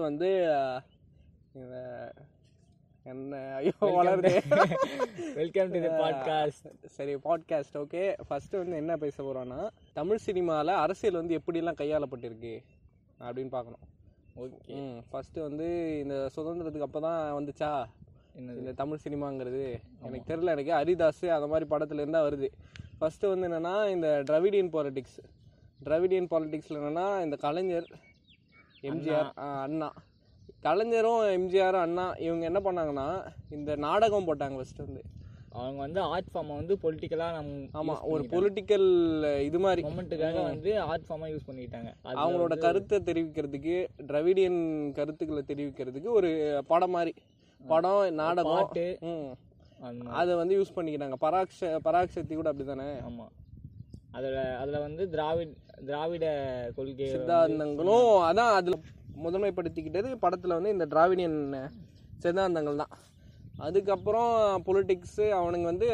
First வந்து என்ன ஐயோ வளருது. வெல்கம் டு தி பாட்காஸ்ட் சரி பாட்காஸ்ட் ஓகே ஃபஸ்ட்டு வந்து என்ன பேச போகிறோன்னா தமிழ் சினிமாவில் அரசியல் வந்து எப்படிலாம் கையாளப்பட்டிருக்கு அப்படின்னு பார்க்கணும். ஓகே ஃபஸ்ட்டு வந்து இந்த சுதந்திரத்துக்கு அப்போ தான் வந்துச்சா இந்த தமிழ் சினிமாங்கிறது. எனக்கு தெரில எனக்கு ஹரிதாஸ் அந்த மாதிரி படத்துல இருந்தா வருது. ஃபஸ்ட்டு வந்து என்னன்னா இந்த டிராவிடியன் பாலிடிக்ஸ் டிராவிடியன் பாலிடிக்ஸில் என்னன்னா இந்த கலைஞர் எம்ஜிஆர். அண்ணா. கலைஞரும் எம்ஜிஆரும் அண்ணா இவங்க என்ன பண்ணாங்கன்னா இந்த நாடகம் போட்டாங்க ஃபஸ்ட்டு வந்து. அவங்க வந்து ஆர்ட் ஃபார்மை வந்து பொலிட்டிக்கலா நம்ம ஆமாம் ஒரு பொலிட்டிக்கல் இது மாதிரி. மொமெண்ட்டுக்காக வந்து ஆர்ட் ஃபார்மா யூஸ் பண்ணிக்கிட்டாங்க. அவங்களோட கருத்தை தெரிவிக்கிறதுக்கு டிராவிடியன் கருத்துக்களை தெரிவிக்கிறதுக்கு ஒரு படம் மாதிரி. படம் நாடகம். அதை வந்து யூஸ் பண்ணிக்கிறாங்க பராக்ஷ பராக்ஷக்தி கூட அப்படிதானே? ஆமா. அதுல அதுல வந்து திராவிட் திராவிட கொள்கை சித்தாந்தங்களும் அதான் அதுல முதன்மைப்படுத்திக்கிட்டது படத்துல வந்து இந்த திராவிடியன் சித்தாந்தங்கள் தான். அதுக்கப்புறம் பொலிட்டிக்ஸ் அவனுங்க வந்து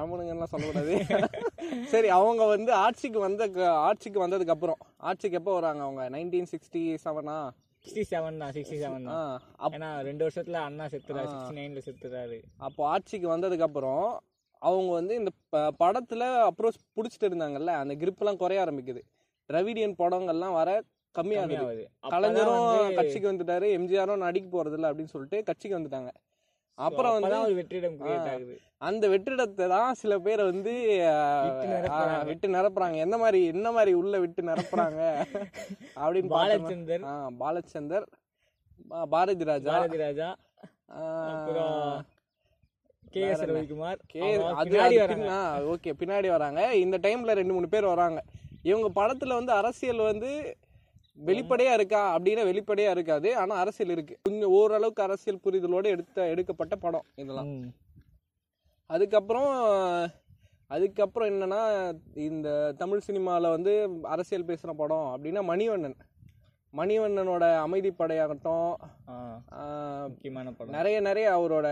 அவனுங்கலாம் சொல்லக்கூடாது. சரி அவங்க வந்து ஆட்சிக்கு வந்த ஆட்சிக்கு வந்ததுக்கு அப்புறம் ஆட்சிக்கு எப்போ வராங்க அவங்க? நைன்டீன் சிக்ஸ்டி செவனா சிக்ஸ்டி செவன் தான். சிக்ஸ்டி செவன் தான் ஏன்னா ரெண்டு வருஷத்துல அண்ணா செத்துறாரு சிக்ஸ்டி நைன்ல செத்துறாரு. அப்போ ஆட்சிக்கு வந்ததுக்கு அப்புறம் அவங்க வந்து இந்த படத்துல அப்ரோச் பிடிச்சிட்டு இருந்தாங்கல்ல அந்த கிரிப்லாம் குறைய ஆரம்பிக்குது. திராவிடியன் படங்கள்லாம் வர கம்மியாகுது. கலைஞரும் கட்சிக்கு வந்துட்டாரு எம்ஜிஆரும் நடிக்க போறதில்ல அப்படின்னு சொல்லிட்டு கட்சிக்கு வந்துட்டாங்க. அப்புறம் வந்து வெற்றிடம் அந்த வெற்றிடத்தை தான் சில பேரை வந்து விட்டு நிரப்புறாங்க. எந்த மாதிரி என்ன மாதிரி உள்ள விட்டு நிரப்புறாங்க? அப்படின்னு Balachander. Balachander Bharathi Raja. Bharathi Raja. K S Ravikumar. K பின்னாடி வராங்க. ஓகே பின்னாடி வராங்க. இந்த டைம்ல ரெண்டு மூணு பேர் வராங்க. இவங்க படத்துல வந்து அரசியல் வந்து வெளிப்படையா இருக்கா அப்படின்னா வெளிப்படையா இருக்காது. ஆனா அரசியல் இருக்கு. கொஞ்சம் ஓரளவுக்கு அரசியல் புரிதலோட எடுத்த எடுக்கப்பட்ட படம் இதெல்லாம். அதுக்கப்புறம் அதுக்கப்புறம் என்னன்னா இந்த தமிழ் சினிமாவில் வந்து அரசியல் பேசுகிற படம் அப்படின்னா மணிவண்ணன். மணிவண்ணனோட அமைதிப்படையாகட்டும் முக்கியமான படம். நிறைய நிறைய அவரோட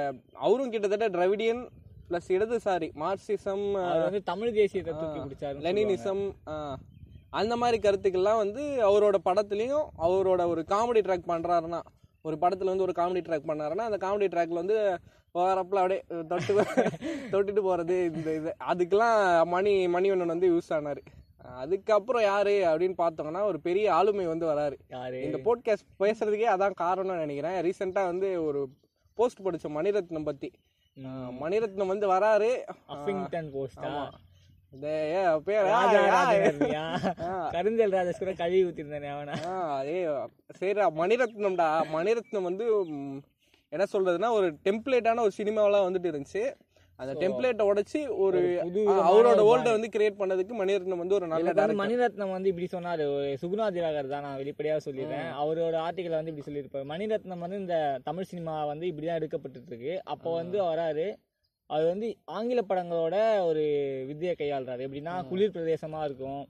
அவரும் கிட்டத்தட்ட டிராவிடியன் ப்ளஸ் இடதுசாரி மார்க்சிசம் வந்து தமிழ் தேசியத்தை தூக்கி பிடிச்சாரு லெனினிசம் அந்த மாதிரி கருத்துக்கள்லாம் வந்து அவரோட படத்துலையும் அவரோட ஒரு காமெடி ட்ராக் பண்ணுறாருன்னா ஒரு படத்தில் வந்து ஒரு காமெடி ட்ராக் பண்ணாருன்னா அந்த காமெடி ட்ராக்ல வந்து வரப்பில் அப்படியே தொட்டு தொட்டுட்டு போகிறது இந்த இது. அதுக்கெல்லாம் மணி மணிவண்ணன் வந்து யூஸ் ஆனார். அதுக்கப்புறம் யாரு அப்படின்னு பார்த்தோம்னா ஒரு பெரிய ஆளுமை வந்து வராரு. யாரு? இந்த போட்காஸ்ட் பேசுறதுக்கே அதான் காரணம்னு நினைக்கிறேன். ரீசெண்டாக வந்து ஒரு போஸ்ட் படித்தோம் மணிரத்னம் பற்றி மணிரத்னம் வந்து வராரு. ஏ, கருந்தல் ராஜேஷ் கூட கழுவி ஊத்திருந்தானே அவனா. ஏய் சரிடா மணிரத்னம்டா. மணிரத்னம் வந்து என்ன சொல்றதுன்னா ஒரு டெம்ப்ளேட்டான ஒரு சினிமாவெல்லாம் வந்துட்டு இருந்துச்சு. அந்த டெம்ப்ளேட்டை உடைச்சு ஒரு அவரோட வேர்ல்டை வந்து கிரியேட் பண்ணதுக்கு மணிரத்னம் வந்து ஒரு நல்ல மணிரத்னம் வந்து இப்படி சொன்னாரு. சுகுணா திவாகர் தான் நான் வெளிப்படையா சொல்லிடுறேன். அவரோட ஆர்டிக்கல் வந்து இப்படி சொல்லியிருப்பாரு. மணிரத்னம் வந்து இந்த தமிழ் சினிமா வந்து இப்படிதான் எடுக்கப்பட்டு இருக்கு அப்போ வந்து வராரு. அது வந்து ஆங்கில படங்களோட ஒரு வித்தியை கையாளுறாரு. எப்படின்னா குளிர் பிரதேசமா இருக்கும்.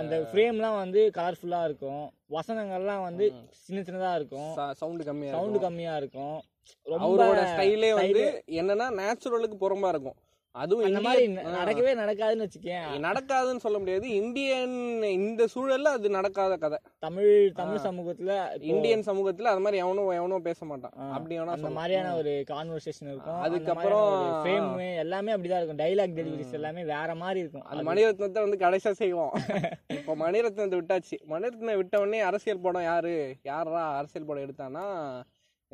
அந்த ஃப்ரேம்லாம் வந்து கலர்ஃபுல்லா இருக்கும். வசனங்கள்லாம் வந்து சின்ன சின்னதா இருக்கும். சவுண்டு கம்மியா சவுண்டு கம்மியா இருக்கும். அவரோட ஸ்டைலே வந்து என்னன்னா நேச்சுரலுக்கு புறம்பா இருக்கும். அதுவும் இந்திய- மாதிரி நடக்கவே நடக்காதுன்னு வச்சுக்கேன். நடக்காதுன்னு சொல்ல முடியாது. இந்தியன் இந்த சூழல்ல அது நடக்காத கதை. தமிழ் தமிழ் சமூகத்துல இந்தியன் சமூகத்துல அது மாதிரி எவனும் எவனும் பேச மாட்டான். அப்படி வேணா அந்த மாதிரியான ஒரு கான்வர்சேஷன் இருக்கும். அதுக்கப்புறம் ஃப்ரேம் எல்லாமே அப்படிதான் இருக்கும். டைலாக் டெலிவரிஸ் எல்லாமே வேற மாதிரி இருக்கும். அந்த மணிரத்னத்தை வந்து கடைசியா செய்வோம். இப்போ மணிரத்னத்தை விட்டாச்சு. மணிரத்னம் விட்ட உடனே அரசியல் படம் யாரு? யாரா அரசியல் படம் எடுத்தானா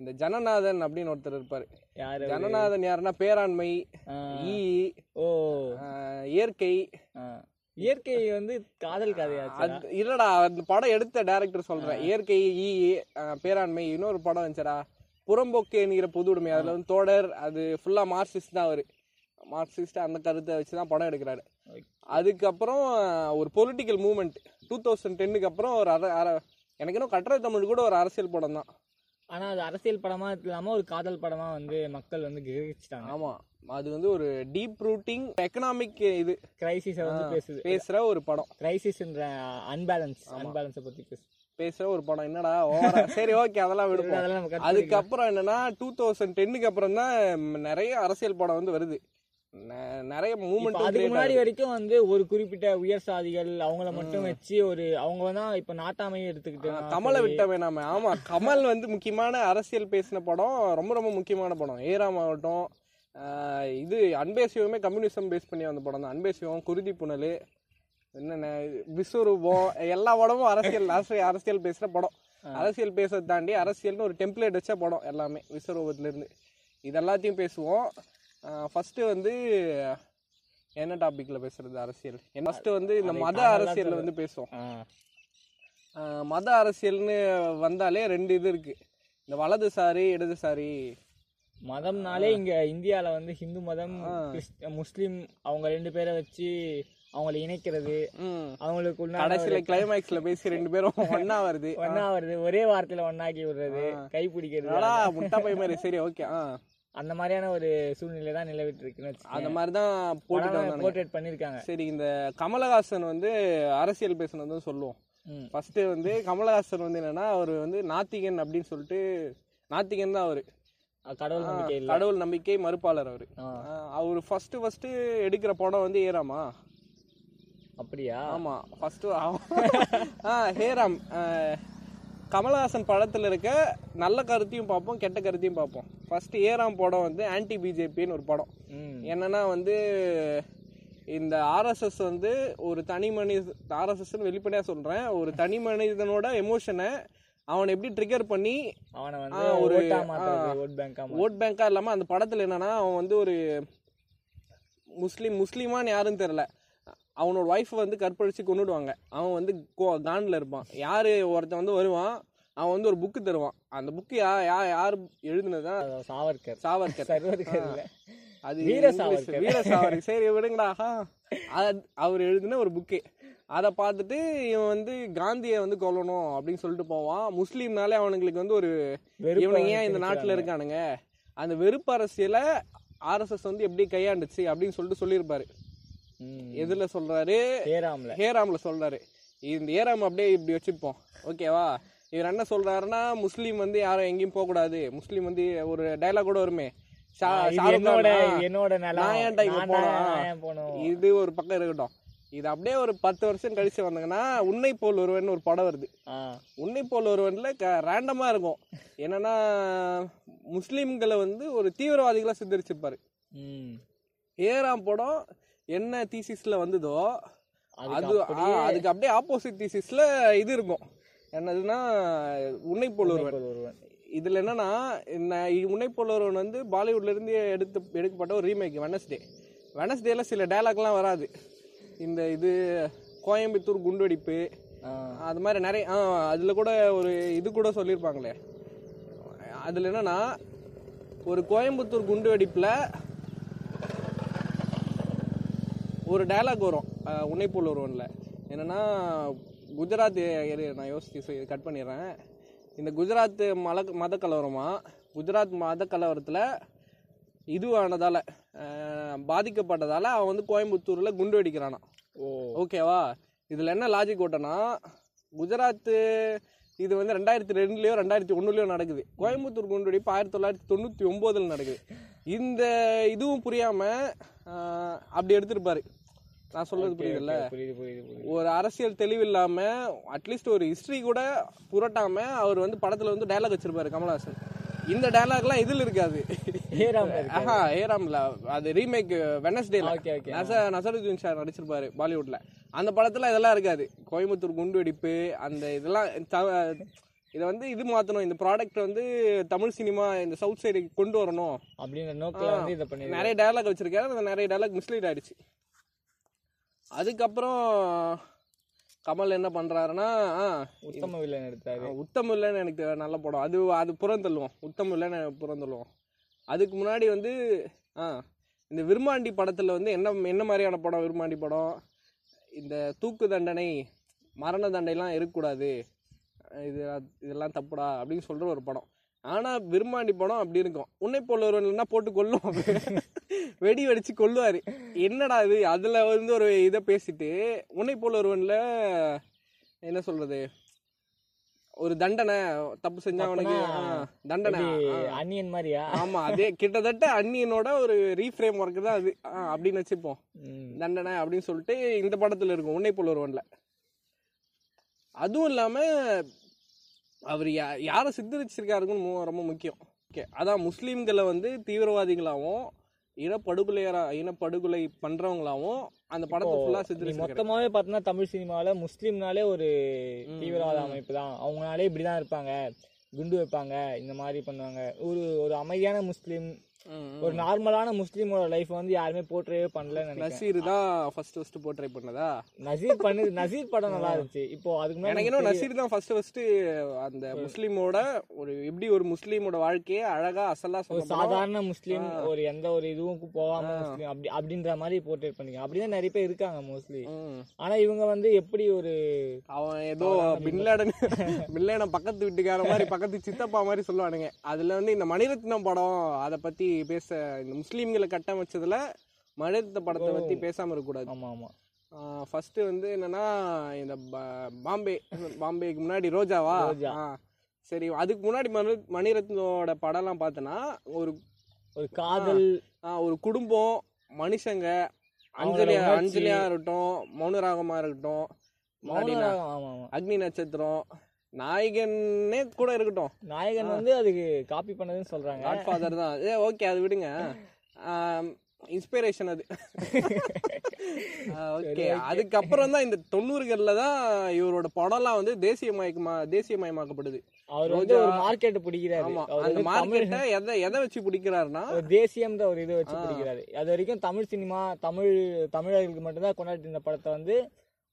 இந்த ஜனநாதன் அப்படின்னு ஒருத்தர் இருப்பாரு. யாரு ஜனநாதன் யாருன்னா பேராண்மை ஈ ஓ. இயற்கை. இயற்கை வந்து காதல் கதையாச்சு? அது இல்லடா அந்த படம் எடுத்த டைரக்டர் சொல்றேன். இயற்கை ஈ பேராண்மை இன்னொரு படம் வந்துச்சடா. புறம்போக்கு என்கிற பொது உடைமை அதுல வந்து தோடர் அது ஃபுல்லா மார்க்சிஸ்ட் தான் அவரு. மார்க்சிஸ்ட் அந்த கருத்தை வச்சு தான் படம் எடுக்கிறாரு. அதுக்கப்புறம் ஒரு பொலிட்டிக்கல் மூவ்மெண்ட் டூ தௌசண்ட் டென்னுக்கு அப்புறம் ஒரு அர- எனக்கு இன்னும் கட்டுரை தமிழ் கூட ஒரு அரசியல் படம் தான். ஆனா அது அரசியல் படமா இல்லாம ஒரு காதல் படமா வந்து மக்கள் வந்து கிரகிச்சிட்டாங்க. ஆமா. அது வந்து ஒரு டீப் ரூட்டிங் எக்கனாமிக் இது. கிரைசிஸ வந்து பேசுது. பேசுற ஒரு படம். கிரைசிஸ்ன்ற அன்பேலன்ஸ் அன்பேலன்ஸை பத்தி பேசு பேசுற ஒரு படம். என்னடா ஓவரா சரி ஓகே அதெல்லாம் cut அதுக்கப்புறம் என்னன்னா டூ தௌசண்ட் டென்னுக்கு அப்புறம் தான் நிறைய அரசியல் படம் வந்து வருது. நிறைய இப்ப அதுக்கு மூமெண்ட் முன்னாடி வரைக்கும் வந்து ஒரு குறிப்பிட்ட உயர் சாதிகள் அவங்கள மட்டும் வச்சு ஒரு அவங்க தான் இப்ப நாட்டாமையும் எடுத்துக்கிட்டு கமலை விட்ட வேணாம ஆமா கமல் வந்து முக்கியமான அரசியல் பேசின படம் ரொம்ப ரொம்ப முக்கியமான படம். ஏராம் ஆகட்டும் இது அன்பே சிவமே கம்யூனிசம் பேஸ் பண்ணி வந்த படம் தான். அன்பே சிவம் குருதி புனல் என்னென்ன விஸ்வரூபம் எல்லா படமும் அரசியல் அரசியல் அரசியல் பேசுற படம். அரசியல் பேசுறதை தாண்டி அரசியல்னு ஒரு டெம்ப்ளேட் வச்ச படம் எல்லாமே விஸ்வரூபத்துல இருந்து இது எல்லாத்தையும் பேசுவோம். ஃபர்ஸ்ட் வந்து என்ன டாபிக்ல பேசுறது அரசியல்? ஃபர்ஸ்ட் வந்து இந்த மத சொல்லு. வந்து பேசுவோம். ஆஹ் மத அரசியல்னு வந்தாலே ரெண்டு இது இருக்கு. இந்த வலதுசாரி இடதுசாரி. மதம்னாலே இங்க இந்தியால வந்து ஹிந்து மதம் முஸ்லிம் அவங்க ரெண்டு பேரை வச்சு அவங்கள இணைக்கிறது. அவங்களுக்கு கடைசியில கிளைமேக்ஸ்ல பேசி ரெண்டு பேரும் ஒண்ணா வருது. ஒன்னா வருது. ஒரே வார்த்தையில ஒன்னாக்கி விடுறது கை பிடிக்கிறது. முட்டா பை மாதிரி. சரி ஓகே ஆ. அந்த மாதிரியான ஒரு சூழ்நிலை தான் நிலவிட்டு இருக்குன்னு அந்த மாதிரி தான் வந்தானுங்க போர்ட்ரேட் பண்ணிருக்காங்க சரி இந்த கமலஹாசன் வந்து அரசியல் பேசுனது சொல்லுவோம். ம். ஃபர்ஸ்ட் வந்து கமலஹாசன் வந்து என்னன்னா அவர் வந்து நாத்திகன் அப்படின்னு சொல்லிட்டு நாத்திகன் தான் அவரு. கடவுள் நம்பிக்கை கடவுள் நம்பிக்கை மறுப்பாளர் அவரு. அவர் ஃபர்ஸ்ட் ஃபர்ஸ்ட் எடுக்கிற படம் வந்து ஏறாமா அப்படியா? ஆமா ஃபர்ஸ்ட் ஆ ஹேராம். கமலஹாசன் படத்துல இருக்க நல்ல கருத்தையும் பார்ப்போம் கெட்ட கருத்தையும் பார்ப்போம். ஃபர்ஸ்ட் ஏராம் படம் வந்து ஆன்டி பிஜேபின்னு ஒரு படம். என்னன்னா வந்து இந்த ஆர்எஸ்எஸ் வந்து ஒரு தனி மனித ஆர்எஸ்எஸ் வெளிப்படையா சொல்றேன். ஒரு தனி மனிதனோட எமோஷனை அவனை எப்படி ட்ரிகர் பண்ணி அவனை ஒரு- ஓட் பேங்கா ஓட் பேங்கா இல்லாம அந்த படத்துல என்னன்னா அவன் வந்து ஒரு முஸ்லீம் முஸ்லீமான்னு யாருன்னு தெரியல. அவனோட ஒய்ஃப் வந்து கற்பழிச்சு கொண்டுடுவாங்க அவன் வந்து கோ- கான்ல இருப்பான். யாரு ஒருத்தன் வந்து வருவான். அவன் வந்து ஒரு புக்கு தருவான். அந்த புக்கு யா யா யார் எழுதுனதா சாவர்கர். சாவர்கர். சர்வர்கர் அது வீர சாவர்கர். வீர சாவர்கர். சரி விடுங்கடா. அவர் எழுதின ஒரு புக்கு அதை பார்த்துட்டு இவன் வந்து காந்தியை வந்து கொல்லணும் அப்படின்னு சொல்லிட்டு போவான். முஸ்லீம்னாலே அவனுங்களுக்கு வந்து ஒரு இவனுங்க ஏன் இந்த நாட்டுல இருக்கானுங்க? அந்த வெறுப்பு அரசியலை ஆர்எஸ்எஸ் வந்து எப்படி கையாண்டுச்சு அப்படின்னு சொல்லிட்டு சொல்லியிருப்பாரு. எதுல சொல்றாரு? ஏறாம்ல ஹேராம்ல சொல்றாரு. இந்த ஏராம் அப்படியே இப்படி வச்சுப்போம். ஓகேவா? இவர் என்ன சொல்றாருன்னா முஸ்லீம் வந்து யாரும் எங்கேயும் போக கூடாது முஸ்லீம் வந்து ஒரு டைலாக் கூட வருமே. இது ஒரு பக்கம் இருக்கட்டும். இது அப்படியே ஒரு பத்து வருஷம் கழிச்சு வந்தாங்கன்னா உன்னை போல் ஒருவன் ஒரு படம் வருது. உன்னை போல் ஒருவன்ல ரேண்டமா இருக்கும். என்னன்னா முஸ்லீம்களை வந்து ஒரு தீவிரவாதிகளா சித்தரிச்சிருப்பாரு. ம். ஏறாம் படம் என்ன தீசிஸ்ல வந்ததோ அது அதுக்கு அப்படியே ஆப்போசிட் தீசிஸ்ல இது இருக்கும். என்னதுன்னா உன்னை போல் ஒருவன் ஒரு ஒருவன் இதுல என்னன்னா என்ன உன்னை போல் ஒருவன் வந்து பாலிவுட்ல இருந்து எடுத்து எடுக்கப்பட்ட ஒரு ரீமேக் வெனஸ்டே வெனஸ்டேல சில டயலாக்லாம் வராது. இந்த இது கோயம்புத்தூர் குண்டுவெடிப்பு. அது மாதிரி நிறைய ஆ அதில் கூட ஒரு இது கூட சொல்லியிருப்பாங்களே. அதில் என்னன்னா ஒரு கோயம்புத்தூர் குண்டு வெடிப்பில் ஒரு டயலாக் வரும் உன்னை போல் ஒருவனில் என்னன்னா குஜராத் இரு, நான் யோசிச்சு கட் பண்ணிடுறேன். இந்த குஜராத் மல மத கலவரமா குஜராத் மத கலவரத்தில் இதுவானதால பாதிக்கப்பட்டதால அவன் வந்து கோயம்புத்தூரில் குண்டு வெடிக்கிறானா. ஓ. ஓகேவா? இதுல என்ன லாஜிக் ஓட்டனா குஜராத் இது வந்து ரெண்டாயிரத்தி ரெண்டுலயோ ரெண்டாயிரத்தி ஒண்ணுலயோ நடக்குது. கோயம்புத்தூர் குண்டுவெடிப்பு ஆயிரத்தி தொள்ளாயிரத்தி தொண்ணூத்தி ஒன்பதுல நடக்குது. இந்த இதுவும் புரியாம ஆஹ், அப்படி எடுத்திருப்பாரு. நான் சொல்றது புரியுதுல்ல? புரியுது புரியுது புரியுது. ஒரு அரசியல் தெளிவு இல்லாம அட்லீஸ்ட் ஒரு ஹிஸ்டரி கூட புரட்டாம அவர் வந்து படத்துல வந்து டயலாக் வச்சிருப்பாரு கமல்ஹாசன். இந்த டயலாக்லாம் இதுல இருக்காது. ஆஹா ஏராம்ல. அது ரீமேக் வெனஸ்டேல நசருதீன் சார் நடிச்சிருப்பாரு பாலிவுட்ல. அந்த படத்துல இதெல்லாம் இருக்காது. கோயம்புத்தூர் குண்டு வெடிப்பு அந்த இதெல்லாம் இதை வந்து இது மாத்தணும். இந்த ப்ராடக்ட் வந்து தமிழ் சினிமா இந்த சவுத் சைடு கொண்டு வரணும். அப்படின்ற நோக்கில வந்து இதை பண்ணி நிறைய டயலாக் வச்சிருக்காரு. அந்த நிறைய டயலாக் மிஸ்லீட் ஆயிடுச்சு. அதுக்கப்புறம் கமல் என்ன பண்றாருன்னா ஆ, உத்தம வில்லன் எடுத்தாரு. உத்தம் இல்லைன்னு எனக்கு நல்ல படம். அது அது புறந்தள்ளுவோம் உத்தம் இல்லைன்னு புறந்தள்ளுவோம் அதுக்கு முன்னாடி வந்து ஆ இந்த விருமாண்டி படத்தில் வந்து என்ன என்ன மாதிரியான படம்? விருமாண்டி படம் இந்த தூக்கு தண்டனை மரண தண்டைலாம் இருக்கக்கூடாது. இது இதெல்லாம் தப்புடா அப்படின்னு சொல்கிற ஒரு படம். ஆனால் விருமாண்டி படம் அப்படி இருக்கும். உன்னை போல ஒருவன் போட்டு கொல்லும் வெடி வெடிச்சு கொல்லுவார். என்னடா இது? அதில் வந்து ஒரு இதை பேசிட்டு உன்னை போல ஒருவனில் என்ன சொல்கிறது ஒரு தண்டனை தப்பு செஞ்சா அவனுக்கு தண்டனை. அன்னியன் மாதிரியா? ஆமா அதே கிட்டத்தட்ட அன்னியனோட ஒரு ரீஃப்ரேம் ஒர்க் தான் அது. அப்படின்னு வச்சுப்போம். தண்டனை அப்படின்னு சொல்லிட்டு இந்த படத்துல இருக்கும் உன்னை போல் ஒருவன்ல. அதுவும் இல்லாம அவர் யா யாரை சித்தரிச்சிருக்காருன்னு ரொம்ப முக்கியம். ஓகே அதான் முஸ்லீம்களை வந்து தீவிரவாதிகளாகவும் இனப்படுகொலையரா இனப்படுகொலை பண்றவங்களாவும் அந்த படத்தை ஃபுல்லா சித்தரிச்சிருக்காரு மொத்தமாவே பார்த்தோன்னா தமிழ் சினிமால முஸ்லீம்னாலே ஒரு தீவிரவாத. அமைப்பு தான் அவங்கனாலே இப்படிதான் இருப்பாங்க குண்டு வைப்பாங்க இந்த மாதிரி பண்ணுவாங்க ஒரு ஒரு அமைதியான முஸ்லீம். ஒரு நார்மலான முஸ்லீமோட லைஃப் வந்து யாருமே போர்ட்ரே நினைக்கிறேன். நசீர் தான் ஃபர்ஸ்ட் ஃபர்ஸ்ட் போர்ட்ரை பண்ணதா? நசீர் பண்ணு நசீர் படம் நல்லா இருந்துச்சு. இப்போ அதுக்கு எனக்கு முன்னாடி இன்னும் நசீர் தான் ஃபர்ஸ்ட் ஃபர்ஸ்ட் அந்த முஸ்லீமோட ஒரு எப்படி ஒரு முஸ்லீமோட வாழ்க்கையை அழகா அசலா ஒரு சாதாரண முஸ்லீம் ஒரு எந்த ஒரு இதுவும் போகாம முஸ்லீம் அப்படி அப்படின்ற மாதிரி போர்ட்ரேட் பண்ணிக்க அப்படிதான் நிறைய பேர் இருக்காங்க மோஸ்ட்லி ஆனா இவங்க வந்து எப்படி ஒரு அவன் ஏதோ பின்லேடன் பின்லேடன் பக்கத்து வீட்டுக்கார மாதிரி பக்கத்து சித்தப்பா மாதிரி சொல்லுவானுங்க. அதுல வந்து இந்த மணிரத்னம் படம் அதை பத்தி பேச இந்த முஸ்லீம்களை கட்டமைச்சதுல மணிரத்ன படத்தை பத்தி பேசாம இருக்கக்கூடாது ஆமா ஆமா ஃபர்ஸ்ட் வந்து என்னன்னா இந்த பாம்பே பாம்பேக்கு முன்னாடி ரோஜாவா ரோஜா. ஆ. சரி அதுக்கு முன்னாடி மணி மணிரத்னோட படம்லாம் பார்த்தோன்னா ஒரு ஒரு காதல் ஆ, ஒரு குடும்பம் மனுஷங்க அஞ்சலியா. அஞ்சலியா இருக்கட்டும் மௌனராகமா இருக்கட்டும் மௌன அக்னி நட்சத்திரம் நாயகனே கூட இருக்கட்டும். நாயகன் வந்து அதுக்கு காப்பி பண்ணதுன்னு சொல்றாங்க. காட்ஃபாதர் தான். ஏ ஓகே அது விடுங்க. இன்ஸ்பிரேஷன் அது. ஓகே அதுக்கப்புறம் தான் இந்த தொண்ணூறுகள்ல தான் இவரோட படம்லாம் வந்து தேசியமயமா தேசியமயமாக்கப்படுது. அவர் வந்து ஒரு மார்க்கெட் பிடிக்கிறாரு. ஆமா அந்த மார்க்கெட்டை எதை எதை வச்சு பிடிக்கிறாருன்னா தேசியம்ன்ற ஒரு இதை வச்சு பிடிக்கிறாரு. அது வரைக்கும் தமிழ் சினிமா தமிழ் தமிழர்களுக்கு மட்டும்தான் கொண்டாடி இருந்த படத்தை வந்து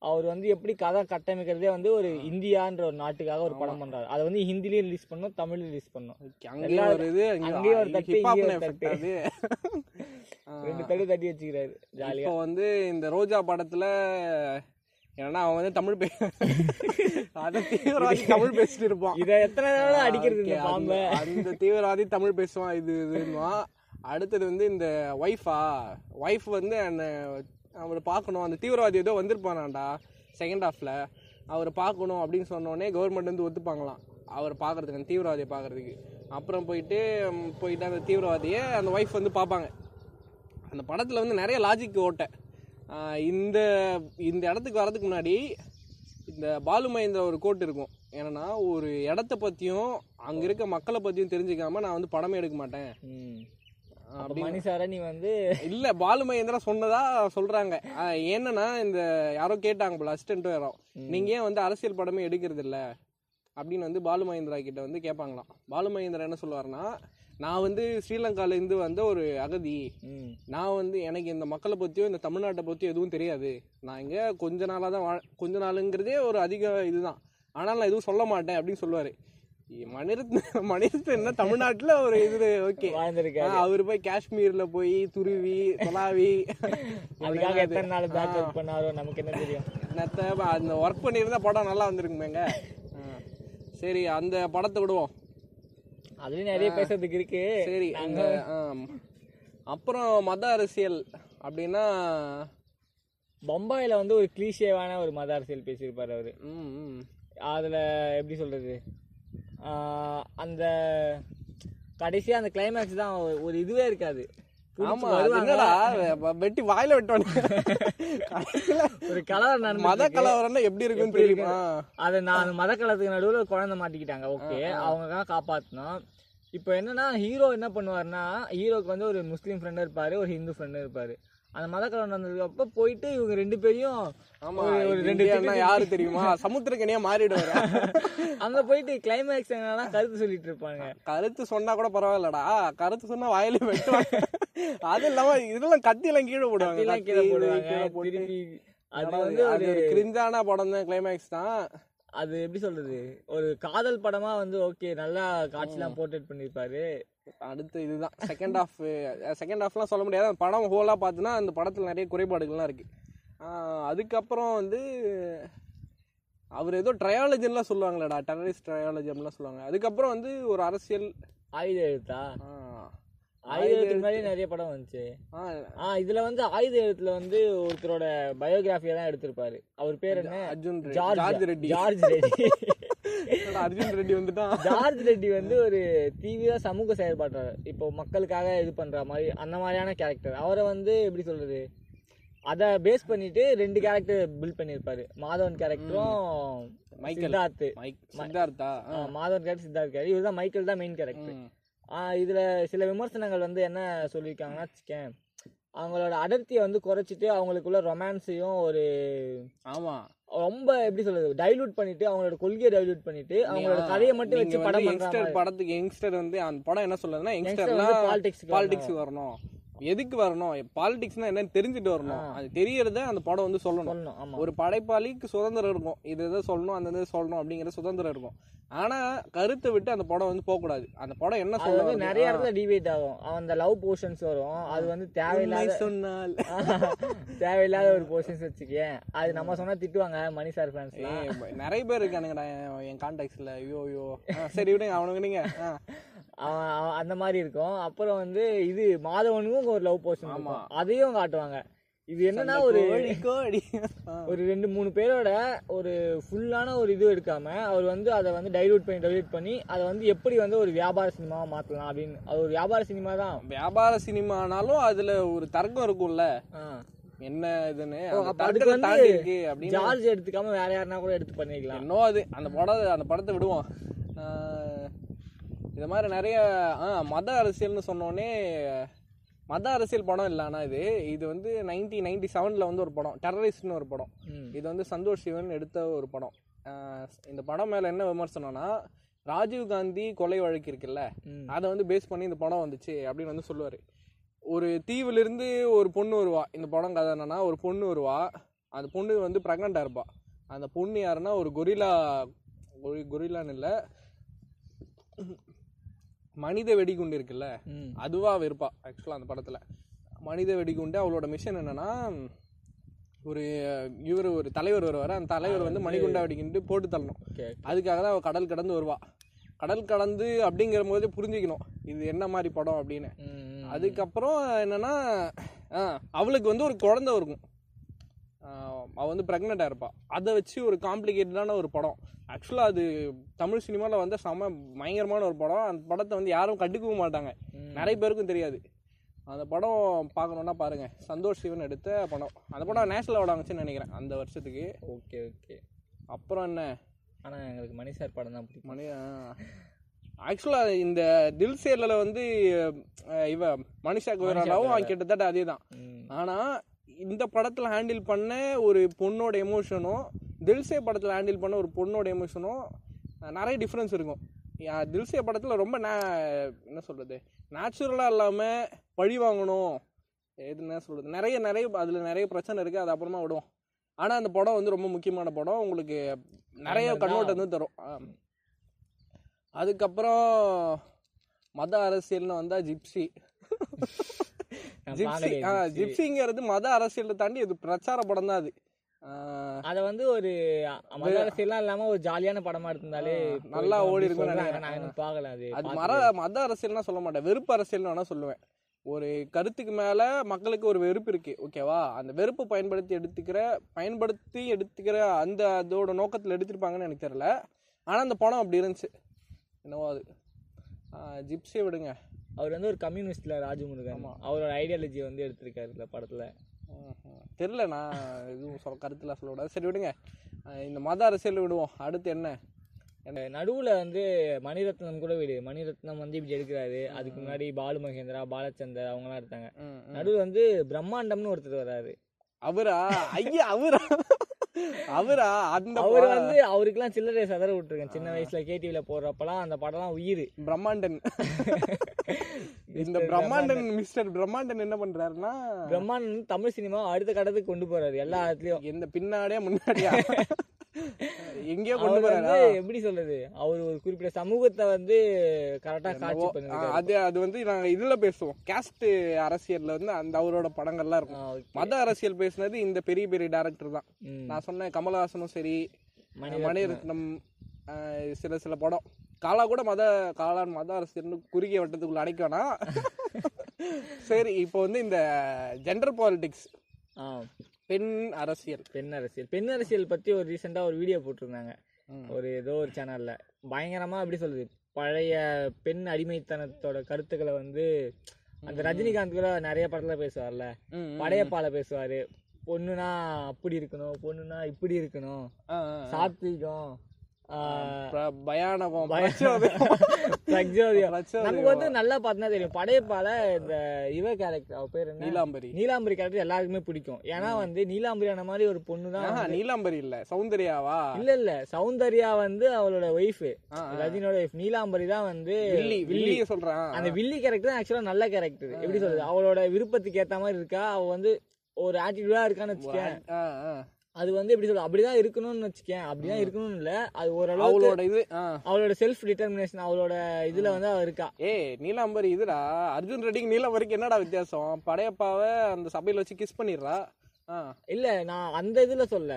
அவர் வந்து எப்படி கதை கட்டமைக்கிறதே வந்து ஒரு இந்தியான்ற ஒரு நாட்டுக்காக ஒரு படம் பண்றாரு. அதை வந்து ஹிந்திலயும் ரிலீஸ் பண்ணும் தமிழ்லயும் ரிலீஸ் பண்ணும் அங்கேயும் ஒரு இது அங்கேயும் ஒரு தட்டு, ரெண்டு தடு தட்டி வச்சுக்கிறாரு ஜாலியா இப்போ வந்து இந்த ரோஜா படத்துல ஏன்னா அவன் வந்து தமிழ் பே அத தீவிரவாதி தமிழ் பேசிட்டு இருப்பான். இத எத்தனை தடவை அடிக்கிறது அந்த- தீவிரவாதி தமிழ் பேசுவான் இது இதுன்னுவான். அடுத்தது வந்து இந்த ஒய்ஃபா ஒய்ஃப் வந்து அந்த அவரை பார்க்கணும். அந்த தீவிரவாதி ஏதோ வந்திருப்பானாண்டா செகண்ட் ஹாஃபில் அவரை பார்க்கணும் அப்படின்னு சொன்னோடனே கவர்மெண்ட் வந்து ஒத்துப்பாங்களாம். அவரை பார்க்கறதுக்கு அந்த தீவிரவாதியை பார்க்கறதுக்கு. அப்புறம் போயிட்டு போயிட்டு அந்த தீவிரவாதியை அந்த ஒய்ஃப் வந்து பார்ப்பாங்க. அந்த படத்தில் வந்து நிறைய லாஜிக் ஓட்டை. இந்த இந்த இடத்துக்கு வரதுக்கு முன்னாடி இந்த பாலு மகேந்திர ஒரு கோட் இருக்கும். ஏன்னா ஒரு இடத்த பற்றியும் அங்கே இருக்க மக்களை பற்றியும் தெரிஞ்சுக்காம நான் வந்து படமே எடுக்க மாட்டேன். ம். ஆஹ் அப்ப மணி சார நீ வந்து இல்ல பாலு மகேந்திரா சொன்னதா சொல்றாங்க. என்னன்னா இந்த யாரோ கேட்டாங்க போல அசிஸ்டன்ட் யாரோ நீங்க ஏன் வந்து அரசியல் படமே எடுக்கிறது இல்ல? அப்படின்னு வந்து பாலு மகேந்திரா கிட்ட வந்து கேட்பாங்களாம் பாலு மகேந்திரா என்ன சொல்லுவாருன்னா நான் வந்து ஸ்ரீலங்கால இருந்து வந்த ஒரு அகதி. நான் வந்து எனக்கு இந்த மக்களை பத்தியோ இந்த தமிழ்நாட்டை பத்தியோ எதுவும் தெரியாது. நான் இங்க கொஞ்ச நாளா தான் வாழ் கொஞ்ச நாளுங்கிறதே ஒரு அதிக இதுதான். ஆனால் நான் எதுவும் சொல்ல மாட்டேன் அப்படின்னு சொல்லுவாரு. மணிரத்ன என்ன தமிழ்நாட்டுல ஒரு இது ஓகே வாழ்ந்திருக்காரு. அவர் போய் காஷ்மீர்ல போய் துருவி தொலாவி. அதுக்காக எத்தனை நாள் பேட்ச் ஒர்க் பண்ணாரோ நமக்கு என்ன தெரியும்? அந்த ஒர்க் பண்ணியிருந்தா படம் நல்லா வந்திருக்குமேங்க. சரி அந்த படத்தை விடுவோம். அதுலயும் நிறைய பேசுறதுக்கு இருக்கு. சரி ஆம். அப்புறம் மத அரசியல் அப்படின்னா பம்பாயில வந்து ஒரு கிளீஷேவான ஒரு மத அரசியல் பேசியிருப்பாரு அவரு. அதுல எப்படி சொல்றது? ஆஹ் அந்த கடைசியா அந்த கிளைமேக்ஸ் தான் ஒரு- இதுவே இருக்காது. ஆமா. என்னடா? வெட்டி வாயில வெட்டணும் ஒரு கலவர் நடந்து மத கலவரம்னா எப்படி இருக்குன்னு தெரியுமா? அதை நான் அந்த மத கலத்துக்கு நடுவுல குழந்தை மாட்டிக்கிட்டாங்க. ஓகே அவங்க காப்பாத்தணும். இப்போ என்னன்னா ஹீரோ என்ன பண்ணுவாருன்னா ஹீரோக்கு வந்து ஒரு முஸ்லீம் ஃப்ரெண்ட் இருப்பாரு ஒரு ஹிந்து ஃப்ரெண்ட் இருப்பாரு. அந்த மத கலவரம் நடந்ததுக்கு அப்ப போயிட்டு இவங்க ரெண்டு பேரையும் ஆமா ஒரு- ரெண்டு யாரு தெரியுமா? சமுத்திரக்கனியா மாறிடுவாரு. அங்க போயிட்டு கிளைமேக்ஸ் என்னன்னா கருத்து சொல்லிட்டு இருப்பாங்க. கருத்து சொன்னா கூட பரவாயில்லடா. கருத்து சொன்னா வாயில வெட்டுவாங்க. அது இல்லாம இதெல்லாம் கத்தி எல்லாம் கீழே போடுவாங்க. கீழே போடுவாங்க அது வந்து அது ஒரு கிரிஞ்சான படம் தான் கிளைமேக்ஸ் தான். அது எப்படி சொல்றது? ஒரு காதல் படமா வந்து ஓகே நல்லா காட்சிலாம் போர்ட்ரேட் பண்ணிருப்பாரு. அடுத்து இதுதான். செகண்ட் ஹாஃப் செகண்ட் ஹாஃப்லாம் சொல்ல முடியாது. படம் ஹோலா பார்த்தோன்னா அந்த படத்தில் நிறைய குறைபாடுகள்லாம் இருக்கு. அதுக்கப்புறம் வந்து அவர் ஏதோ ட்ரையாலஜின்லாம் சொல்லுவாங்களேடா டெரரிஸ்ட் ட்ரையாலஜி அப்படிலாம் சொல்லுவாங்க. அதுக்கப்புறம் வந்து ஒரு அரசியல் ஆயுத எழுத்தா ஆயுத எழுத்து மாதிரி நிறைய படம் வந்துச்சு. ஆ இதுல வந்து ஆயுத எழுத்துல வந்து ஒருத்தரோட பயோகிராஃபியா தான் எடுத்திருப்பாரு. அவர் பேர் என்ன? அர்ஜுன் ஜார்ஜ். ரெட்டி. ஜார்ஜ் ரெட்டி. அர்ஜுன் ரெட்டி வந்துட்டான்? ஜார்ஜ் ரெட்டி வந்து ஒரு தீவிர சமூக செயல்பாட்டாளர். இப்போ மக்களுக்காக இது பண்ற மாதிரி அந்த மாதிரியான கேரக்டர் அவரை வந்து எப்படி சொல்றது? அதை பேஸ் பண்ணிட்டு ரெண்டு கேரக்டர் பில்ட் பண்ணியிருப்பாரு மாதவன் கேரக்டரும் Michael. Siddharth Siddhartha? Madhavan character Siddharth character இவர் தான் மைக்கேல் தான் மெயின் கேரக்டர். இதுல சில விமர்சனங்கள் வந்து என்ன சொல்லியிருக்காங்கன்னா வச்சுக்கேன். அவங்களோட அடர்த்தியை வந்து குறைச்சிட்டு அவங்களுக்குள்ள ரொமான்ஸையும் ஒரு ஆமா. ரொம்ப எப்படி சொல்றது டைலூட் பண்ணிட்டு அவங்களோட கொள்கையை டைலூட் பண்ணிட்டு அவங்களோட கதையை மட்டும் வச்சு படம் யங்ஸ்டர். படத்துக்கு யங்ஸ்டர் வந்து அந்த படம் என்ன யங்ஸ்டர்லாம் வந்து politics க்கு பாலிடிக்ஸ் வரணும். எதுக்கு வரணும்? பாலிடிக்ஸ்னா என்னன்னு தெரிஞ்சுட்டு வரணும். அது தெரியறத அந்த படம் வந்து சொல்லணும். ஒரு படைப்பாளிக்கு சுதந்திரம் இருக்கும். இது இதை சொல்லணும் அந்த இது சொல்லணும் அப்படிங்கிற சுதந்திரம் இருக்கும். ஆனா கருத்தை விட்டு அந்த படம் வந்து போக கூடாது அந்த படம் என்ன சொல்ல நிறைய இடத்துல டிபேட் ஆகும். அந்த லவ் போர்ஷன்ஸ் வரும். அது வந்து தேவையில்லாத சொன்னால். தேவையில்லாத ஒரு போர்ஷன்ஸ் வச்சுக்கேன். அது நம்ம சொன்னா திட்டுவாங்க மணி சார் ஃபேன்ஸ் நிறைய பேர் இருக்கானுங்கடா என்- கான்டாக்ட்ஸ்ல ஐயோ ஐயோ. சரி விடுங்க அவனுக்கு நீங்க. அந்த மாதிரி இருக்கும். அப்புறம் வந்து இது மாதவனுக்கும் ஒரு லவ் போர்ஷன் இருக்கும். அதையும் காட்டுவாங்க. இது என்னன்னா ஒரு. ஒரு ரெண்டு மூணு பேரோட ஒரு ஃபுல்லான ஒரு இது எடுக்காம அவர் வந்து அதை வந்து டைலூட் பண்ணி டைலூட் பண்ணி அதை வந்து எப்படி வந்து ஒரு வியாபார சினிமாவா மாத்தலாம் அப்படின்னு. அது ஒரு வியாபார சினிமா தான். வியாபார சினிமானாலும் அதுல ஒரு தர்க்கம் இருக்கும்ல. என்ன இதுன்னு? ஜார்ஜ் எடுத்துக்காம வேற யாருனா கூட எடுத்து பண்ணிக்கலாம் என்னோ அது. அந்த படம் அந்த படத்தை விடுவோம். இது மாதிரி நிறைய ஆ மத அரசியல்னு சொன்னோடனே மத அரசியல் படம் இல்லை ஆனா இது. இது வந்து நைன்டீன் நைன்டி செவனில் வந்து ஒரு படம் டெரரிஸ்ட்னு ஒரு படம். இது வந்து சந்தோஷ் சிவன் எடுத்த ஒரு படம். இந்த படம் மேலே என்ன விமர்சனம்னா ராஜீவ் காந்தி கொலை வழக்கு இருக்குல்ல. அதை வந்து பேஸ் பண்ணி இந்த படம் வந்துச்சு அப்படின்னு வந்து சொல்லுவார். ஒரு தீவுலேருந்து ஒரு பொண்ணு வருவா இந்த படம் கதை என்னன்னா ஒரு பொண்ணு வருவா அந்த பொண்ணு வந்து ப்ரெக்னெண்ட்டாக இருப்பா. அந்த பொண்ணு யாருன்னா ஒரு கொரில்லா ஒரு கொரில்லான்னு இல்லை மனித வெடிகுண்டு இருக்குல்ல? ம். அதுவா இருப்பா ஆக்சுவலாக அந்த படத்தில். மனித வெடிகுண்டு அவளோட மிஷன் என்னன்னா ஒரு இவர் ஒரு தலைவர் வருவார். அந்த தலைவர் வந்து மணிகுண்டா வெடிகுண்டு போட்டு தள்ளணும். அதுக்காக தான் அவள் கடல் கடந்து வருவா. கடல் கடந்து அப்படிங்கிற போது புரிஞ்சுக்கணும் இது என்ன மாதிரி படம் அப்படின்னு. அதுக்கப்புறம் என்னன்னா அவளுக்கு வந்து ஒரு குழந்தை இருக்கும். ஆ, அவ வந்து ப்ரெக்னெண்ட்டாக இருப்பா. அதை வச்சு ஒரு காம்ப்ளிகேட்டடான ஒரு படம். ஆக்சுவலாக அது தமிழ் சினிமாவில் வந்து செம பயங்கரமான ஒரு படம். அந்த படத்தை வந்து யாரும் கண்டுக்கவும் மாட்டாங்க. நிறைய பேருக்கும் தெரியாது. அந்த படம் பார்க்கணுன்னா பாருங்க. சந்தோஷ் சிவன் எடுத்த படம். அந்த படம் நேஷனல் அவார்டு வாங்குச்சுன்னு நினைக்கிறேன் அந்த வருஷத்துக்கு. Okay okay. அப்புறம் என்ன? ஆனா எங்களுக்கு மணி சார் படம் தான் பிடிக்கும். மணி ஆக்சுவலாக இந்த தில் சேரில் வந்து இவ மனிஷா கோயராலாவும் கிட்டத்தட்ட அதே தான். ஆனால் இந்த படத்தில் ஹேண்டில் பண்ண ஒரு பொண்ணோட எமோஷனும் தில்சே படத்தில் ஹேண்டில் பண்ண ஒரு பொண்ணோட எமோஷனும் நிறைய டிஃப்ரென்ஸ் இருக்கும். தில்சே படத்தில் ரொம்ப நே என்ன சொல்கிறது நேச்சுரலாக இல்லாமல் பழி வாங்கணும். எது என்ன சொல்கிறது நிறைய நிறைய அதில் நிறைய பிரச்சனை இருக்குது அது அப்புறமா விடுவோம். ஆனால் அந்த படம் வந்து ரொம்ப முக்கியமான படம். உங்களுக்கு நிறைய கண்ணோட்டம் வந்து தரும். அதுக்கப்புறம் மத அரசியல்னு வந்தா ஜிப்சி ஜிப்சி. ஜிப்சிங்கிறது மத அரசியலை தாண்டி இது பிரச்சார படம் தான் அது. அத வந்து ஒரு மத அரசியல்லாம் இல்லாம ஒரு ஜாலியான படமா ஆ, நல்லா ஓடி இன்னும் பார்க்கல அது அது மர மத அரசியல்னா சொல்ல மாட்டேன். வெறுப்பு அரசியல்னு வேணா சொல்லுவேன். ஒரு கருத்துக்கு மேல மக்களுக்கு ஒரு வெறுப்பு இருக்கு ஓகேவா? அந்த வெறுப்பு பயன்படுத்தி எடுத்துக்கிற பயன்படுத்தி எடுத்துக்கிற அந்த அதோட நோக்கத்தில் எடுத்திருப்பாங்கன்னு எனக்கு தெரியல. ஆனா அந்த படம் அப்படி இருந்துச்சு. என்னவோ அது. ஆ, ஜிப்ஸியை விடுங்க. அவர் வந்து ஒரு கம்யூனிஸ்ட்ல ராஜமுருகன். அவரோட ஐடியாலஜி வந்து எடுத்திருக்காரு இந்த படத்துல. தெரியல நான் எதுவும் சொல்ல கருத்துல சொல்ல கூடாது. சரி விடுங்க. இந்த மத அரசியல் விடுவோம். அடுத்து என்ன? நடுவுல வந்து மணிரத்னம் கூட விடு. மணிரத்னம் வந்து இப்படி எடுக்கிறாரு. அதுக்கு முன்னாடி பாலு மகேந்திரா பாலச்சந்தர் அவங்க எல்லாம் இருக்காங்க. ம், ம். நடுவுல வந்து பிரம்மாண்டம்னு ஒருத்தர் வராரு. அவரா? ஐயா அவரா? அவரா? அந்த அவர் வந்து அவருக்கெல்லாம் சில்லறை சதற விட்டுருக்கேன். சின்ன வயசுல கேடிவில போடுறப்பலாம் அந்த படம்லாம் உயிர். பிரம்மாண்டன். இந்த பிரம்மாண்டன் மிஸ்டர் பிரம்மாண்டன் என்ன பண்றாருன்னா பிரம்மாண்டன் தமிழ் சினிமா அடுத்த கட்டத்துக்கு கொண்டு போறாரு எல்லா இடத்துலயும். எந்த பின்னாடியா முன்னாடியா? எங்கேயோ கொண்டு போறாரா? எப்படி சொல்றது? அவர் ஒரு குறிப்பிட்ட சமூகத்தை வந்து கரெக்டா காட்சி அது அது வந்து நாங்க இதுல பேசுவோம். கேஸ்ட் அரசியல்ல வந்து அந்த அவரோட படங்கள்லாம் இருக்கும். மத அரசியல் பேசுனது இந்த பெரிய பெரிய டேரக்டர் தான். நான் சொன்ன கமலஹாசனும் சரி மணிரத்னம். சில சில படம். காலா கூட மத காளான் மத அரசியல்னு குறுகிய வட்டத்துக்குள்ள அடைக்கவேனா சரி இப்போ வந்து இந்த ஜெண்டர் பாலிடிக்ஸ் பெண் அரசியல். பெண் அரசியல். பெண் அரசியல் பத்தி ஒரு ரீசெண்டா ஒரு வீடியோ போட்டிருந்தாங்க. ஒரு ஏதோ ஒரு சேனல்ல பயங்கரமா எப்படி சொல்றது பழைய பெண் அடிமைத்தனத்தோட கருத்துக்களை வந்து அந்த ரஜினிகாந்த் கூட நிறைய படத்துல பேசுவார்ல. படையப்பால பேசுவாரு. பொண்ணுனா அப்படி இருக்கணும். பொண்ணுனா இப்படி இருக்கணும். சாத்வீகம். பயானகம். நமக்கு வந்து நல்லா பார்த்தா தெரியும். படையப்பால இந்த இவ கேரக்டர் அவ பேர் நீலாம்பரி. நீலாம்பரி கேரக்டர் எல்லாருக்குமே பிடிக்கும். ஏன்னா வந்து நீலாம்பரியான மாதிரி ஒரு பொண்ணு தான் நீலாம்பரி இல்ல. சௌந்தர்யாவா? இல்ல இல்ல. சௌந்தர்யா வந்து அவளோட ஒய்ஃப். ரஜினியோட ஒய்ஃப் நீலாம்பரி தான் வந்து வில்லி வில்லிய சொல்றேன். அந்த வில்லி கேரக்டர் ஆக்சுவலா நல்ல கேரக்டர் எப்படி சொல்றது? அவளோட விருப்பத்துக்கு ஏத்த மாதிரி இருக்கா? அவ வந்து ஒரு ஆட்டிடியூடா இருக்கான்னு வச்சுக்கேன். அது வந்து எப்படி சொல்றது அப்படிதான் இருக்கணும்னு வச்சுக்கேன். அப்படிதான் இருக்கணும்னு இல்ல. அது ஓரளவுக்கு அவளோட இது. அவளோட செல்ஃப் டிட்டர்மினேஷன் அவளோட இதுல வந்து அவ இருக்கா. ஏய் நீலாம்பரி இதுடா. அர்ஜுன் ரெட்டிக்கு நீலாம்பரிக்கு என்னடா வித்தியாசம்? படையப்பாவை அந்த சபையில வச்சு கிஸ் பண்ணிடுறா? இல்ல நான் அந்த இதுல சொல்ல.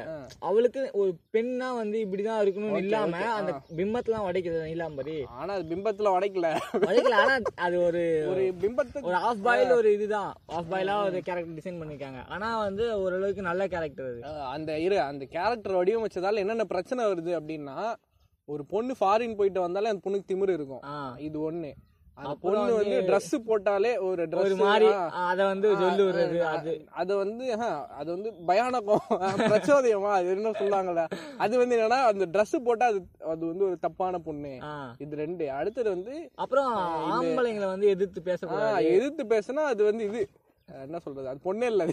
அவளுக்கு ஒரு பெண்ணா வந்து இப்படிதான் இருக்கணும்னு இல்லாம அந்த பிம்பத்தெல்லாம் உடைக்குது நீலாம்பரி ஆனா அது பிம்பத்துல உடைக்கல. உடைக்கல ஆனா அது ஒரு ஒரு பிம்பத்துக்கு ஒரு ஆஃப் பாயில் ஒரு இதுதான். ஆஃப் பாயிலா ஒரு கேரக்டர் டிசைன் பண்ணிருக்காங்க. ஆனா வந்து ஓரளவுக்கு நல்ல கேரக்டர் அது. அந்த இரு அந்த கேரக்டர் வடிவமைச்சதால என்னென்ன பிரச்சனை வருது அப்படின்னா ஒரு பொண்ணு ஃபாரின் போயிட்டு வந்தாலே அந்த பொண்ணுக்கு திமிரு இருக்கும். இது ஒண்ணு. அந்த பொண்ணு வந்து Dress போட்டாலே ஒரு Dress மாதிரி அத வந்து சொல்லு விடுறது அது. அது வந்து அது வந்து பயானகம். பிரச்சோதயமா? அது என்ன சொல்லுவாங்கல்ல? அது வந்து என்னன்னா அந்த Dress போட்டா அது அது வந்து ஒரு தப்பான பொண்ணு. இது ரெண்டு. அடுத்தது வந்து அப்புறம் ஆம்பளைங்களை வந்து எதிர்த்து பேசக்கூடாது. எதிர்த்து பேசினா அது வந்து இது. என்ன சொல்றது? அது பொண்ணே இல்ல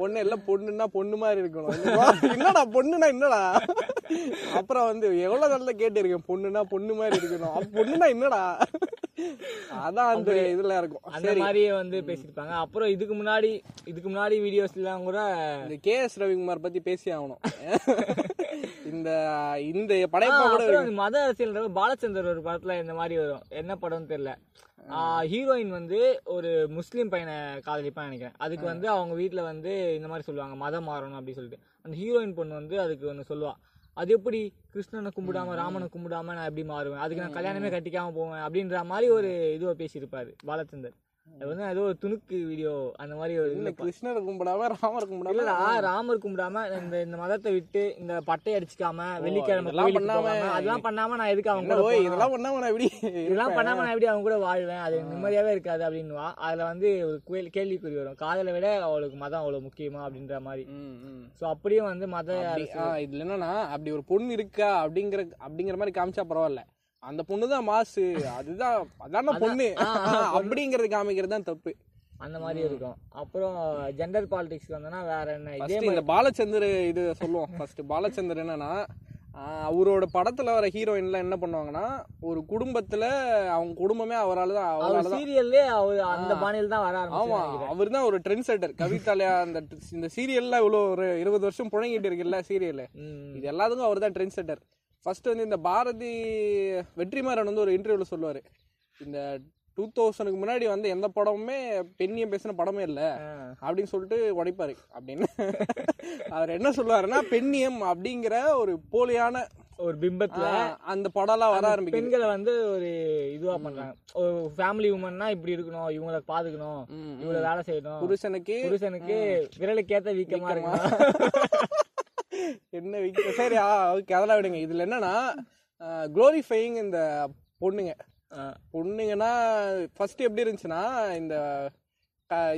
பொண்ணு இல்ல பொண்ணுன்னா பொண்ணு மாதிரி இருக்கணும். என்னடா பொண்ணுனா என்னடா? அப்புறம் வந்து எவ்வளவு நல்ல கேட்டு இருக்கேன் பொண்ணுனா பொண்ணு மாதிரி இருக்கணும். அப்ப பொண்ணுனா என்னடா? அதான் அந்த இதுல இருக்கும். அந்த மாதிரியே வந்து பேசியிருப்பாங்க. அப்புறம் இதுக்கு முன்னாடி இதுக்கு முன்னாடி வீடியோஸ் எல்லாம் கூட இந்த கே எஸ் ரவிக்குமார் பத்தி பேசி ஆகணும். இந்த இந்த படைப்பா கூட மத அரசியல் பாலச்சந்தர் ஒரு படத்துல இந்த மாதிரி வரும். என்ன படம்னு தெரியல. ஹீரோயின் வந்து ஒரு முஸ்லீம் பையனை காதலிப்பான்னு நினைக்கிறேன். அதுக்கு வந்து அவங்க வீட்ல வந்து இந்த மாதிரி சொல்லுவாங்க மதம் மாறணும் அப்படின்னு சொல்லிட்டு. அந்த ஹீரோயின் பொண்ணு வந்து அதுக்கு ஒன்று சொல்லுவா. அது எப்படி கிருஷ்ணனை கும்பிடாம ராமனை கும்பிடாம நான் எப்படி மாறுவேன்? அதுக்கு நான் கல்யாணமே கட்டிக்காம போவேன் அப்படின்ற மாதிரி ஒரு இதுவை பேசியிருப்பாரு பாலச்சந்தர். அது வந்து ஏதோ ஒரு துணுக்கு வீடியோ அந்த மாதிரி ஒரு இல்ல கிருஷ்ணரை கும்பிடாம ராமர் கும்பிடாம. இல்லடா ராமர் கும்பிடாம இந்த இந்த மதத்தை விட்டு இந்த பட்டை அடிச்சுக்காம வெள்ளிக்கிழமை பண்ணாம- அதெல்லாம் பண்ணாம நான் எதுக்கு அவங்க கூட? இதெல்லாம் பண்ணாம நான் எப்படி இதெல்லாம் பண்ணாம நான் எப்படி அவங்க கூட வாழ்வேன்? அது நிம்மதியாவே இருக்காது அப்படின்னுவா. அதுல வந்து ஒரு கேள்வி- கேள்விக்குறி வரும். காதலை விட அவளுக்கு மதம் அவ்வளவு முக்கியமா அப்படின்ற மாதிரி. சோ அப்படியும் வந்து மத இதுல என்னன்னா அப்படி ஒரு பொண்ணு இருக்கா அப்படிங்கிற அப்படிங்கிற மாதிரி காமிச்சா பரவாயில்ல. அந்த பொண்ணு தான் மாசு அதுதான் அதான. பொண்ணு. அப்படிங்கறது காமிக்கிறது தான் தப்பு. அந்த மாதிரி இருக்கும். அப்புறம் ஜெண்டர் பாலிடிக்ஸ் வந்தோம்னா வேற என்ன? இதே இந்த பாலச்சந்தர் இது சொல்லுவோம். ஃபர்ஸ்ட் பாலச்சந்தர் என்னன்னா அவரோட படத்துல வர ஹீரோயின்லாம் என்ன பண்ணுவாங்கன்னா ஒரு குடும்பத்துல அவங்க குடும்பமே அவரால தான் அவரால சீரியல்லே அவர் அந்த பாணியில் தான் வர ஆமா அவர் தான் ஒரு ட்ரெண்ட் செட்டர் கவிதாலயா அந்த இந்த சீரியல்லாம் இவ்வளவு ஒரு இருபது வருஷம் புழங்கிட்டு இருக்குல்ல சீரியல் இது எல்லாத்துக்கும் அவர் தான் ட்ரெண்ட் செட்டர் ஃபர்ஸ்ட் வந்து இந்த பாரதி வெற்றிமாறன் வந்து ஒரு இன்டர்வியூல சொல்லுவாரு. இந்த டூ தௌசண்ட்க்கு முன்னாடி வந்து எந்த படமுமே பெண்ணியம் பேசின படமே இல்ல. அப்படின்னு சொல்லிட்டு உடைப்பாரு. அப்படின்னு. அவர் என்ன சொல்லுவாருன்னா பெண்ணியம் அப்படிங்கிற ஒரு போலியான ஒரு பிம்பத்துல அந்த படம்லாம் வர ஆரம்பிக்குது. பெண்களை வந்து ஒரு இதுவா பண்றாங்க. ஒரு ஃபேமிலி உமன்னா இப்படி இருக்கணும் இவங்களை பாத்துக்கணும். இவங்களை வேலை செய்யணும். புருஷனுக்கு புருஷனுக்கு விரலுக்கேத்த வீக்கமா வீக்கமா. இருக்கணும். என்ன விக்க சரி ஓகே அதெல்லாம் விடுங்க. இதுல என்னன்னா குளோரிஃபைங் இந்த பொண்ணுங்க. பொண்ணுங்கன்னா ஃபர்ஸ்ட் எப்படி இருந்துச்சுன்னா இந்த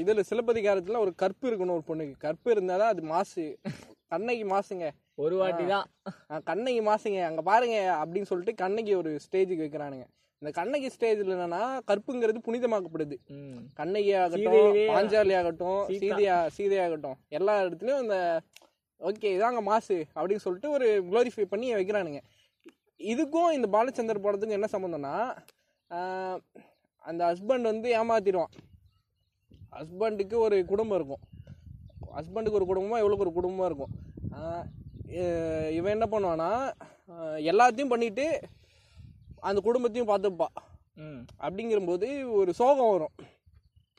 இதுல சிலப்பதிகாரத்துல ஒரு கற்பு இருக்கணும் ஒரு பொண்ணுக்கு. கற்பு இருந்தாதான் அது மாசு. கண்ணகி மாசுங்க. ஒரு வாட்டி தான். கண்ணகி மாசுங்க. அங்க பாருங்க அப்படின்னு சொல்லிட்டு கண்ணகி ஒரு ஸ்டேஜுக்கு வைக்கிறானுங்க. இந்த கண்ணகி ஸ்டேஜ்ல என்னன்னா கற்புங்கிறது புனிதமாக்கப்படுது. கண்ணகி ஆகட்டும் பாஞ்சாலி ஆகட்டும் சீதா. சீதையா சீதை ஆகட்டும் எல்லா இடத்துலயும் இந்த ஓகே இதாங்க மாசு அப்படின்னு சொல்லிட்டு ஒரு குளோரிஃபை பண்ணி வைக்கிறானுங்க. இதுக்கும் இந்த பாலச்சந்தர் படத்துக்கும் என்ன சம்மந்தம்னா அந்த ஹஸ்பண்ட் வந்து ஏமாத்திடுவான். ஹஸ்பண்டுக்கு ஒரு குடும்பம் இருக்கும். ஹஸ்பண்டுக்கு ஒரு குடும்பமா இவளுக்கு ஒரு குடும்பமா இருக்கும். இவன் என்ன பண்ணுவான்னா எல்லாத்தையும் பண்ணிட்டு அந்த குடும்பத்தையும் பார்த்துப்பா ம். அப்படிங்கிறபோது ஒரு சோகம் வரும்.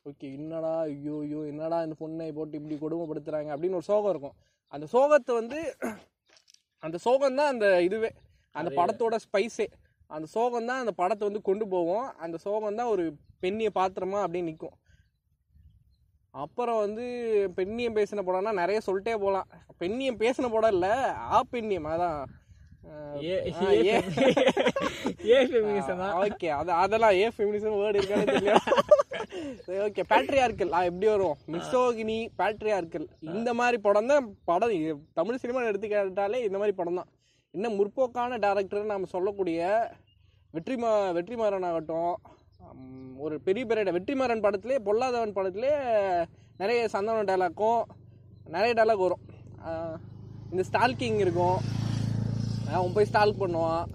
ஓகே என்னடா ஐயோ ஐயோ என்னடா இந்த பொண்ணை போட்டு இப்படி கொடுமைப்படுத்துறாங்க அப்படின்னு ஒரு சோகம் இருக்கும். அந்த சோகத்தை வந்து அந்த சோகம் தான் அந்த இதுவே. அந்த படத்தோட ஸ்பைஸே அந்த சோகம் தான் அந்த படத்தை வந்து கொண்டு போவோம் அந்த சோகம் தான் ஒரு பெண்ணிய பாத்திரமா அப்படியே நிற்கும் அப்புறம் வந்து பெண்ணியம் பேசின படம்னா நிறைய சொல்லிட்டே போகலாம் பெண்ணியம் பேசின படம் இல்லை ஆ பெண்ணியம். அதான் ஏ- ஃபெமினிசமா ஓகே அது அதெல்லாம் ஏ ஃபெமினிசம் வேர்டு இருக்கானே தெரியல ஓகே பேட்ரியார்கள் ஆ எப்படி வரும் மிஸ்டோகினி பேட்ரியார்கள் இந்த மாதிரி படம் தான் படம். தமிழ் சினிமா எடுத்துக்கிட்டாலே இந்த மாதிரி படம் தான். இன்னும் முற்போக்கான டேரக்டர் நாம் சொல்லக்கூடிய வெற்றிமா வெற்றிமாறன் ஆகட்டும் ஒரு பெரிய பெரிய வெற்றிமாறன் படத்திலே பொல்லாதவன் படத்திலே நிறைய சந்தன டைலாக்கும் நிறைய டைலாக் வரும். இந்த ஸ்டால்கிங் இருக்கும். அவன் போய் ஸ்டால்க் பண்ணுவான்.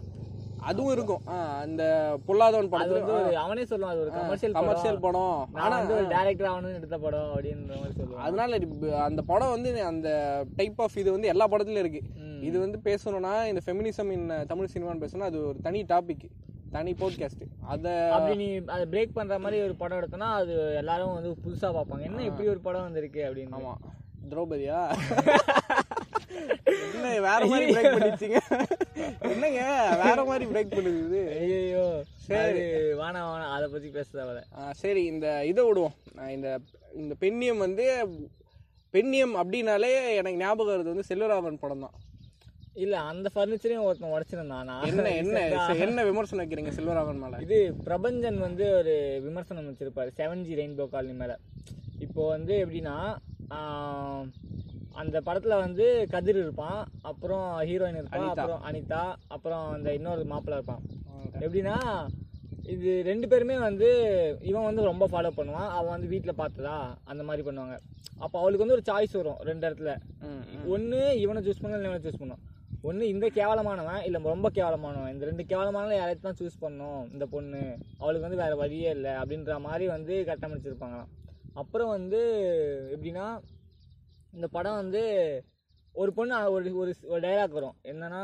அதுவும் இருக்கும். அந்த பொல்லாதவன் படத்துல வந்து அவனே சொல்லுவான் அது ஒரு கமர்ஷியல் கமர்ஷியல் படம். நான் வந்து ஒரு டேரக்டர் ஆகணும்னு எடுத்த படம் அப்படின்ற மாதிரி சொல்லுவான். அதனால அந்த படம் வந்து அந்த டைப் ஆஃப் இது வந்து எல்லா படத்துலயும் இருக்கு. இது வந்து பேசணும்னா இந்த ஃபெமினிசம் இன் தமிழ் சினிமான்னு பேசணும்னா அது ஒரு தனி டாபிக் தனி போட்காஸ்ட் அத அப்படி நீ அதை பிரேக் பண்ற மாதிரி ஒரு படம் எடுத்தனா அது எல்லாரும் வந்து புதுசா பார்ப்பாங்க. என்ன இப்படி ஒரு படம் வந்திருக்கு அப்படின்னு. ஆமா. திரௌபதியா? என்ன வேற மாதிரி பிரேக் பண்ணிச்சிங்க என்னங்க வேற மாதிரி பிரேக் பண்ணுது. ஐயோ சரி. வேணாம் வேணாம் அதை பத்தி பேச ஆ, சரி இந்த இதை விடுவோம். இந்த இந்த பெண்ணியம் வந்து பெண்ணியம் அப்படின்னாலே எனக்கு ஞாபகம் வருது வந்து செல்வராமன் படம் தான். இல்ல அந்த ஃபர்னிச்சரையும் ஒருத்தன் உடச்சிருந்தான். நான் என்ன என்ன என்ன விமர்சனம் வைக்கிறீங்க செல்வராமன் மேல? இது பிரபஞ்சன் வந்து ஒரு விமர்சனம் வச்சிருப்பாரு செவன் ஜி ரெயின்போ காலனி மேல. இப்போ வந்து எப்படின்னா அந்த படத்துல வந்து கதிர் இருப்பான் அப்புறம் ஹீரோயின் இருப்பான் அப்புறம் அனிதா அப்புறம் அந்த இன்னொரு மாப்பிள்ளை இருப்பான். எப்படின்னா இது ரெண்டு பேருமே வந்து இவன் வந்து ரொம்ப ஃபாலோ பண்ணுவான் அவன் வந்து வீட்டில் பார்த்ததா அந்த மாதிரி பண்ணுவாங்க. அப்போ அவளுக்கு வந்து ஒரு சாய்ஸ் வரும் ரெண்டு இடத்துல. ஒன்று இவனை சூஸ் பண்ணணும் இல்லை இவனை சூஸ் பண்ணும். ஒன்று இந்த கேவலமானவன் இல்லை ரொம்ப கேவலமானவன். இந்த ரெண்டு கேவலமான யாரையும் தான் சூஸ் பண்ணும் இந்த பொண்ணு. அவளுக்கு வந்து வேற வழியே இல்லை அப்படின்ற மாதிரி வந்து கட்டமைச்சிருப்பாங்களாம். அப்புறம் வந்து எப்படின்னா இந்த படம் வந்து ஒரு பொண்ணு ஒரு ஒரு டைலாக் வரும். என்னன்னா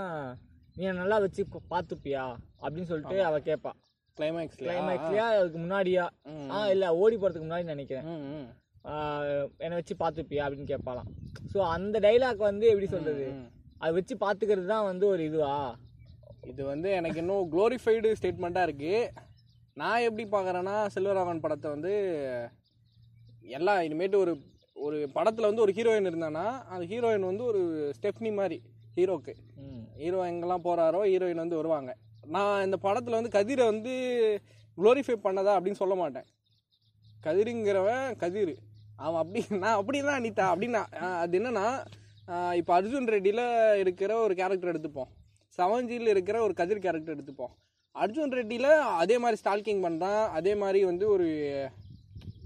நீ நல்லா வச்சு பார்த்துப்பியா அப்படின்னு சொல்லிட்டு அவ கேட்பா கிளைமேக்ஸ்ல கிளைமேக்ஸ்லயா அதுக்கு முன்னாடியா. ஆ இல்ல ஓடி போறதுக்கு முன்னாடி நினைக்கிறேன். என்னை வச்சு பார்த்துப்பியா அப்படின்னு கேட்பாலாம் ஸோ அந்த டைலாக் வந்து எப்படி சொல்றது? ம். அதை வச்சு பார்த்துக்கிறது தான் வந்து ஒரு இதுவா? இது வந்து எனக்கு இன்னும் குளோரிஃபைடு ஸ்டேட்மெண்ட்டாக இருக்கு. நான் எப்படி பார்க்குறேன்னா செல்வராகவன் படத்தை வந்து எல்லாம் இனிமேட்டு ஒரு ஒரு படத்தில் வந்து ஒரு ஹீரோயின் இருந்தானா அந்த ஹீரோயின் வந்து ஒரு ஸ்டெப்னி மாதிரி ஹீரோக்கு. ஹீரோ எங்கெல்லாம் போகிறாரோ ஹீரோயின் வந்து வருவாங்க. நான் இந்த படத்தில் வந்து கதிரை வந்து குளோரிஃபை பண்ணதா அப்படின்னு சொல்ல மாட்டேன். கதிருங்கிறவன் கதிர். அவன் அப்படி நான் அப்படி தான் அனிதா அப்படின்னா அது என்னன்னா இப்போ அர்ஜுன் ரெட்டியில் இருக்கிற ஒரு கேரக்டர் எடுத்துப்போம். செவன்ஜியில் இருக்கிற ஒரு கதிர் கேரக்டர் எடுத்துப்போம். அர்ஜுன் ரெட்டியில் அதே மாதிரி ஸ்டால்கிங் பண்ணுறான் அதே மாதிரி வந்து ஒரு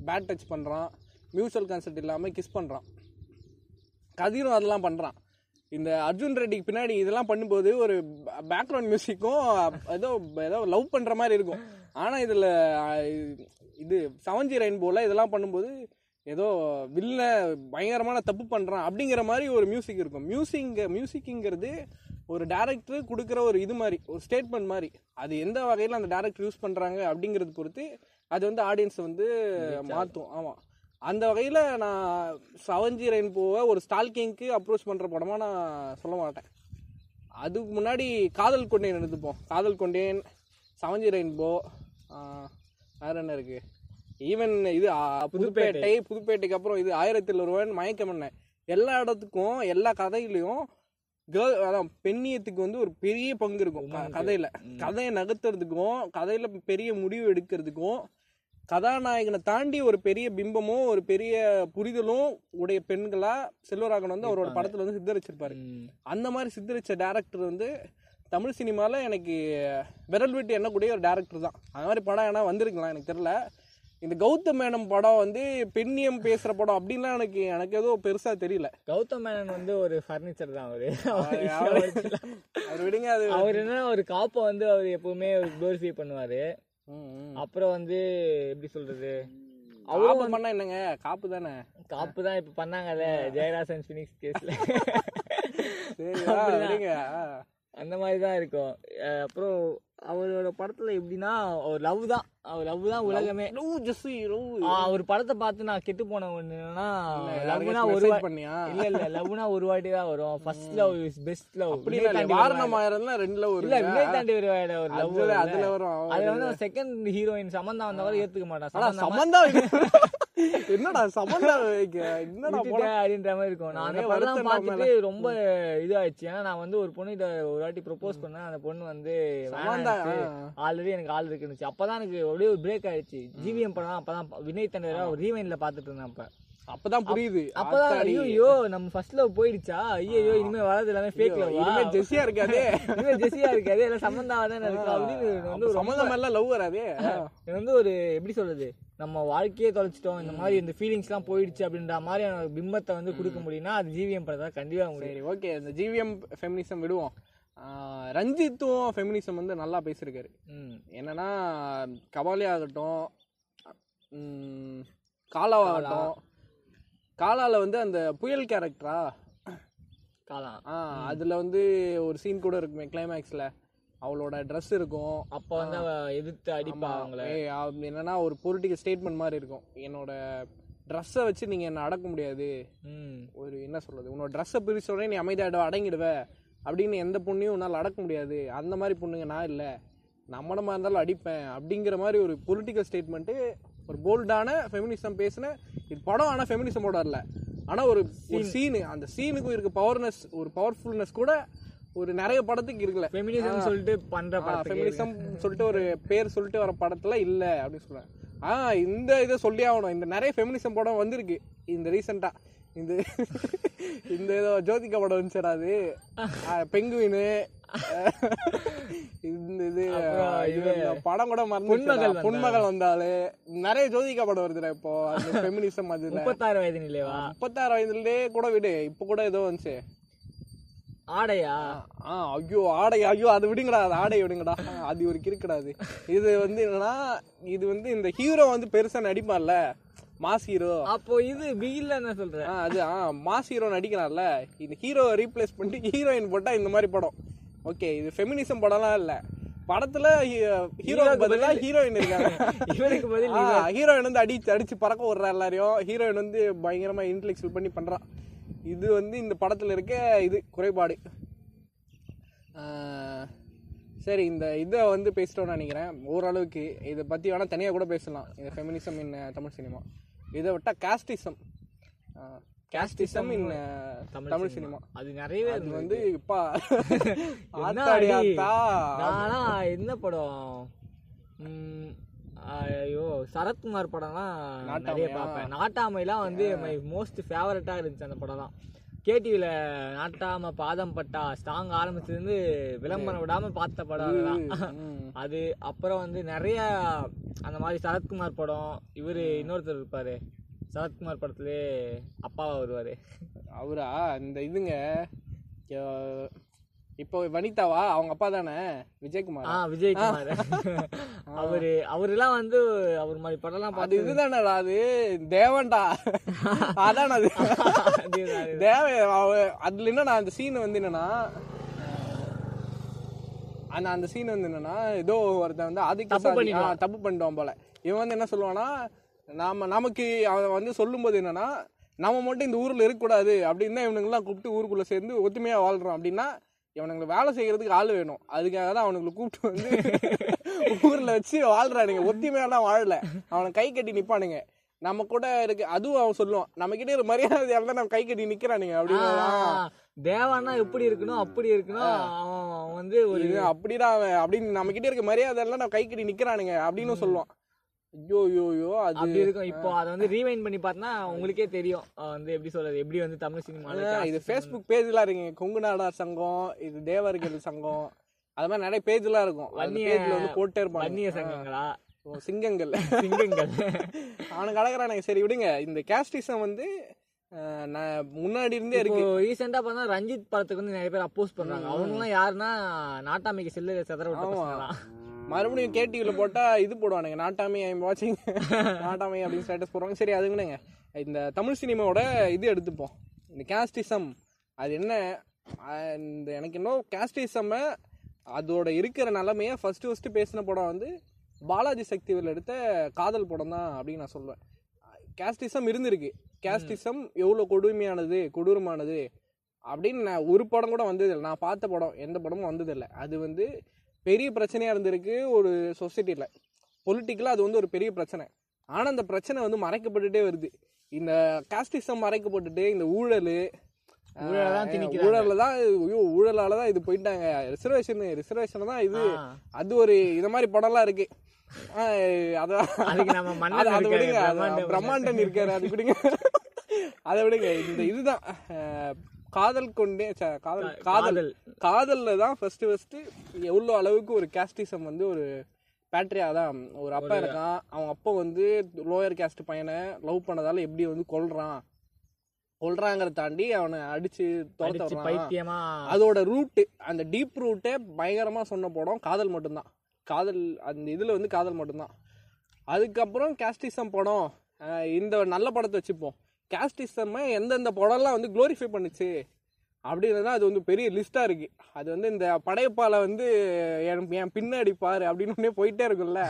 பேட் டச் பண்ணுறான் மியூச்சுவல் கன்செப்ட் இல்லாமல் கிஸ் பண்ணுறான் கதிரும் அதெல்லாம் பண்ணுறான் இந்த அர்ஜுன் ரெட்டிக்கு பின்னாடி இதெல்லாம் பண்ணும்போது ஒரு பேக்ரவுண்ட் மியூசிக்கும் ஏதோ ஏதோ லவ் பண்ணுற மாதிரி இருக்கும். ஆனால் இதில் இது செவன்ஜி ரெயின்போல இதெல்லாம் பண்ணும்போது ஏதோ வில்ல பயங்கரமான தப்பு பண்ணுறான் அப்படிங்கிற மாதிரி ஒரு மியூசிக் இருக்கும். மியூசிக் மியூசிக்குங்கிறது ஒரு டேரக்டர் கொடுக்குற ஒரு இது மாதிரி ஒரு ஸ்டேட்மெண்ட் மாதிரி. அது எந்த வகையில் அந்த டேரக்டர் யூஸ் பண்ணுறாங்க அப்படிங்கிறது பொறுத்து அது வந்து ஆடியன்ஸ் வந்து மாற்றும் ஆமாம் அந்த வகையில் நான் செவன்ஜி ரெயின்போவை ஒரு ஸ்டால்கிங்க்கு அப்ரோச் பண்ணுற படமாக நான் சொல்ல மாட்டேன். அதுக்கு முன்னாடி காதல் கொண்டேன் எடுத்துப்போம். காதல் கொண்டேன் செவன்ஜி ரெயின்போ வேற என்ன இருக்கு? ஈவன் இது புதுப்பேட்டை புதுப்பேட்டைக்கு அப்புறம் இது ஆயிரத்தில் ஒருவன் மயக்கம் என்ன எல்லா இடத்துக்கும் எல்லா கதையிலையும் கேர்ள் அதான் பெண்ணியத்துக்கு வந்து ஒரு பெரிய பங்கு இருக்கும். க- கதையில. கதையை நகர்த்துறதுக்கும் கதையில பெரிய முடிவு எடுக்கிறதுக்கும் கதாநாயகனை தாண்டி ஒரு பெரிய பிம்பமும் ஒரு பெரிய புரிதலும் உடைய பெண்களா செல்வராகவன் வந்து அவரோட படத்துல வந்து சித்தரிச்சிருப்பாரு. அந்த மாதிரி சித்தரிச்ச டேரக்டர் வந்து தமிழ் சினிமால எனக்கு விரல் விட்டு எண்ணக்கூடிய ஒரு டேரக்டர் தான். அந்த மாதிரி படம் ஏன்னா வந்திருக்கலாம் எனக்கு தெரியல. இந்த கௌதம் மேனம் படம் வந்து பெண்ணியம் பேசுற படம் அப்படின்லாம் எனக்கு எனக்கு ஏதோ பெருசா தெரியல. கௌதம் மேனன் வந்து ஒரு ஃபர்னிச்சர் தான் அவரு. அவர் விடுங்க அது அவர் என்ன ஒரு காப்பை வந்து அவர் எப்பவுமே குளோரிஃபை பண்ணுவாரு. அப்புறம் வந்து எப்படி சொல்றது? காப்பு பண்ணா என்னங்க? காப்பு தானே? காப்பு தான் இப்ப பண்ணாங்கல்ல ஜெயராசன் பினிக்ஸ் கேஸ்ல. அந்த மாதிரி தான் இருக்கும் அப்புறம் அவரோட படத்துல எப்படின்னா ஒரு லவ் தான். அவர் லவ் தான் உலகமே. லவ் ஜஸ்ட் லவ் அவர் படத்தை பார்த்து நான் கெட்டு போன ஒண்ணுன்னா லவ்னா ஒரு பண்ணியா? இல்ல இல்ல லவ்னா ஒரு வாட்டி தான் வரும். First love is best love அப்படி வாரணம் ஆயிரம்லாம் ரெண்டுல ஒரு இல்ல வினய் தாண்டி ஒரு ஒரு லவ் அதுல வரும். அதுல வந்து செகண்ட் ஹீரோயின் சமந்தா வந்தவரை ஏத்துக்க மாட்டான். சமந்தா என்னடா சமந்தா என்னடா அப்படின்ற மாதிரி இருக்கும். நான் அந்த ஒரே படம் பார்த்துட்டு ரொம்ப இதாயிடுச்சு. ஏன்னா நான் வந்து ஒரு பொண்ணு ஒரு வாட்டி ப்ரொபோஸ் பண்ணேன். அந்த பொண்ணு வந்து ஆல்ரெடி எனக்கு ஆள் இருக்குன்னு அப்பதான் எனக்கு அப்படியே ஒரு பிரேக் ஆயிடுச்சு. ஜிவிஎம் படம் அப்பதான் வினய் தண்டரா ரீவைன்ல பாத்துட்டு இருந்தேன் அப்ப. அப்பதான் புரியுது. அப்பதான். ஐயோ நம்ம ஃபர்ஸ்ட் லவ் போயிடுச்சா? ஐயோ இனிமே வரது எல்லாமே ஃபேக் லவ் இனிமே ஜெஸ்ஸியா இருக்காதே. இனிமே ஜெசியா இருக்காது? எல்லாம் சம்பந்தமா தானே இருக்கு? அப்படின்னு வந்து ஒரு சம்மந்தம் எல்லாம் லவ் வராதே? இது வந்து ஒரு எப்படி சொல்றது? நம்ம வாழ்க்கையே தொலைச்சிட்டோம். இந்த மாதிரி இந்த ஃபீலிங்ஸ் எல்லாம் போயிடுச்சு அப்படின்ற மாதிரி எனக்கு பிம்பத்தை வந்து கொடுக்க முடியும்னா அது ஜிவிஎம் படத்தை கண்டிப்பா முடியும். ஓகே இந்த ஜிவிஎம் ஃபெமினிசம் விடுவோம். ரஞ்சித்தும் ஃபெமினிசம் வந்து நல்லா பேசியிருக்காரு. என்னன்னா கபாலி ஆகட்டும் காலாவாகட்டும் காலால வந்து அந்த புயல் கேரக்டரா காலம் ஆ அதுல வந்து ஒரு சீன் கூட இருக்குமே கிளைமேக்ஸ்ல அவளோட ட்ரெஸ் இருக்கும். அப்ப வந்து அவ எதிர்த்து அடிப்பா அவங்கள. ஏய், அவ- என்னன்னா ஒரு பொலிட்டிக்கல் ஸ்டேட்மெண்ட் மாதிரி இருக்கும். என்னோட ட்ரெஸ்ஸை வச்சு நீங்க என்ன அடக்க முடியாது. ம். ஒரு என்ன சொல்றது? உன்னோட ட்ரெஸ்ஸை பிரிச்ச உடனே நீ அமைதியாட அடங்கிடுவ. அப்படின்னு எந்த பொண்ணையும் உன்னால் அடக்க முடியாது. அந்த மாதிரி பொண்ணுங்க நான் இல்லை. நம்மளமா இருந்தாலும் அடிப்பேன். அப்படிங்கிற மாதிரி ஒரு பொலிட்டிக்கல் ஸ்டேட்மெண்ட்டு ஒரு போல்டான ஃபெமினிசம் பேசின இது படம் ஆனால் ஃபெமினிசமோட இல்லை ஆனால் ஒரு ஒரு சீனு அந்த சீனுக்கு இருக்க பவர்னஸ் ஒரு பவர்ஃபுல்னஸ் கூட ஒரு நிறைய படத்துக்கு இருக்குல்ல. ஃபெமினிசம் சொல்லிட்டு பண்ற ஃபெமினிசம் சொல்லிட்டு ஒரு பேர் சொல்லிட்டு வர படத்துல இல்ல அப்படின்னு சொல்றேன் ஆ இந்த இதை சொல்லி ஆகணும். இந்த நிறைய ஃபெமினிசம் படம் வந்திருக்கு. இந்த ரீசெண்டா இந்த இந்த ஏதோ ஜோதிகா படம் வந்துச்சுடா அது. பெங்குவினு. இந்த இது படம் கூட மறந்து பொன்மகள் வந்தாலே நிறைய ஜோதிகா படம் வருதுடா இப்போ. அந்த ஃபெமினிசம் அதுல. முப்பத்தாறு வயது நிலைவா முப்பத்தாறு வயதுலயே கூட விடு. இப்போ கூட ஏதோ வந்துச்சு. ஆடையா? ஆ ஐயோ ஆடை ஐயோ அது விடுங்கடா அது ஆடை விடுங்கடா. அது ஒரு கிறுக்குடா அது இது வந்து என்னன்னா இது வந்து இந்த ஹீரோ வந்து பெருசா நடிப்பான்ல மாஸ் ஹீரோ. அப்போ இது பிகில்ல என்ன சொல்ற. ஆ அது ஆ மாஸ் ஹீரோ நடிக்கிறான்ல. இந்த ஹீரோ ரீப்ளேஸ் பண்ணிட்டு ஹீரோயின் போட்டா இந்த மாதிரி படம். ஓகே இது ஃபெமினிசம் படம்லாம் இல்ல. படத்துல ஹீரோக்கு பதிலா ஹீரோயின் இருக்காங்க. இவனுக்கு பதில் ஹீரோயின் வந்து அடிச்சு அடிச்சு பறக்க விடுறா எல்லாரையும். ஹீரோயின் வந்து பயங்கரமா இன்டெலெக்சுவல் பண்ணி பண்றான். இது வந்து இந்த படத்துல இருக்க இது குறைபாடு. சரி இந்த இதை வந்து பேசிட்டோம்னு நினைக்கிறேன். ஓரளவுக்கு இதை பத்தி வேணா தனியா கூட பேசலாம். இந்த ஃபெமினிசம் இன் தமிழ் சினிமா இதை விட்டா casteism casteism in Tamil cinema அது நிறையவே அது வந்து இப்பா என்ன படம்? ஐயோ சரத்குமார் படம்லாம் நிறைய? பார்ப்பேன். நாட்டாமைலாம் வந்து மை மோஸ்ட் ஃபேவரட்டா இருந்துச்சு அந்த படம் தான் கேடிவில நாட்டாம பாதம் பட்டா ஸ்ட்ராங் ஆரம்பிச்சதுலேருந்து விளம்பரம் விடாம பார்த்த படம் அதெல்லாம் ம். அது அப்புறம் வந்து நிறைய அந்த மாதிரி சரத்குமார் படம் இவரு இன்னொருத்தர் இருப்பாரு. சரத்குமார் படத்துலயே அப்பாவா வருவாரு. அவரா? இந்த இதுங்க இப்போ வனிதாவா? அவங்க அப்பா தானே? விஜயகுமார்? ஆ விஜயகுமார். அவரு அவரெல்லாம் வந்து அவர் மாதிரி படம்லாம் பார்த்து இதுதானடா அது தேவன்டா. அதான் அது? தேவ அதுல என்னன்னா அந்த சீன் வந்து என்னன்னா அந்த அந்த சீன் வந்து என்னன்னா ஏதோ ஒருத்தன் வந்து ஆதிக்க தப்பு பண்ணிட்டோம் போல. இவன் வந்து என்ன சொல்லுவானா நாம நமக்கு அவன் வந்து சொல்லும்போது என்னன்னா நம்ம மட்டும் இந்த ஊர்ல இருக்கக்கூடாது அப்படின்னு தான் இவனுங்கெல்லாம் கூப்பிட்டு ஊருக்குள்ள சேர்ந்து ஒத்துமையா வாழ்றோம் அப்படின்னா இவனுங்களை வேலை செய்யறதுக்கு ஆள் வேணும். அதுக்காக தான் அவனுங்களை கூப்பிட்டு வந்து ஊர்ல வச்சு வாழ்றானுங்க. ஒத்துமையெல்லாம் வாழல. அவனை கை கட்டி நிப்பானுங்க. நம்ம கூட இருக்கு. அதுவும் அவன் சொல்லுவான் நம்ம கிட்ட ஒரு மரியாதையால தான் நம்ம கை கட்டி நிக்கிறானுங்க. அப்படின்னு ஆ, தேவான்னா எப்படி இருக்கணும் அப்படி இருக்கணும். அவன் வந்து ஒரு அப்படிதான் அவன். அப்படின்னு நம்ம கிட்ட இருக்க மரியாதை எல்லாம் நம்ம கை கட்டி நிக்கிறானுங்க. அப்படின்னு சொல்லுவான். ஐயோ ஐயோ ஐயோ அது அப்படி இருக்கும். இப்போ அதை வந்து ரீவைண்ட் பண்ணி பார்த்தா உங்களுக்கே தெரியும். வந்து எப்படி சொல்றது? எப்படி வந்து தமிழ் சினிமால ஆ, இது ஃபேஸ்புக் பேஜ்லாம் இருக்குங்க. கொங்கு நாடார் சங்கம் இது தேவர்கள் சங்கம். அது மாதிரி நிறைய பேஜ்லாம் இருக்கும். வன்னிய- வந்து போட்டே இருப்பாங்க. வன்னிய சங்கங்களா? ஓ, சிங்கங்கள். சிங்கங்கள். அவனுக்கு அழகிறானுங்க. சரி விடுங்க. இந்த கேஸ்டிசம் வந்து நான் முன்னாடி இருந்தே இருக்கு. ரீசெண்டா பார்த்தா ரஞ்சித் படத்துக்கு வந்து நிறைய பேர் அப்போஸ் பண்றாங்க. அவங்க எல்லாம் யாருன்னா நாட்டாமைக்கு செல்லு செதற விட்ட மறுபடியும் கேடிவில போட்டா இது போடுவானுங்க. நாட்டாமை ஐம் வாட்சிங் நாட்டாமை அப்படின்னு ஸ்டேட்டஸ் போடுவாங்க. சரி அதுங்கண்ணங்க இந்த தமிழ் சினிமாவோட இது எடுத்துப்போம். இந்த கேஸ்டிசம் அது என்ன? இந்த எனக்கு இன்னும் கேஸ்டிசம் அதோட இருக்கிற நிலமைய ஃபர்ஸ்ட் ஃபர்ஸ்ட் பேசின படம் வந்து பாலாஜி சக்திவேல் எடுத்த காதல் படம் தான் அப்படின்னு நான் சொல்லுவேன் கேஸ்டிசம் இருந்திருக்கு. கேஸ்டிசம் எவ்வளோ கொடுமையானது கொடூரமானது அப்படின்னு நான் ஒரு படம் கூட வந்ததில்லை. நான் பார்த்த படம் எந்த படமும் வந்ததில்லை. அது வந்து பெரிய பிரச்சனையாக இருந்திருக்கு ஒரு சொசைட்டியில் பொலிட்டிக்கலாக அது வந்து ஒரு பெரிய பிரச்சனை. ஆனா அந்த பிரச்சனை வந்து மறைக்கப்பட்டுட்டே வருது. இந்த காஸ்டிசம் மறைக்கப்பட்டுட்டு இந்த ஊழல் ஊழலை தான் திணிக்கிறாங்க. ஊழல்ல தான் ஐயோ ஊழலால தான் இது போயிட்டாங்க. ரிசர்வேஷன் ரிசர்வேஷன் தான் இது. அது ஒரு இந்த மாதிரி படம்லாம் இருக்கு. பிரம்மாண்டம் பிரம்மாண்டன் இருக்காரு அது விடுங்க. அதை விடுங்க இந்த இதுதான் காதல் கொண்டே ச, காதல் காதல். காதல். காதல்ல தான் ஃபர்ஸ்ட் ஃபர்ஸ்ட் எவ்வளோ அளவுக்கு ஒரு கேஸ்டிசம் வந்து ஒரு பேட்ரியா தான் ஒரு அப்பா இருக்கான். அவன் அப்பா வந்து லோயர் கேஸ்ட் பையனை லவ் பண்ணதால எப்படி வந்து கொல்றான். கொல்றாங்கிறத தாண்டி அவனை அடிச்சு துரத்த அதோட ரூட்டு அந்த டீப் ரூட்டே பயங்கரமா சொன்ன படம் காதல் மட்டும்தான். காதல் அந்த இதுல வந்து காதல் மட்டும்தான். அதுக்கப்புறம் கேஸ்டிசம் படம் இந்த நல்ல படத்தை வச்சுப்போம். கேஸ்டிசம் எந்தெந்த படம்லாம் வந்து க்ளோரிஃபை பண்ணுச்சு அப்படின்றது அது வந்து பெரிய லிஸ்டா இருக்கு. அது வந்து இந்த படையப்பால வந்து என் என் பின்னாடி பாரு அப்படின்னு ஒண்ணே போயிட்டே இருக்கும்ல.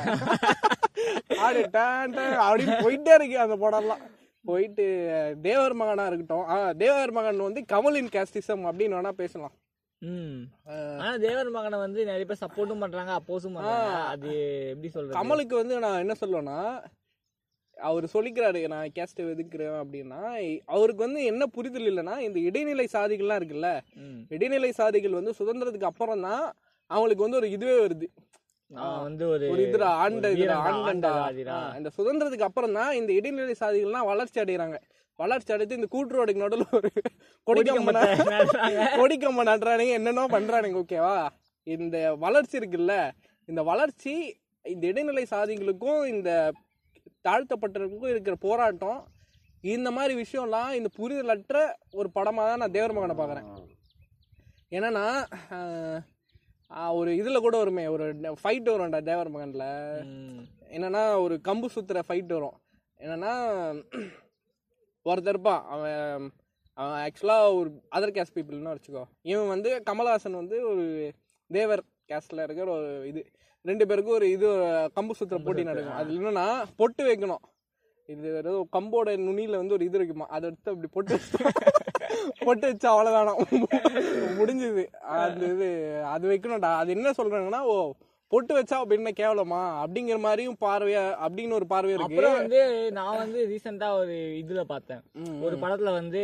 அப்படி டான் டான் அப்படின்னு போயிட்டே இருக்கு அந்த படம்லாம். போயிட்டு தேவர் மகனா இருக்கட்டும். தேவர் மகன் வந்து கமலின் கேஸ்டிசம் அப்படின்னு வேணா பேசலாம். ஆனா தேவர் மகனை வந்து நிறைய பேர் சப்போர்ட்டும் பண்றாங்க அப்போஸும் அது எப்படி சொல்றது? கமலுக்கு வந்து நான் என்ன சொல்லுவேன்னா அவர் சொல்லிக்கிறாரு நான் கேஸ்ட் எதுக்குறேன் அப்படின்னா அவருக்கு வந்து என்ன புரிதல் இல்லைன்னா இந்த இடைநிலை சாதிகள்லாம் இருக்குல்ல. இடைநிலை சாதிகள் வந்து சுதந்திரத்துக்கு அப்புறம் தான் அவங்களுக்கு வந்து ஒரு இதுவே வருது. வந்து ஒரு இதுல ஆண்ட ஆண்டண்டா இந்த சுதந்திரத்துக்கு அப்புறம் தான் இந்த இடைநிலை சாதிகள்லாம் வளர்ச்சி அடைகிறாங்க வளர்ச்சி அடைத்து இந்த கூட்டுரோடுக்கு நடுவில் ஒரு நடுறாங்க. கொடிக்கம்ப நடுறானுங்க என்னென்னோ பண்றானுங்க ஓகேவா இந்த வளர்ச்சி இருக்குல்ல இந்த வளர்ச்சி இந்த இடைநிலை சாதிகளுக்கும் இந்த தாழ்த்தப்பட்டவர்களுக்கும் இருக்கிற போராட்டம். இந்த மாதிரி விஷயம்லாம் இந்த புரிதலற்ற ஒரு படமாக தான் நான் தேவர் மகனை பார்க்குறேன். என்னன்னா ஒரு இதில் கூட வருமே ஒரு ஃபைட் வரும்டா தேவர் மகனில். என்னன்னா ஒரு கம்பு சுத்துற ஃபைட் வரும். என்னன்னா ஒருத்தர் இருப்பான் அவன் அவன் ஆக்சுவலாக ஒரு அதர் கேஸ்ட் பீப்புள்னு வச்சுக்கோ. இவன் வந்து கமல்ஹாசன் வந்து ஒரு தேவர் கேஸ்டில் இருக்கிற ஒரு இது. ரெண்டு பேருக்கும் ஒரு இது கம்பு சுத்துற போட்டி நடக்கும். அது என்னன்னா பொட்டு வைக்கணும். இது ஏதோ கம்போட நுனியில வந்து ஒரு இது இருக்குமா அதை எடுத்து அப்படி பொட்டு பொட்டு வச்சா அவ்வளவுதானா? முடிஞ்சது. அது இது அது வைக்கணும்டா. அது என்ன சொல்றாங்கன்னா ஓ பொட்டு வச்சா அப்ப என்ன கேவலமா? அப்படிங்கிற மாதிரியும் பார்வையா அப்படின்னு ஒரு பார்வை இருக்கு. வந்து நான் வந்து ரீசெண்டா ஒரு இதுல பார்த்தேன். ஒரு படத்துல வந்து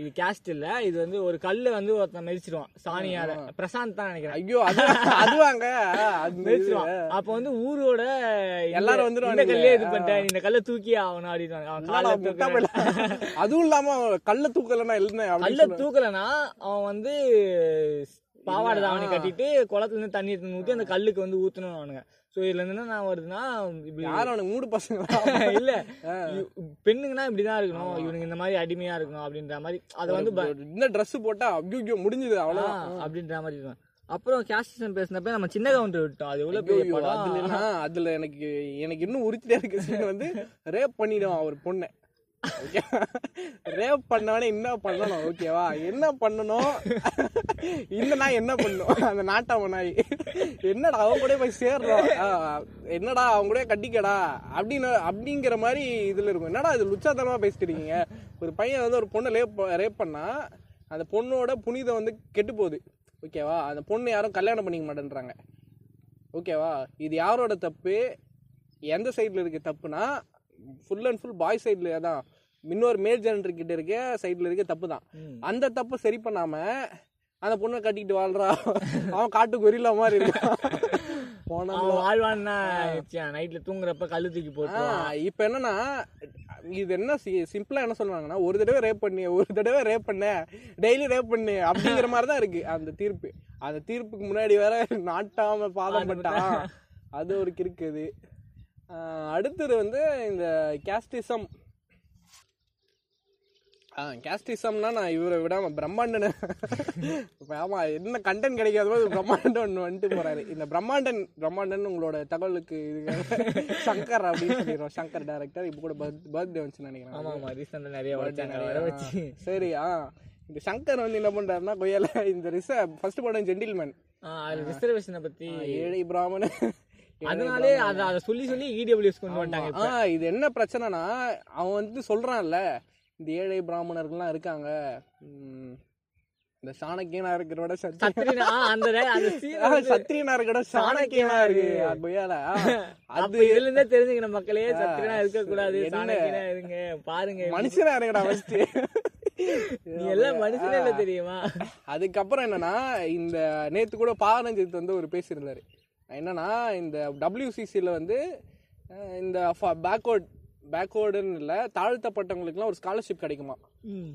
இது கேஸ்ட் இல்ல இது வந்து ஒரு கல்ல வந்து ஒருத்தன் மெதிச்சிருவான் சாணியால. பிரசாந்த் தான் நினைக்கிறேன். ஐயோ அது அதுவாங்க. மெதிச்சிருவான். அப்ப வந்து ஊரோட எல்லாரும் வந்துருவானுங்க. இந்த கல்லே இது பண்ணிட்டேன் இந்த கல்ல தூக்கி ஆகணும் அப்படின்னு. அதுவும் இல்லாம கல்ல தூக்கலன்னா எழுந்தேன் கல்ல அப்படின்னு தூக்கலனா அவன் வந்து பாவாடை தாவணி. கட்டிட்டு குளத்துல இருந்து தண்ணி ஊத்தி அந்த கல்லுக்கு வந்து ஊத்தணும் அவனுங்க. சோ இதுல இருந்து என்ன நான் வருதுன்னா இப்படி யாரும் அவனுக்கு மூடு பசங்க இல்ல. பெண்ணுங்கன்னா இப்படிதான் இருக்கணும். இவனுங்க இந்த மாதிரி அடிமையா இருக்கணும் அப்படின்ற மாதிரி. அதை வந்து இந்த Dress போட்டா ஐயோ முடிஞ்சது ஆ, அவ்வளவுதான். அப்படின்ற மாதிரி இருக்கும். அப்புறம் கேஸ்டிசன் பேசினப்ப நம்ம சின்ன கவுண்டர் விட்டோம். அது எவ்வளவு பெரிய படம்? அதுல என்ன, எனக்கு எனக்கு இன்னும் உறுத்திட்டே இருக்கு வந்து ரேப் பண்ணிடும் அவர் பொண்ணை. ரேப் பண்ணவனே என்ன பண்ணணும். ஓகேவா என்ன பண்ணணும்? இந்த நாய் என்ன பண்ணும்? அந்த நாட்டாம நாய். என்னடா அவன் கூட போய் சேர்றோம். ஆ, என்னடா அவங்க கூட கட்டிக்கடா? அப்படின்னு அப்படிங்கிற மாதிரி இதுல இருக்கும். என்னடா இது லுச்சாத்தனமா பேசிட்டு இருக்கீங்க? ஒரு பையன் வந்து ஒரு பொண்ணை ரேப் ரேப் பண்ணா அந்த பொண்ணோட புனிதம் வந்து கெட்டு போகுது. ஓகேவா அந்த பொண்ணு யாரும் கல்யாணம் பண்ணிக்க மாட்டேன்றாங்க. ஓகேவா இது யாரோட தப்பு? எந்த சைடில் இருக்க தப்புனா ஃபுல் அண்ட் ஃபுல் பாய் சைடில் தான். இன்னொரு மேல் ஜெனரர் கிட்ட இருக்க சைடில் இருக்க தப்பு தான். அந்த தப்பை சரி பண்ணாம அந்த பொண்ணை கட்டிக்கிட்டு வாழ்றா. அவன் காட்டு கொரில்லா மாதிரி இருக்கான். போனா வாழ்வான்னா நைட்ல தூங்குறப்ப கல்லு தூக்கி போட்டு இப்போ என்னன்னா இது என்ன சிம்பிளா என்ன சொல்றாங்கன்னா ஒரு தடவை ரேப் பண்ணி ஒரு தடவை ரேப் பண்ண டெய்லி ரேப் பண்ணு அப்படிங்கிற மாதிரி தான் இருக்கு. அந்த தீர்ப்பு. அந்த தீர்ப்புக்கு முன்னாடி வேற நாட்டாம பாதம் பட்டான் அது ஒரு கிறுக்குது அடுத்தது வந்து இந்த கேஸ்டிசம் ஆ கேஸ்டிசம்னா நான் இவரை விடாம பிரம்மாண்டன் ஆமா என்ன கண்டென்ட் கிடைக்காத போது பிரம்மாண்டன் வந்துட்டு போறாரு. இந்த பிரம்மாண்டன் பிரம்மாண்டன் உங்களோட தகவலுக்கு இது சங்கர் அப்படின்னு சொல்லிடுறோம். சங்கர் டைரக்டர் இப்போ கூட பர்த்டே வந்துச்சுன்னு நினைக்கிறேன். ஆமா ஆமா ரீசெண்டா நிறைய சரி ஆ. இந்த சங்கர் வந்து என்ன பண்றாருன்னா கொய்யால இந்த ரிச ஃபர்ஸ்ட் படம் ஜென்டில்மேன் ரிசர்வேஷனை பத்தி ஏழை பிராமண அதனாலே அத சொல்லி சொல்லி இடபிள்யூஎஸ் கொண்டு வந்துட்டாங்க இது என்ன பிரச்சனைனா அவன் வந்து சொல்றான்ல இந்த ஏழை பிராமணர்கள்லாம் இருக்காங்க. இந்த சாணக்கியனா இருக்கிறோட சத்திரி சத்திரியனா அந்த சத்திரியனா இருக்கட சாணக்கியனா இருக்கு. கொய்யால ஆ, அப்ப அது இதுல இருந்தே தெரிஞ்சுக்கணும் மக்களே சத்திரியனா இருக்க கூடாது? சாணக்கியனா இருங்க பாருங்க மனுஷனா இருக்கடா ஃபர்ஸ்ட் நீ எல்லாம் மனுஷனே இல்ல தெரியுமா? அதுக்கப்புறம் என்னன்னா இந்த நேத்து கூட பாரஞ்சித் வந்து ஒரு பேசியிருந்தாரு. என்னன்னா இந்த டபிள்யூசிசியில் வந்து இந்த பேக்வர்ட் பேக்வேர்டுன்னு இல்லை தாழ்த்தப்பட்டவங்களுக்குலாம் ஒரு ஸ்காலர்ஷிப் கிடைக்குமா.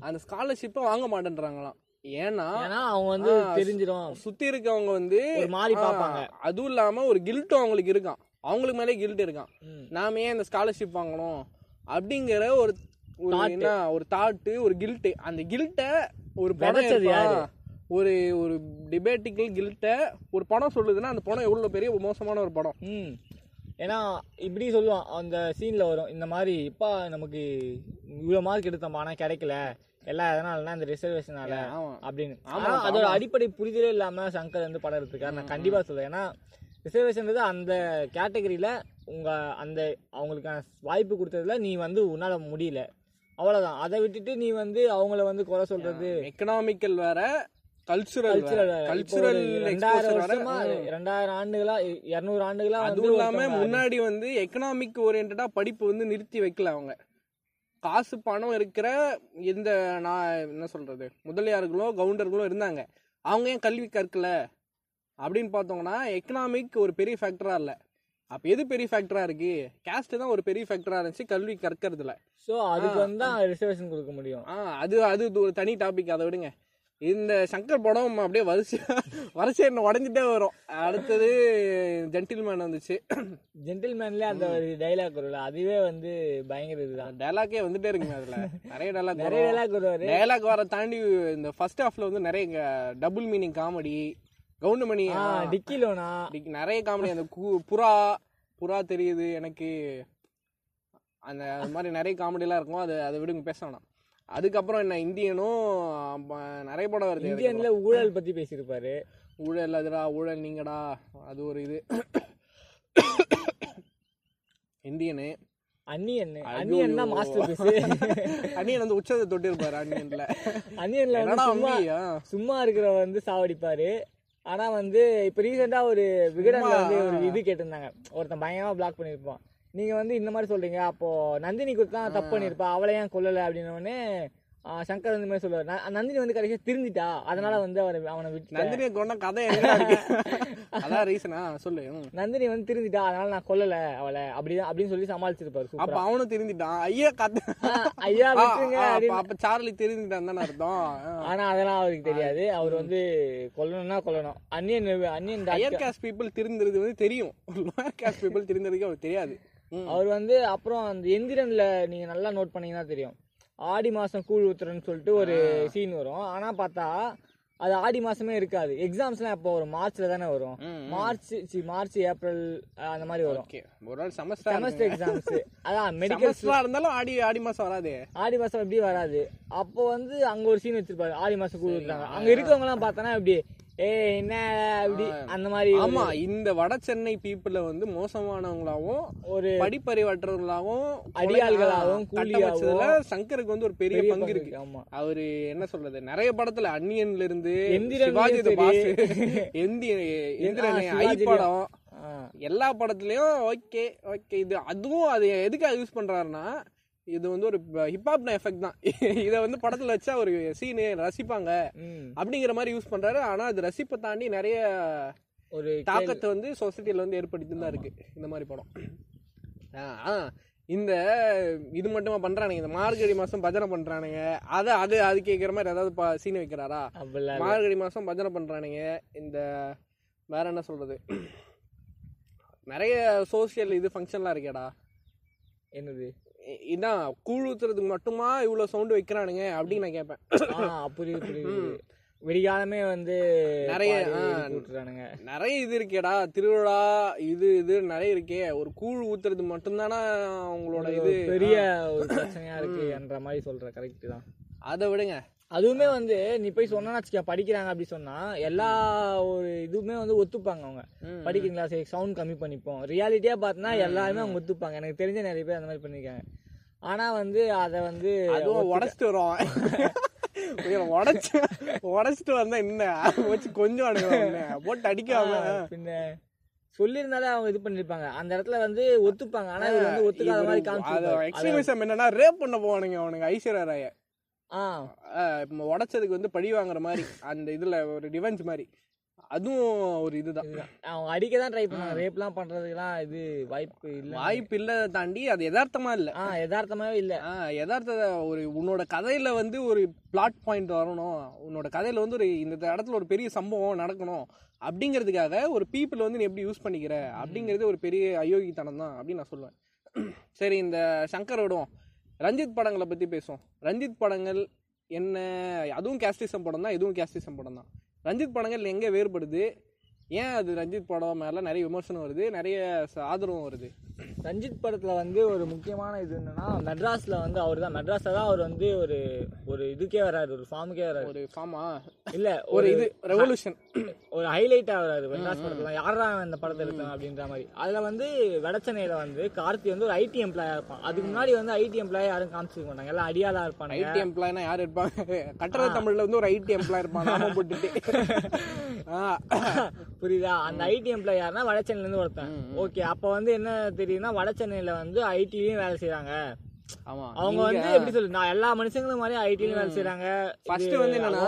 அந்த ஸ்காலர்ஷிப்பை வாங்க மாட்டேன்றாங்களாம் ஏன்னா அவங்க வந்து தெரிஞ்சிடும் சுத்தி இருக்கவங்க வந்து ஆ, பார்ப்பாங்க. அதுவும் இல்லாம ஒரு கில்ட்டும் அவங்களுக்கு இருக்கான் அவங்களுக்கு மேலே கில்ட் இருக்கான். நாம ஏன் இந்த ஸ்காலர்ஷிப் வாங்கணும் அப்படிங்கிற ஒரு. என்ன ஒரு தாட்டு ஒரு கில்ட்டு அந்த கில்ட்டை ஒரு படம்? ஒரு ஒரு டிபேட்டிக்கல் கில்ட்டை ஒரு படம் சொல்லுதுன்னா அந்த படம் எவ்வளவு பெரிய மோசமான ஒரு படம் ஏன்னா இப்படி சொல்லுவான் அந்த சீன்ல வரும் இந்த மாதிரி இப்ப நமக்கு இவ்வளவு மார்க் எடுத்தோம் ஆனா கிடைக்கல. எல்லாம் எதனாலனா இந்த ரிசர்வேஷனால அப்படின்னு. ஆமா, ஆனா அதோட அடிப்படை புரிதலே இல்லாம சங்கர் வந்து படம் எடுத்துக்காரு நான் கண்டிப்பா சொல்லுவேன் ஏன்னா ரிசர்வேஷன்றது அந்த கேட்டகரியில உங்க அந்த அவங்களுக்கான வாய்ப்பு கொடுத்ததுல நீ வந்து உன்னால முடியல. அவ்வளவுதான். அதை விட்டுட்டு நீ வந்து அவங்கள வந்து குறை சொல்றது. எக்கனாமிக்கல் வேற. கல்ச்சுரல் கல்ச்சுரல் ரெண்டாயிரம் வருஷமா ரெண்டாயிரம் ஆண்டுகளா இருநூறு ஆண்டுகளா அதுவும் இல்லாம முன்னாடி வந்து எக்கனாமிக் ஓரியன்டா படிப்பு வந்து நிறுத்தி வைக்கல அவங்க. காசு பணம் இருக்கிற எந்த நான் என்ன சொல்றது முதலியார்களோ கவுண்டர்களோ இருந்தாங்க. அவங்க ஏன் கல்வி கற்கல? அப்படின்னு பார்த்தோம்னா எக்கனாமிக் ஒரு பெரிய ஃபேக்டரா இல்ல. அப்ப எது பெரிய ஃபேக்டரா இருக்கு? கேஸ்ட் தான் ஒரு பெரிய ஃபேக்டரா இருந்துச்சு கல்வி கற்கறதுல. சோ அதுக்கு வந்து ரிசர்வேஷன் கொடுக்க முடியும். அது அது ஒரு தனி டாபிக் அதை விடுங்க. இந்த சங்கர் படம் அப்படியே வரிசை வரிசை என்ன உடஞ்சிட்டே வரும். அடுத்தது ஜென்டில்மேன் வந்துச்சு. ஜென்டில்மேன்ல அந்த ஒரு டைலாக் வரும்ல அதுவே வந்து பயங்கர இதுதான். டைலாக்கே வந்துட்டே இருக்குங்க அதுல. நிறைய டைலாக் நிறைய டைலாக் வருவாரு. டைலாக் வர தாண்டி இந்த ஃபர்ஸ்ட் ஹாஃப்ல வந்து நிறைய double meaning comedy Goundamani Dikkiloona நிறைய காமெடி அந்த புறா புறா தெரியுது எனக்கு. அந்த அது மாதிரி நிறைய காமெடிலாம் இருக்கும். அது அதை விடுங்க பேச வேணாம். அதுக்கப்புறம் என்ன இந்தியனும் நிறைய படம் வருது. இந்தியன்ல ஊழல் பத்தி பேசியிருப்பாரு. ஊழல் அதுடா ஊழல் நீங்கடா அது ஒரு இது. இந்தியனு. அன்னியன். அன்னியன் தான் மாஸ்டர் பீஸ் அன்னியன் வந்து உச்சத்தை தொட்டிருப்பாரு அன்னியன்ல. அன்னியன்ல வந்து என்னடா சும்மா. சும்மா இருக்கிறவ வந்து சாவடிப்பாரு. ஆனா வந்து இப்ப ரீசெண்டா ஒரு விகடன்ல வந்து ஒரு இது கேட்டிருந்தாங்க. ஒருத்தன் பயங்கரமா பிளாக் பண்ணிருப்பான் நீங்க வந்து இந்த மாதிரி சொல்றீங்க. அப்போ நந்தினி கொடுத்தா தப்பு பண்ணிருப்பா அவளை ஏன் கொல்லல அப்படின்னு உடனே ஆ, சங்கர் வந்து மாதிரி சொல்லுவாரு. நந்தினி வந்து கடைசியா திருந்திட்டா. அதனால வந்து அவரை அவனை விட்டு நந்தினியை கொண்ட கதை அதான் ரீசனா சொல்லு. நந்தினி வந்து திருந்திட்டா. அதனால நான் கொல்லல அவளை. அப்படிதான் அப்படின்னு சொல்லி சமாளிச்சிருப்பாரு. அப்ப அவனும் திருந்திட்டான். ஐயா கதை ஐயா விட்டுருங்க அப்ப சார்லி திருந்திட்டான் தானே அர்த்தம். ஆ. ஆனா அதெல்லாம் அவருக்கு தெரியாது. அவர் வந்து கொல்லணும்னா கொல்லணும். Anniyan Anniyan higher caste people திருந்துறது வந்து தெரியும். லோயர் காஸ்ட் பீப்புள் திருந்துறதுக்கு அவருக்கு தெரியாது. அவர் வந்து அப்புறம் அந்த எந்திரன்ல நீங்க நல்லா நோட் பண்ணீங்கன்னா தெரியும். ஆடி மாசம் கூழ் ஊத்துறன்னு சொல்லிட்டு ஒரு சீன் வரும். ஆனா பார்த்தா அது ஆடி மாசமே இருக்காது. எக்ஸாம்ஸ்லாம் எப்போ வரும்? மார்ச்ல தானே வரும். மார்ச் சி, மார்ச் ஏப்ரல் அந்த மாதிரி வரும். ஒரு நாள் செமஸ்டர் செமஸ்டர் எக்ஸாம்ஸ் அதான் மெடிக்கல் இருந்தாலும் ஆடி ஆடி மாசம் வராது. ஆடி மாசம் எப்படி வராது? அப்போ வந்து அங்க ஒரு சீன் வச்சிருப்பாரு. ஆடி மாசம் கூழ் ஊத்துறாங்க. அங்க இருக்கவங்க எல்லாம் பார்த்தோன்னா எப்படி? ஏ என்ன அப்படி? அந்த மாதிரி ஆமா இந்த வட சென்னை பீப்புள வந்து மோசமானவங்களாவும் ஒரு படிப்பறிவற்றவர்களாகவும் அடியாள்களாகவும், கொலை- வச்சதுல சங்கருக்கு வந்து ஒரு பெரிய பங்கு இருக்கு. ஆமா. அவரு என்ன சொல்றது நிறைய படத்துல அன்னியன்ல இருந்து சிவாஜி எந்திரன் ஐ. படம். எல்லா படத்துலயும் ஓகே ஓகே. இது அதுவும் அது எதுக்காக யூஸ் பண்றாருன்னா இது வந்து ஒரு ஹிப்ஹாப் எஃபெக்ட் தான். இத வந்து படத்துல வச்சா ஒரு சீனு ரசிப்பாங்க. அப்படிங்கிற மாதிரி யூஸ் பண்றாரு. ஆனா அது ரசிப்பை தாண்டி நிறைய ஒரு தாக்கத்தை வந்து சொசைட்டில வந்து ஏற்படுத்தி தான் இருக்கு. இந்த மாதிரி படம். ஆ, இந்த இது மட்டுமா பண்றானுங்க? இந்த மார்கழி மாசம் பஜனை பண்றானுங்க. அத அது அது கேக்குற மாதிரி ஏதாவது சீன் வைக்கிறாரா. மார்கழி மாசம் பஜனை பண்றானுங்க. இந்த வேற என்ன சொல்றது? நிறைய சோஷியல் இது ஃபங்க்ஷன்லாம் இருக்கேடா. என்னது? இதான் கூழ் ஊத்துறதுக்கு மட்டுமா இவ்வளவு சவுண்ட் வைக்கிறானுங்க அப்படின்னு நான் கேட்பேன் புரியுது புரியுது விடிகாலமே வந்து நிறைய, நிறைய இது இருக்கேடா திருவிழா இது இது நிறைய இருக்கே. ஒரு கூழ் ஊத்துறது மட்டும்தானா அவங்களோட இது பெரிய ஒரு பிரச்சனையா இருக்கு என்ற மாதிரி சொல்ற கரெக்ட் தான். அதை விடுங்க. அதுவுமே வந்து நீ போய் சொன்னா வச்சுக்க படிக்கிறாங்க அப்படி சொன்னா எல்லா ஒரு இதுவுமே வந்து ஒத்துப்பாங்க அவங்க. படிக்கிறீங்களா? சரி சவுண்ட் கம்மி பண்ணிப்போம். ரியாலிட்டியா பார்த்தனா எல்லாருமே அவங்க ஒத்துப்பாங்க. எனக்கு தெரிஞ்ச நிறைய பேர் அந்த மாதிரி பண்ணிருக்காங்க. ஆனா வந்து அத வந்து உடச்சிட்டு வரும் உடச்சு உடச்சிட்டு வந்தா என்ன? வச்சு கொஞ்சம் அனுப்புவாங்க போட்டு அடிக்காம பின்ன சொல்லியிருந்தாலே அவங்க இது பண்ணிருப்பாங்க. அந்த இடத்துல வந்து ஒத்துப்பாங்க. ஆனா இவர் வந்து ஒத்துக்காத மாதிரி எக்ஸ்ட்ரீமிசம் என்னன்னா ரேப் பண்ண போவானுங்க அவனுங்க ஐஸ்வர்யா ராய. உடைச்சதுக்கு வந்து பழி வாங்குற மாதிரி அந்த இதுல ஒரு டிவென்ஸ் மாதிரி. அதுவும் ஒரு இதுதான். அவங்க அடிக்க தான் ட்ரை பண்ணாங்க ரேப்லாம் பண்றதுக்குலாம் இது வாய்ப்பு இல்ல வாய்ப்பு இல்ல தாண்டி அது யதார்த்தமா இல்ல. ஆ யதார்த்தமாவே இல்ல. ஆ, யதார்த்த ஒரு உன்னோட கதையில வந்து ஒரு பிளாட் பாயிண்ட் வரணும். உன்னோட கதையில வந்து ஒரு இந்த இடத்துல ஒரு பெரிய சம்பவம் நடக்கணும். அப்படிங்கிறதுக்காக ஒரு பீப்புள் வந்து நீ எப்படி யூஸ் பண்ணிக்கிற? அப்படிங்கிறது ஒரு பெரிய அயோக்கித்தனம் தான் அப்படின்னு நான் சொல்லுவேன். சரி இந்த சங்கர் விடுவோம் ரஞ்சித் படங்களை பற்றி பேசுவோம். ரஞ்சித் படங்கள் என்ன அதுவும் கேஸ்டிசம் படம் தான் இதுவும் கேஸ்டிசம் படம் தான் ரஞ்சித் படங்கள் எங்கே வேறுபடுது? ஏன் அது ரஞ்சித் படம் மேல நிறைய விமர்சனம் வருது நிறைய ஆதரவும் வருது? ரஞ்சித் படத்துல வந்து ஒரு முக்கியமான இது என்னன்னா மெட்ராஸ்ல வந்து அவர் தான் மெட்ராஸ்ல தான் அவர் வந்து ஒரு ஒரு இதுக்கே வராரு ஒரு ஃபார்முக்கே வராரு. ஒரு ஃபார்மா? இல்ல ஒரு இது ரெவல்யூஷன் ஒரு ஹைலைட் ஆகுறாரு மெட்ராஸ் படத்துல. யாரா அவன் இந்த படத்தை எடுத்தான் அப்படின்ற மாதிரி. அதுல வந்து வடச்சென்னையில வந்து கார்த்தி வந்து ஒரு ஐடி எம்ப்ளாயா இருப்பான். அதுக்கு முன்னாடி வந்து ஐடி எம்ப்ளாய் யாரும் காமிச்சிக்க மாட்டாங்க. எல்லாம் அடியாளா இருப்பானுங்க. ஐடி எம்ப்ளாய்னா யார் இருப்பாங்க? கட்டட தமிழ்ல வந்து ஒரு ஐடி எம்ப்ளாய் இருப்பான். போட்டுட்டு. புரியுதா? அந்த ஐடி எம்ப்ளாய் யாருன்னா வடச்சென்னையில இருந்து ஒருத்தன். ஓகே அப்ப வந்து என்ன தெரியுதுன்னா வடச்சென்னையில வந்து ஐடிலயும் வேலை செய்றாங்க. ஆமா அவங்க வந்து எப்படி சொல்லு நான் எல்லா மனுஷங்களும் மாதிரி ஐடிலயும் வேலை செய்றாங்க. ஃபர்ஸ்ட் வந்து என்னன்னா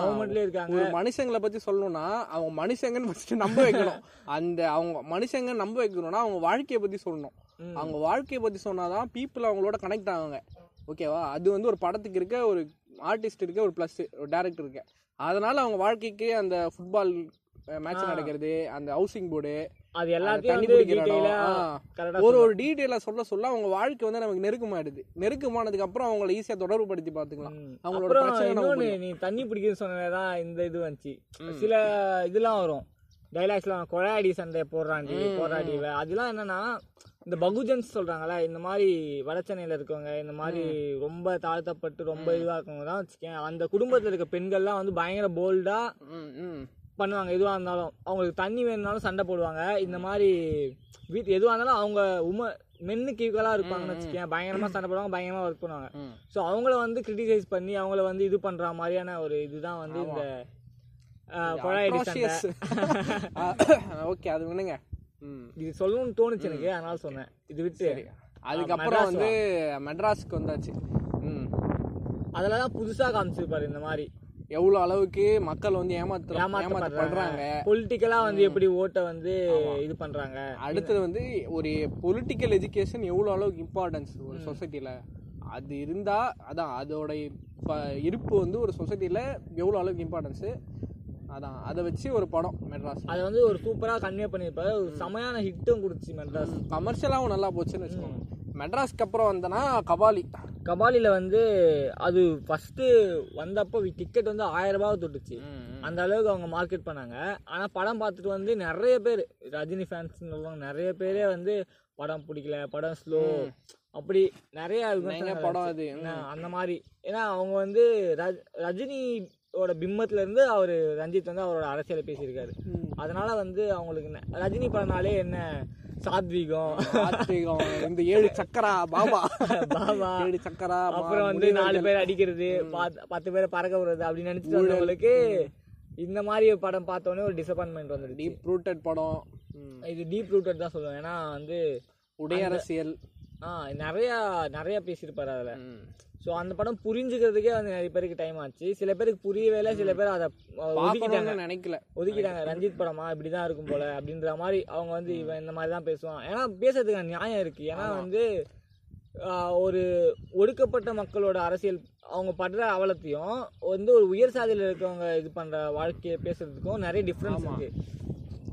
கவர்மெண்ட்லயே இருக்காங்க. ஒரு மனுஷங்களை பத்தி சொல்லணும்னா அவங்க மனுஷங்கன்னு ஃபர்ஸ்ட் நம்ப வைக்கணும். அந்த அவங்க மனுஷங்க நம்ப வைக்கணும்னா அவங்க வாழ்க்கைய பத்தி சொல்லணும். அவங்க வாழ்க்கைய பத்தி சொன்னாதான் பீப்புள் அவங்களோட கனெக்ட் ஆவாங்க. ஓகேவா அது வந்து ஒரு படத்துக்கு இருக்க ஒரு ஆர்டிஸ்ட் இருக்க ஒரு ப்ளஸ் ஒரு டேரக்டர் இருக்க. அதனால அவங்க வாழ்க்கைக்கு அந்த ஃபுட்பால் மேட்ச் நடக்கிறது அந்த ஹவுசிங் போர்டு அது எல்லாத்தையும் டீடைலா ஒரு ஒரு டீட்டெயிலா சொல்ல சொல்ல அவங்க வாழ்க்கை வந்து நமக்கு நெருக்கமாயிடுது. நெருக்கமானதுக்கு அப்புறம் அவங்கள ஈஸியா தொடர்பு படுத்தி பாத்துக்கலாம். அவங்களோட பிரச்சனை நீ தண்ணி பிடிக்குன்னு சொன்னதான் இந்த இது வந்துச்சு. சில இதெல்லாம் வரும். டைலாக்ஸ்லாம் கொழாடி சண்டை போடுறாண்டி போராடி. அதெல்லாம் என்னன்னா இந்த பகுஜன்ஸ் சொல்றாங்கல்ல இந்த மாதிரி வடச்சென்னையில இருக்கவங்க இந்த மாதிரி ரொம்ப தாழ்த்தப்பட்டு ரொம்ப இதுவா இருக்கவங்க தான் அந்த குடும்பத்துல இருக்க பெண்கள்லாம் வந்து பயங்கர போல்டா. பண்ணுவாங்க எதுவா இருந்தாலும். அவங்களுக்கு தண்ணி வேணும்னாலும் சண்டை போடுவாங்க. இந்த மாதிரி வீட்டு எதுவா இருந்தாலும் அவங்க உம மென்னுக்கு ஈக்குவலா இருப்பாங்கன்னு வச்சுக்கேன் பயங்கரமா சண்டை போடுவாங்க பயங்கரமா ஒர்க் பண்ணுவாங்க. ஸோ அவங்கள வந்து கிரிட்டிசைஸ் பண்ணி அவங்கள வந்து இது பண்ற மாதிரியான ஒரு இதுதான் வந்து இந்த ஓகே அது ம். இது சொல்லணும்னு தோணுச்சு எனக்கு. அதனால சொன்னேன். இது விட்டு. அதுக்கப்புறம் வந்து மெட்ராஸ்க்கு வந்தாச்சு. அதுல தான் புதுசா காமிச்சிருப்பாரு இந்த மாதிரி. எவ்வளவு அளவுக்கு மக்கள் வந்து ஏமாத்து ஏமாத்தப்படுறாங்க. ஏமாத்தப்படுறாங்க. பொலிட்டிக்கலா வந்து எப்படி ஓட்டை வந்து இது பண்றாங்க? அடுத்தது வந்து ஒரு பொலிட்டிக்கல் எஜுகேஷன் எவ்வளவு அளவுக்கு இம்பார்ட்டன்ஸ் ஒரு சொசைட்டில அது இருந்தா அதான் அதோட இப்ப இருப்பு வந்து ஒரு சொசைட்டில எவ்வளவு அளவுக்கு இம்பார்ட்டன்ஸ் அதான் அதை வச்சு ஒரு படம் மெட்ராஸ். அதை வந்து ஒரு சூப்பரா கன்வே பண்ணிருப்பாரு ஒரு செமையான ஹிட்டும் கொடுத்துச்சு மெட்ராஸ். கமர்ஷியலாகவும் நல்லா போச்சுன்னு வச்சுக்கோங்க. மெட்ராஸ்க்கு அப்புறம் வந்தனா கபாலி. கபாலில வந்து அது ஃபர்ஸ்ட் வந்தப்போ டிக்கெட் வந்து ஆயிரம் ரூபாய் தொட்டுச்சு. அந்த அளவுக்கு அவங்க மார்க்கெட் பண்ணாங்க. ஆனா படம் பார்த்துட்டு வந்து நிறைய பேர் ரஜினி ஃபேன்ஸ் நிறைய பேரே வந்து படம் பிடிக்கல படம் ஸ்லோ அப்படி நிறைய படம். அது? என்ன, அந்த மாதிரி. ஏன்னா அவங்க வந்து ரஜ்- ரஜினியோட பிம்பத்துல இருந்து அவரு ரஞ்சித் வந்து அவரோட அரசியலை பேசியிருக்காரு. அதனால வந்து அவங்களுக்கு என்ன- ரஜினி படம்னாலே என்ன சாத்வீகம். ஆத்திகம், இந்த ஏழு சக்கரா பாபா. பாபா. ஏழு சக்கரா அப்புறம் வந்து நாலு பேர் அடிக்கிறது. பாத்- பத்து பேரை பறக்க விடுறது அப்படின்னு நினைச்சிட்டு வந்தவங்களுக்கு இந்த மாதிரி படம் பார்த்தோன்னே ஒரு டிசப்பாயின்மெண்ட் வந்துடுச்சு. டீப் ரூட்டட் படம். இது டீப் ரூட்டட் தான் சொல்லுவேன். ஏன்னா வந்து உடையரசியல். ஆ நிறைய நிறைய பேசியிருப்பாரு அதுல. ஸோ அந்த படம் புரிஞ்சுக்கிறதுக்கே வந்து நிறைய பேருக்கு டைம் ஆச்சு. சில பேருக்கு புரியவே இல்லை சில பேர் அதை ஒதுக்கிட்டாங்க. நினைக்கல. ஒதுக்கிட்டாங்க. ரஞ்சித் படமா? இப்படிதான் இருக்கும் போல அப்படின்ற மாதிரி அவங்க வந்து இவன் இந்த மாதிரி தான் பேசுவான். ஏன்னா பேசுறதுக்கு நியாயம் இருக்கு. ஏன்னா வந்து ஒரு ஒடுக்கப்பட்ட மக்களோட அரசியல் அவங்க படுற அவலத்தையும் வந்து ஒரு உயர் சாதியில இருக்கவங்க இது பண்ற வாழ்க்கையை பேசுறதுக்கும் நிறைய டிஃப்ரென்ஸ் இருக்கு.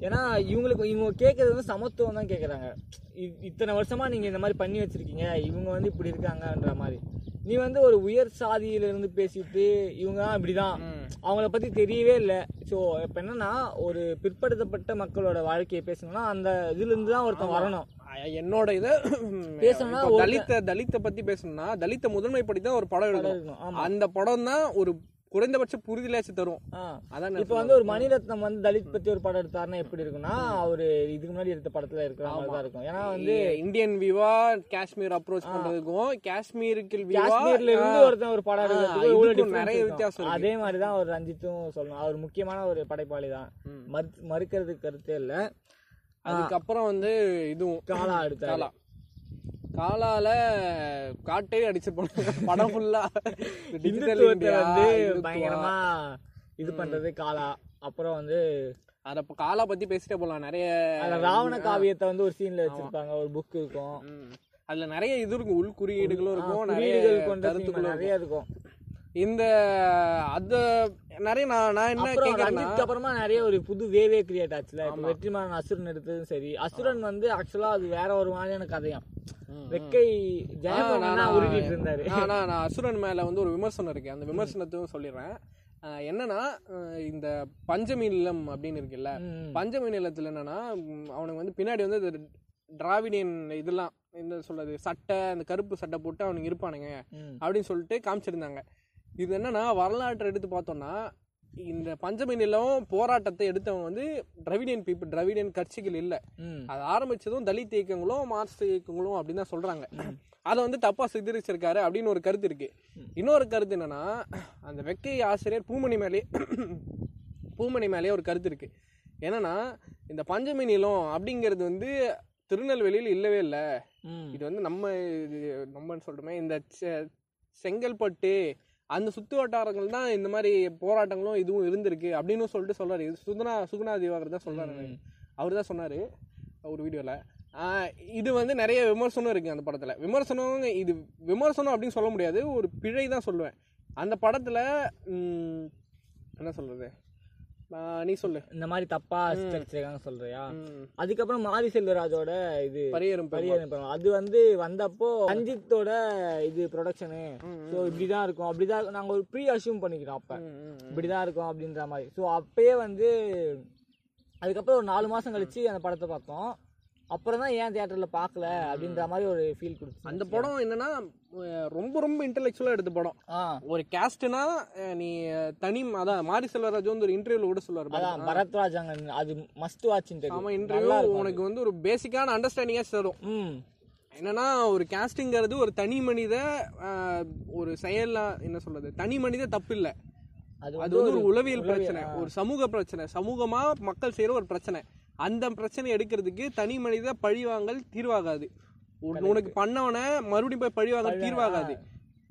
ஏன்னா இவங்களுக்கு இவங்க கேட்கறது வந்து சமத்துவம் தான் கேட்குறாங்க இத்தனை வருஷமா நீங்க இந்த மாதிரி பண்ணி வச்சிருக்கீங்க. இவங்க வந்து இப்படி இருக்காங்கன்ற மாதிரி. நீ வந்து ஒரு உயர் சாதியில இருந்து பேசிட்டு இவங்க தான் இப்படிதான். அவங்கள பத்தி தெரியவே இல்லை. ஸோ இப்போ என்னன்னா ஒரு பிற்படுத்தப்பட்ட மக்களோட வாழ்க்கையை பேசணும்னா அந்த இதுல இருந்து தான் ஒருத்தன் வரணும். என்னோட இத பேசணும்னா தலித்த தலித்த பத்தி பேசணும்னா தலித்த முதன்மைப்படுத்தி தான் ஒரு படம் எடுக்கணும். அந்த படம் தான் ஒரு குறைந்தபட்ச புரிதலாச்சும் தரும். அதான் இப்போ வந்து ஒரு மணிரத்னம் வந்து தலித் பத்தி ஒரு படம் எடுத்தாருன்னா எப்படி இருக்கும்னா அவரு இதுக்கு முன்னாடி எடுத்த படத்துல இருக்கிற மாதிரி தான் இருக்கும். ஏன்னா வந்து இந்தியன் வியூவா காஷ்மீர் அப்ரோச் பண்றதுக்கும் காஷ்மீருக்கு காஷ்மீர்ல இருந்து ஒருத்தன் ஒரு படம் எடுக்கிறதுக்கு நிறைய. வித்தியாசம். அதே மாதிரி தான் ஒரு ரஞ்சித்தும் சொல்லணும். அவர் முக்கியமான ஒரு படைப்பாளி தான். மறுக்கிறதுக்கு கருத்தே இல்ல. அதுக்கப்புறம் வந்து இதுவும் காலா எடுத்தாரு. காலா. காலால காட்டே அடிச்சிருப்பாங்க. படம் ஃபுல்லா டிஜிட்டல் இந்துத்துவத்தை வந்து பயங்கரமா இது பண்றது காலா. அப்புறம் வந்து அத காலா பத்தி பேசிட்டே போலாம். நிறைய ராவண காவியத்தை வந்து ஒரு சீன்ல வச்சிருப்பாங்க. ஒரு புக் இருக்கும். அதுல நிறைய இது இருக்கும். உள் குறியீடுகளும் இருக்கும். நிறைய கருத்துக்களும் நிறைய இருக்கும். இந்த அத நிறைய நான் நான் என்ன ரஞ்சித்க்கு அப்புறமா நிறைய ஒரு புது வேவே கிரியேட் ஆச்சுல. வெற்றிமாறன் அசுரன் எடுத்ததும் சரி. அசுரன் வந்து ஆக்சுவலா அது வேற ஒரு மாதிரியான கதையாம். வெக்கை உருட்டிட்டு இருந்தாரு. நான் நான் அசுரன் மேல வந்து ஒரு விமர்சனம் இருக்கு. அந்த விமர்சனத்தையும் சொல்லிடுறேன். என்னன்னா இந்த பஞ்சமி நிலம் அப்படின்னு இருக்குல்ல. பஞ்சமி நிலத்துல என்னன்னா அவனுக்கு வந்து பின்னாடி வந்து டிராவிடியன் இதெல்லாம் என்ன சொல்றது சட்டை அந்த கருப்பு சட்டை போட்டு அவனுங்க இருப்பானுங்க. அப்படின்னு சொல்லிட்டு காமிச்சிருந்தாங்க. இது என்னன்னா வரலாற்றை எடுத்து பார்த்தோம்னா இந்த பஞ்சமி நிலம் போராட்டத்தை எடுத்தவங்க வந்து டிராவிடியன் பீப்புள் டிராவிடியன் கட்சிகள் இல்லை. அது ஆரம்பிச்சதும் தலித் இயக்கங்களும் மார்க்சிஸ்ட் இயக்கங்களும் அப்படின்னு தான் சொல்றாங்க. அதை வந்து தப்பா சித்தரிச்சிருக்காரு அப்படின்னு ஒரு கருத்து இருக்கு. இன்னொரு கருத்து என்னன்னா அந்த வெக்கை ஆசிரியர் பூமணி மேலே பூமணி மேலேயே ஒரு கருத்து இருக்கு. என்னன்னா இந்த பஞ்சமி நிலம் அப்படிங்கிறது வந்து திருநெல்வேலியில் இல்லவே இல்லை. இது வந்து நம்ம இது நம்மன்னு சொல்றோமே இந்த செங்கல்பட்டு அந்த சுத்து வட்டாரங்கள் தான் இந்த மாதிரி போராட்டங்களும் இதுவும் இருந்திருக்கு அப்படின்னு சொல்லிட்டு சொல்றாரு. இது சுகுணா திவாகர் தான் சொல்றாரு. அவர் தான் சொன்னாரு ஒரு வீடியோல. இது வந்து நிறைய விமர்சனம் இருக்கு அந்த படத்துல. விமர்சனம் இது விமர்சனம் அப்படின்னு சொல்ல முடியாது ஒரு பிழை தான் சொல்லுவேன். அந்த படத்துல என்ன சொல்றது? ஆஹ் நீ சொல்லு. இந்த மாதிரி தப்பா சித்தரிச்சிருக்காங்க சொல்றியா? அதுக்கப்புறம் மாரி செல்வராஜோட இது பரியரும் பெருமாள். அது வந்து வந்தப்போ ரஞ்சித்தோட இது ப்ரொடக்ஷனு ஸோ இப்படிதான் இருக்கும். அப்படிதான் இருக்கும். நாங்க ஒரு ப்ரீ அசியூம் பண்ணிக்கிறோம் அப்ப. இப்படிதான் இருக்கும் அப்படின்ற மாதிரி. ஸோ அப்பயே வந்து அதுக்கப்புறம் ஒரு நாலு மாசம் கழிச்சு அந்த படத்தை பார்த்தோம். அப்புறம் தான் ஏன் தியேட்டர்ல பார்க்கல அப்படின்ற மாதிரி ஒரு ஃபீல் கொடுத்து அந்த படம் என்னன்னா ரொம்ப ரொம்ப இன்டெலெக்சுவலா எடுத்த படம். ஒரு கேஸ்ட்னா நீ தனி அதான் மாரி செல்வராஜ் வந்து ஒரு இன்டர்வியூல கூட சொல்லுவாரு. அதான் பரத்வாஜ் அங்க அது மஸ்ட் வாட்ச் ஆமா இன்டர்வியூ உனக்கு வந்து ஒரு பேசிக்கான அண்டர்ஸ்டாண்டிங்கா தரும் என்னன்னா ஒரு காஸ்டிங்கிறது ஒரு தனி மனித ஒரு செயலா என்ன சொல்றது தனி மனித தப்பு இல்ல அது வந்து ஒரு உளவியல் பிரச்சனை ஒரு சமூக பிரச்சனை சமூகமா மக்கள் செய்யற ஒரு பிரச்சனை. அந்த பிரச்சனை எடுக்கிறதுக்கு தனி மனித பழிவாங்கல் தீர்வாகாது. உன்- உனக்கு பண்ணவன மறுபடியும் போய் பழிவாங்கல் தீர்வாகாது.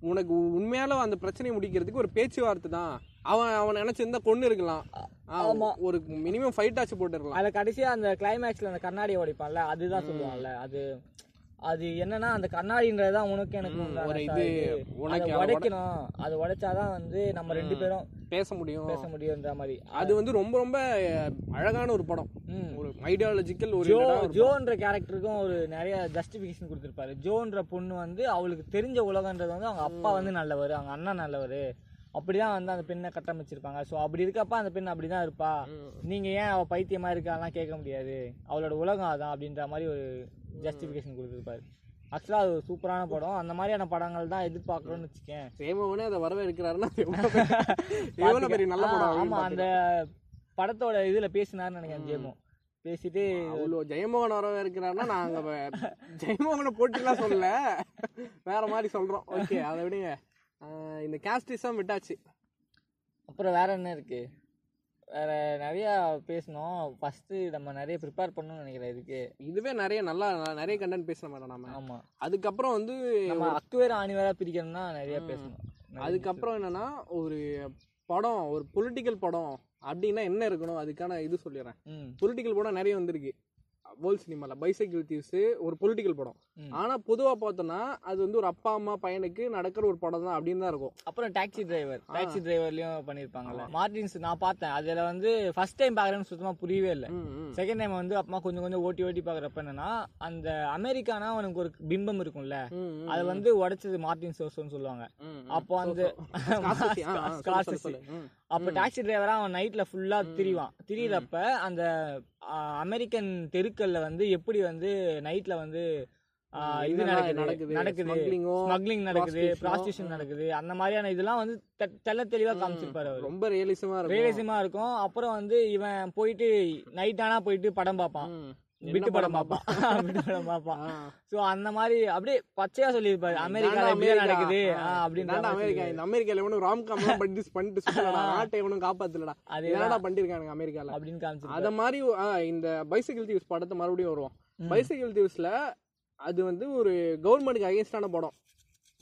உனக்கு உண்மையால அந்த பிரச்சனையை முடிக்கிறதுக்கு ஒரு பேச்சுவார்த்தை தான். அவன் அவன் நினைச்சிருந்தா கொண்டு இருக்கலாம். ஆ, ஒரு மினிமம் ஃபைட் ஆச்சு போட்டுருக்கலாம் அதுல கடைசியா அந்த கிளைமேக்ஸ்ல அந்த கண்ணாடியை உடைப்பான்ல அதுதான் சொல்லுவான்ல அது அது என்னன்னா அந்த கண்ணாடின்றதுதான் உனக்கு எனக்கு ஒரு இது. உனக்கு உடைக்கணும். அது உடைச்சாதான் வந்து நம்ம ரெண்டு பேரும் பேச முடியும். பேச முடியுன்ற மாதிரி. அது வந்து ரொம்ப ரொம்ப அழகான ஒரு படம். ஒரு ஐடியாலஜிக்கல் ஒரு ஜோ ஜோன்ற கேரக்டருக்கும் ஒரு நிறைய ஜஸ்டிபிகேஷன் கொடுத்திருப்பாரு. ஜோன்ற பொண்ணு வந்து அவளுக்கு தெரிஞ்ச உலகன்றது வந்து அவங்க அப்பா வந்து நல்லவர் அவங்க அண்ணா நல்லவர். அப்படிதான் வந்து அந்த பெண்ணை கட்டமைச்சிருப்பாங்க. ஸோ அப்படி இருக்கப்ப அந்த பெண் அப்படிதான் இருப்பா. நீங்க ஏன் அவ பைத்தியமா இருக்காலாம் கேட்க முடியாது. அவளோட உலகம் அதான் அப்படின்ற மாதிரி ஒரு ஜஸ்டிபிகேஷன் கொடுத்திருப்பாரு. ஆக்சுவலா அது ஒரு சூப்பரான படம். அந்த மாதிரியான படங்கள் தான் எதிர்பார்க்கறோம்னு வச்சுக்கேன். சேமவனே அதை வரவேற்கிறாருன்னா எவ்வளவு பெரிய- நல்ல படம் அப்படின்னு ஆமா அந்த படத்தோட இதுல பேசினாருன்னு நினைக்கிறேன் ஜேமோ பேசிட்டு அவ்வளோ ஜெயமோகன் வரவேற்கிறாருன்னா நாங்க வே- ஜெயமோகனை போட்டிலாம் சொல்லல. வேற மாதிரி சொல்றோம். ஓகே அதை விடுங்க. இந்த கேஸ்டிசம் விட்டாச்சு. அப்புறம் வேற என்ன இருக்கு? வேற நிறைய பேசணும். ஃபர்ஸ்ட் நம்ம நிறைய ப்ரிப்பேர் பண்ணணும்னு நினைக்கிறேன் இதுக்கு. இதுவே நிறைய நல்லா நிறைய கண்டென்ட் பேச மேடம் நாம. ஆமா. அதுக்கப்புறம் வந்து நம்ம அக்கு வேற ஆணி வேற பிரிக்கணும்னா நிறைய பேசணும். அதுக்கப்புறம் என்னன்னா ஒரு படம் ஒரு பொலிட்டிக்கல் படம் அப்படின்னா என்ன இருக்கணும் அதுக்கான இது சொல்லிடுறேன். பொலிட்டிக்கல் படம் நிறைய வந்திருக்கு. வேர்ல்ட் சினிமால பைசைக்கிள் தீவ்ஸ் ஒரு பொலிட்டிக்கல் படம். ஆனா பொதுவா பார்த்தோம்னா அது வந்து ஒரு அப்பா அம்மா பையனுக்கு நடக்கிற ஒரு படம் தான் அப்படின்னு தான் இருக்கும். அப்புறம் டாக்ஸி டிரைவர் டாக்ஸி டிரைவர்லயும் பண்ணிருப்பாங்கல்ல. மார்டின்ஸ் நான் பார்த்தேன். அதுல வந்து ஃபர்ஸ்ட் டைம் பாக்குறேன்னு சுத்தமா புரியவே இல்லை. செகண்ட் டைம் வந்து அப்பமா கொஞ்சம் கொஞ்சம் ஓட்டி ஓட்டி பாக்குறப்ப என்னன்னா அந்த அமெரிக்கானா அவனுக்கு ஒரு பிம்பம் இருக்கும்ல. அது வந்து உடைச்சது மார்டின் சோசோன்னு சொல்லுவாங்க. அப்போ அந்த அப்ப டாக்ஸி டிரைவரா அவன் நைட்ல ஃபுல்லா திரிவான். திரியறப்ப அந்த அமெரிக்கன் தெருக்கள்ல வந்து எப்படி வந்து நைட்ல வந்து இது நடக்குது? நடக்குது. ஸ்மக்லிங் நடக்குது ப்ராஸ்டியூஷன் நடக்குது. அந்த மாதிரியான இதெல்லாம் வந்து தெ- தெள்ள தெளிவா காமிச்சிருப்பாரு அவரு. ரொம்ப ரியலிசமா இருக்கும். ரியலிசமா இருக்கும். அப்புறம் வந்து இவன் போயிட்டு நைட் ஆனா போயிட்டு படம் பார்ப்பான். விட்டு படம் பார்ப்பான் விட்டு படம் பார்ப்பான். சோ அந்த மாதிரி அப்படியே பச்சையா சொல்லியிருப்பாரு. அமெரிக்கால இதாண்டா இப்படிதான் அமெரிக்கா. நடக்குது. மாதிரி அமெரிக்கா. இந்த அமெரிக்கால இவனும் ராம் காம் பண்ணிட்டு பண்ணிட்டு நாட்டை இவனும் காப்பாத்தலடா. அது என்னடா பண்ணிருக்கானுங்க அமெரிக்கால? அப்படின்னு காமிச்சிருப்பாரு. அத மாதிரி இந்த பைசைக்கிள் தீவ்ஸ் படத்தை மறுபடியும் வருவோம். பைசைக்கிள் தீவ்ஸ்ல அது வந்து ஒரு கவர்மெண்ட்டுக்கு அகேன்ஸ்டான படம்.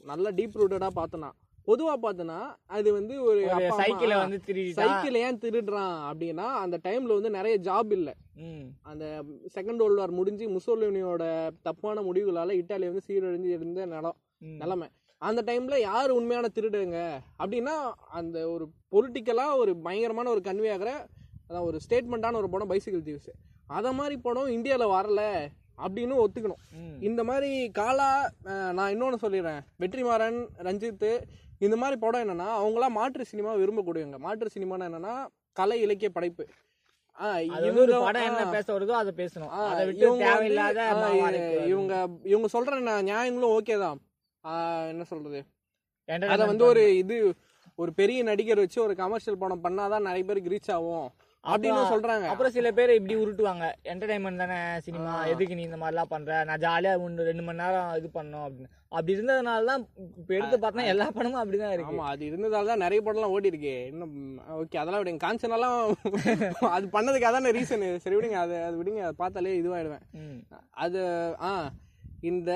நல்லா டீப் ரூட்டடா பார்த்தனா. பொதுவா பார்த்தனா அது வந்து ஒரு சைக்கிளை வந்து சைக்கிள் ஏன் திருடுறான் அப்படின்னா அந்த டைம்ல வந்து நிறைய ஜாப் இல்ல. அந்த செகண்ட் வேர்ல்டு வார் முடிஞ்சு முசோலினியோட தப்பான முடிவுகளால இட்டாலி வந்து சீரழிஞ்சு இருந்த நிலம். நிலைமை. அந்த டைம்ல யார் உண்மையான திருடுங்க? அப்படின்னா அந்த ஒரு பொலிட்டிக்கலா ஒரு பயங்கரமான ஒரு கன்வே ஆகிற அதான் ஒரு ஸ்டேட்மெண்ட்டான ஒரு படம் பைசிக்கல் தீவ்ஸ் அத மாதிரி படம் இந்தியால வரல அப்படின்னு ஒத்துக்கணும். இந்த மாதிரி காலா நான் இன்னொன்னு சொல்லிடுறேன். வெற்றிமாறன் ரஞ்சித் இந்த மாதிரி படம் என்னன்னா அவங்களாம் மாற்று சினிமா விரும்பக்கூடியவங்க. மாற்று சினிமானா என்னன்னா கலை இலக்கிய படைப்பு. இவங்க- இவங்க சொல்ற நியாயங்களும் ஓகே தான். என்ன சொல்றது? அத வந்து ஒரு இது ஒரு பெரிய நடிகர் வச்சு ஒரு கமர்ஷியல் படம் பண்ணாதான் நிறைய பேருக்கு ரீச் ஆகும். அப்படின்னு சொல்றாங்க. அப்புறம் சில பேர் இப்படி உருட்டுவாங்க. என்டர்டைன்மெண்ட் தானே சினிமா எதுக்கு நீ இந்த மாதிரிலாம் பண்ற? நான் ஜாலியா ஒன்று ரெண்டு மணி நேரம் இது பண்ணோம் அப்படின்னு. அப்படி இருந்ததுனால தான் இப்ப எடுத்து பார்த்தா எல்லா படமும் அப்படிதான் இருக்கு. ஆமா அது இருந்ததால தான் நிறைய படம்லாம் ஓடி இருக்கு. இன்னும் ஓகே அதெல்லாம் விடுங்க. காஞ்சனாலாம் அது பண்ணதுக்கு அதான ரீசன் சரி விடுங்க அது அது விடுங்க அதை பார்த்தாலே இதுவாயிடுவேன். அது ஆ. இந்த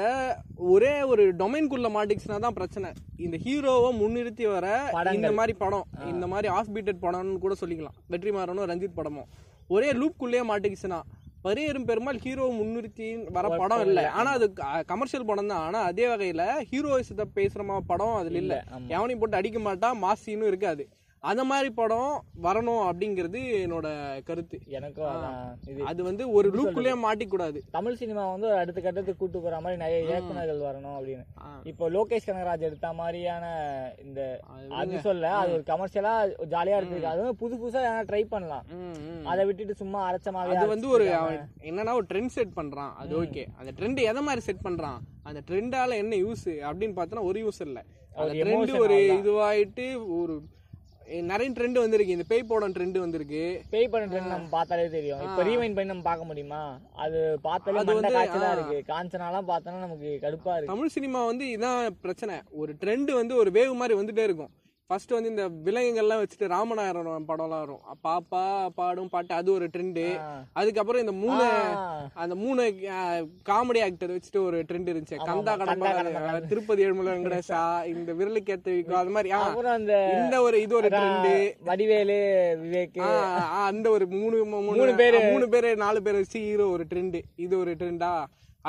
ஒரே ஒரு டொமைன்குள்ள மாட்டிச்சுனா தான் பிரச்சனை. இந்த ஹீரோவை முன்னிறுத்தி வர இந்த. மாதிரி படம் இந்த மாதிரி ஆஃப் பீட்டட் படம்னு கூட சொல்லிக்கலாம். வெற்றிமாறனும் ரஞ்சித் படமும். ஒரே லூப்குள்ளேயே மாட்டிக்கிச்சுன்னா பரியரும் பெருமாள் ஹீரோவை முன்னிறுத்தி வர படம் இல்லை. ஆனா அது கமர்ஷியல் படம் தான். ஆனா அதே வகையில ஹீரோயிசத்தை மாதிரி படம் அதுல இல்ல. எவனையும் போட்டு அடிக்க மாட்டான் மாசின்னு இருக்காது. அந்த மாதிரி படம் வரணும் அப்படிங்கிறது என்னோட கருத்து. எனக்கும் அது வந்து ஒரு லூப்புக்குள்ளேயே மாட்டிக்கூடாது. தமிழ் சினிமா வந்து அடுத்த கட்டத்துக்கு கூட்டு போற மாதிரி நிறைய இயக்குனர்கள் வரணும் அப்படின்னு. இப்போ லோகேஷ் கனகராஜ் எடுத்த மாதிரியான இந்த அது சொல்ல அது ஒரு கமர்ஷியலா ஜாலியா இருக்கு அது வந்து புது புதுசா ட்ரை பண்ணலாம். அதை விட்டுட்டு சும்மா அரைச்சமாவே அது வந்து ஒரு என்னன்னா ஒரு ட்ரெண்ட் செட் பண்றான். அது ஓகே அந்த ட்ரெண்ட் எதை மாதிரி செட் பண்றான்? அந்த ட்ரெண்டால என்ன யூஸ் அப்படின்னு பார்த்தோன்னா ஒரு யூஸ் இல்ல. அந்த ஒரு ட்ரெண்ட் ஒரு. இதுவாயிட்டு ஒரு நிறைய ட்ரெண்ட் வந்திருக்கு. இந்த பேய் படம் ட்ரெண்ட் வந்திருக்கு. பேய் படம் நம்ம பார்த்தாலே தெரியும். இப்ப ரீவைண்ட் பண்ணி நம்ம பார்க்க முடியுமா? அது பார்த்தாலே அது வந்து, காய்ச்சலா. இருக்கு. காஞ்சனாலாம் பார்த்தோன்னா நமக்கு கடுப்பா இருக்கு. தமிழ் சினிமா வந்து இதான் பிரச்சனை. ஒரு ட்ரெண்ட் வந்து ஒரு வேவ் மாதிரி வந்துட்டே இருக்கும். ஃபர்ஸ்ட் வந்து இந்த விலங்குகள்லாம் வச்சுட்டு ராமநாயரம் படம்லாம் வரும். பாப்பா பாடும் பாட்டு அது ஒரு ட்ரெண்டு. அதுக்கப்புறம் இந்த மூணு. அந்த மூணு காமெடி ஆக்டர் வச்சுட்டு ஒரு ட்ரெண்ட் இருந்துச்சு. கந்தா கடம்பா திருப்பதி ஏழுமலை வெங்கடேஷா இந்த விரலுக்கேத்த விக்கும் அது மாதிரி இந்த ஒரு இது ஒரு ட்ரெண்டு வடிவேலு விவேக் அந்த ஒரு மூணு மூணு பேரு. மூணு பேரு நாலு பேர் வச்சு ஹீரோ ஒரு ட்ரெண்டு இது ஒரு ட்ரெண்டா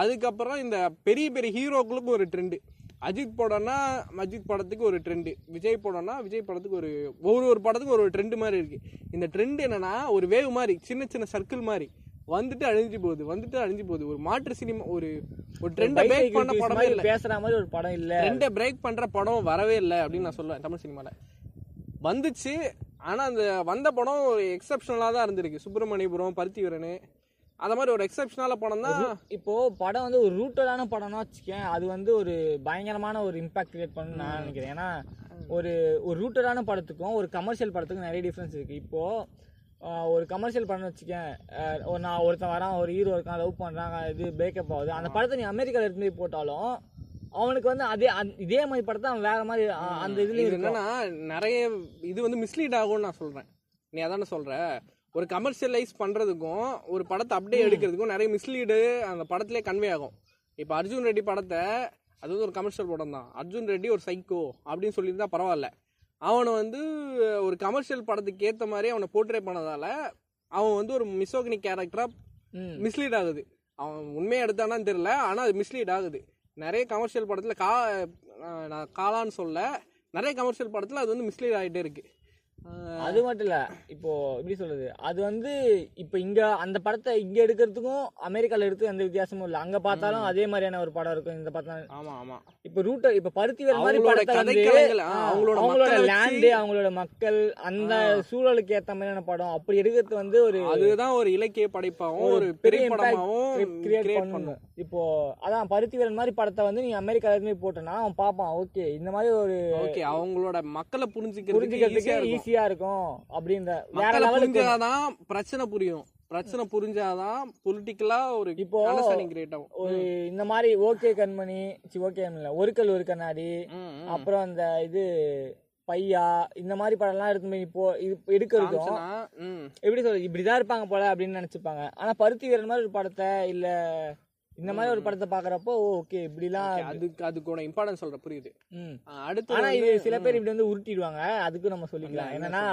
அதுக்கப்புறம் இந்த பெரிய பெரிய ஹீரோக்களுக்கும் ஒரு ட்ரெண்டு அஜித் படம்னா அஜித் படத்துக்கு ஒரு ட்ரெண்டு விஜய் படம்னா விஜய் படத்துக்கு ஒரு ஒரு ஒரு படத்துக்கு ஒரு ட்ரெண்டு மாதிரி இருக்கு. இந்த ட்ரெண்ட் என்னன்னா ஒரு வேவ் மாதிரி சின்ன சின்ன சர்க்கிள் மாதிரி வந்துட்டு அழிஞ்சு போகுது வந்துட்டு அழிஞ்சு போகுது. ஒரு மாற்று சினிமா ஒரு ஒரு ட்ரெண்டை பிரேக் பண்ண படமே இல்ல. பேசுற மாதிரி ஒரு படம் இல்ல. ட்ரெண்டை பிரேக் பண்ற படம் வரவே இல்லை அப்படின்னு நான் சொல்லுவேன் தமிழ் சினிமால. வந்துச்சு ஆனா அந்த வந்த படம் ஒரு எக்ஸப்ஷனலா தான் இருந்திருக்கு. சுப்பிரமணியபுரம் பருத்திவீரனு அந்த மாதிரி ஒரு எக்ஸப்ஷனால படம் தான் இப்போ படம் வந்து ஒரு ரூட்டடான படம்னா வச்சுக்கேன் அது வந்து ஒரு பயங்கரமான ஒரு இம்பாக்ட் கிரியேட் பண்ணணும்னு நான் நினைக்கிறேன். ஏன்னா ஒரு ஒரு ரூட்டடான படத்துக்கும் ஒரு கமர்ஷியல் படத்துக்கும் நிறைய டிஃப்ரென்ஸ் இருக்கு. இப்போ ஆஹ், ஒரு கமர்ஷியல் படம் வச்சுக்கேன் ஒரு நான் ஒருத்தன் வரான் ஒரு ஹீரோ இருக்கான் லவ் பண்றாங்க இது பிரேக்கப் ஆகுது. அந்த படத்தை நீ அமெரிக்கால எடுத்து போய் போட்டாலும் அவனுக்கு வந்து அதே இதே மாதிரி படத்தை அவன் வேற மாதிரி அந்த இதுலயும் இது இருக்கும். என்னன்னா நிறைய இது வந்து மிஸ்லீட் ஆகும்னு நான் சொல்றேன். நீ அதானே சொல்ற? ஒரு கமர்ஷியலைஸ் பண்றதுக்கும் ஒரு படத்தை அப்படியே எடுக்கிறதுக்கும் நிறைய மிஸ்லீடு அந்த படத்திலே கன்வே ஆகும். இப்போ அர்ஜுன் ரெட்டி படத்தை அது வந்து ஒரு கமர்ஷியல் படம் தான். அர்ஜுன் ரெட்டி ஒரு சைக்கோ அப்படின்னு சொல்லியிருந்தா பரவாயில்ல. அவனை வந்து ஒரு கமர்ஷியல் படத்துக்கு ஏத்த மாதிரி அவனை போர்ட்ரே பண்ணதால அவன் வந்து ஒரு மிசோகினி கேரக்டரா ம். மிஸ்லீட் ஆகுது. அவன் உண்மையை எடுத்தானான்னு தெரியல ஆனா அது மிஸ்லீட் ஆகுது. நிறைய கமர்ஷியல் படத்துல கா நான் காலான்னு சொல்ல நிறைய கமர்ஷியல் படத்துல அது வந்து மிஸ்லீட் ஆகிட்டே இருக்கு. ஆஹ் அது மட்டும் இல்ல இப்போ எப்படி சொல்றது? அது வந்து இப்போ இங்க அந்த படத்தை இங்க எடுக்கிறதுக்கும் அமெரிக்கால எடுத்து எந்த வித்தியாசமும் இல்ல. அங்க பார்த்தாலும் அதே மாதிரியான ஒரு படம் இருக்கும் இந்த பார்த்தா ஆமா ஆமா. இப்போ ரூட்ட இப்ப பருத்தி வேற மாதிரி படத்தை வந்து அவங்களோட அவங்களோட லேண்டு அவங்களோட மக்கள் அந்த சூழலுக்கு ஏத்த மாதிரியான படம். அப்படி எடுக்கிறது வந்து ஒரு அதுதான் ஒரு இலக்கிய படைப்பாவும் ஒரு பெரிய கிரியேட் பண்ணும். இப்போ அதான் பருத்தி வேல் மாதிரி படத்தை வந்து நீ அமெரிக்கால இருந்து போட்டனா அவன் பார்ப்பான் ஓகே இந்த மாதிரி ஒரு ஓகே அவங்களோட மக்களை புரிஞ்சுக்கிறதுக்கு புரிஞ்சுக்கிறதுக்கு இருக்கும். ஈஸியா இருக்கும் அப்படின்ற வேற லெவலுக்கு புரிஞ்சாதான் பிரச்சனை புரியும் பிரச்சனை புரிஞ்சாதான் பொலிட்டிக்கலா ஒரு இப்போ ஒரு இந்த மாதிரி ஓகே கண்மணி சி ஓகே இல்ல ஒரு கல் ஒரு கண்ணாடி. அப்புறம் அந்த இது பையா இந்த மாதிரி படம்லாம் எடுத்து போய் இப்போ இது எடுக்கிறதும். எப்படி சொல்றது இப்படிதான் இருப்பாங்க போல அப்படின்னு நினைச்சுப்பாங்க ஆனா பருத்தி வீரன் மாதிரி ஒரு படத்தை இல்ல இந்த மாதிரி ஒரு படத்தை பாக்குறப்போ ஓகே இப்படிலாம் அதுக்கு அதுக்கூட இம்பார்ட்டன்ஸ் சொல்ற புரியுது. அடுத்து ஆனா இது சில பேர் இப்படி வந்து உருட்டிடுவாங்க. அதுக்கும் நம்ம சொல்லிக்கலாம். என்ன என்னன்னா